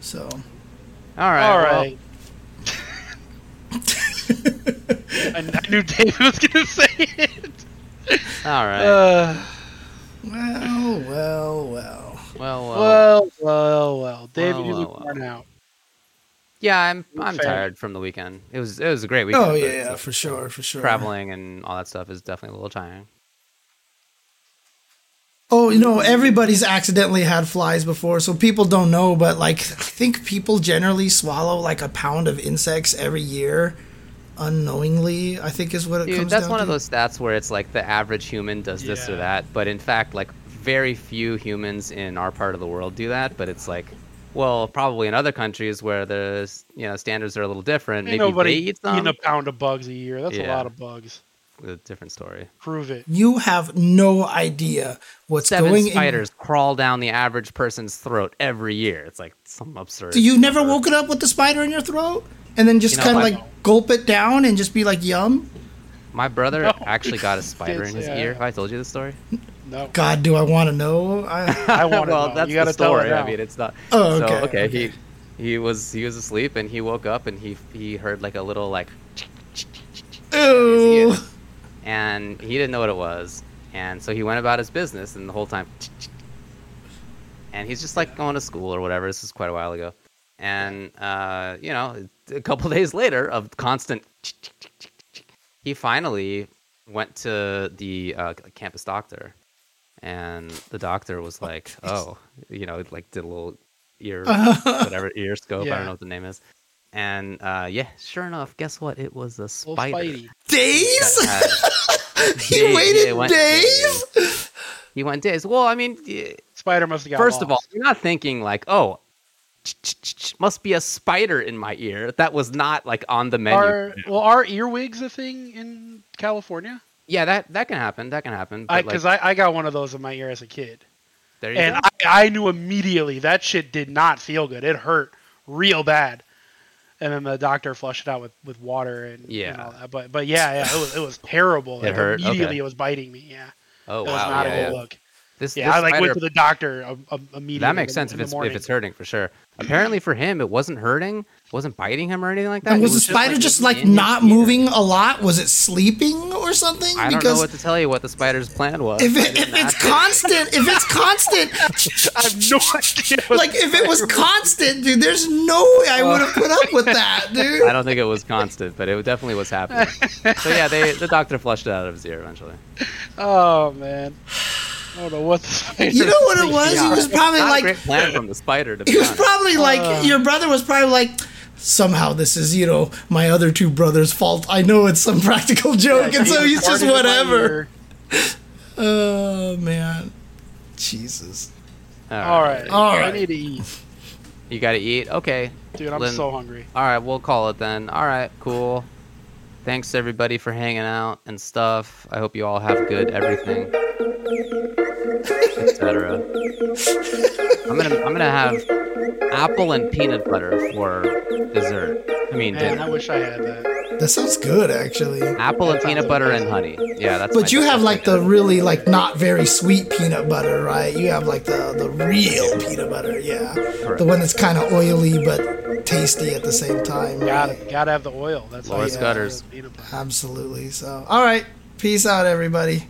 So. All right. All well. [laughs] I, I knew David was gonna say it. all right. Uh, Well, well, well. well, well, well, well, well. David, Well, you well, look well. worn out. Yeah, I'm I'm fair. tired from the weekend. It was it was a great weekend. Oh yeah, yeah, for sure, for sure. Traveling and all that stuff is definitely a little tiring. Oh, you know, everybody's accidentally had flies before, so people don't know. But like, I think people generally swallow like a pound of insects every year, unknowingly. I think is what it Dude, comes that's down one to. of those stats where it's like the average human does this or that, but in fact, like very few humans in our part of the world do that. But it's like, well, probably in other countries where the you know standards are a little different, Ain't maybe nobody they eat some. eating a pound of bugs a year. That's a lot of bugs. A different story. Prove it. You have no idea what's Seven going in. spiders crawl down the average person's throat every year. It's like some absurd. So you never number. woken up with the spider in your throat, and then just You know, kind of I- like gulp it down and just be like, "Yum." My brother [laughs] No. actually got a spider in his yeah. ear. Have I told you this story? No. God, do I want to know? I, [laughs] I want to well, know. that's you gotta the story. tell it I mean, it's not. Oh, So, okay, okay. okay. He he was he was asleep and he woke up and he he heard like a little like, Ew. and he didn't know what it was, and so he went about his business and the whole time, and he's just like going to school or whatever. This is quite a while ago, and uh, you know, a couple [laughs] days later of constant, he finally went to the uh, campus doctor and the doctor was like, "Oh, you know, like did a little ear, [laughs] whatever ear scope. I don't know what the name is." And uh, yeah, sure enough, guess what? It was a spider. Days? [laughs] he Yeah, waited yeah, it went days. he went days. Well, I mean, Spider must have got first of all, you're not thinking like, "Oh, must be a spider in my ear." That was not like on the menu. Are well, are earwigs a thing in California? Yeah, that that can happen. That can happen. but, Because like, I, I got one of those in my ear as a kid, there you and go. I, I knew immediately that shit did not feel good. It hurt real bad. And then the doctor flushed it out with, with water and, and Yeah. all that. But but yeah, yeah, it was it was terrible. It Like, hurt? Immediately Okay. it was biting me. Yeah, oh it was wow, not yeah, a good yeah. look. This, Yeah, this I like spider- went to the doctor um, um, immediately. That makes sense if it's if it's hurting for sure. Apparently for him, it wasn't hurting, wasn't biting him or anything like that. And It was the just, spider like, just like not moving a lot? Was it sleeping or something? I don't know what to tell you. What the spider's plan was. if it, if it's constant, if it's constant, [laughs] I have no [laughs] idea. like if it was constant, dude, there's no way I would have put up with that, [laughs] dude. I don't think it was constant, but it definitely was happening. so yeah, they the doctor flushed it out of his ear eventually. Oh man, I don't know what the spider. You know what it was? He was probably like plan from the spider to be he was honest. probably like Uh. your brother was probably like somehow this is you know my other two brothers' fault. I know it's some [laughs] practical joke, and so he's just Farted in my whatever. [laughs] Oh man, Jesus. All right, all right. I need to eat, You got to eat. Okay. dude. I'm Lynn- so hungry. All right, we'll call it then. All right, cool. Thanks everybody for hanging out and stuff. I hope you all have good everything, etc. I'm gonna I'm gonna have apple and peanut butter for dessert. I mean Man, dinner. I wish I had that. That sounds good, actually. Apple and peanut butter and honey. Yeah, that's. But you have like the dinner. really like not very sweet peanut butter, right? You have like the the real peanut butter, yeah. The one that's kind of oily but tasty at the same time. Gotta right? gotta have the oil. That's how Laura you Scutters. have. Absolutely. So, all right. Peace out, everybody.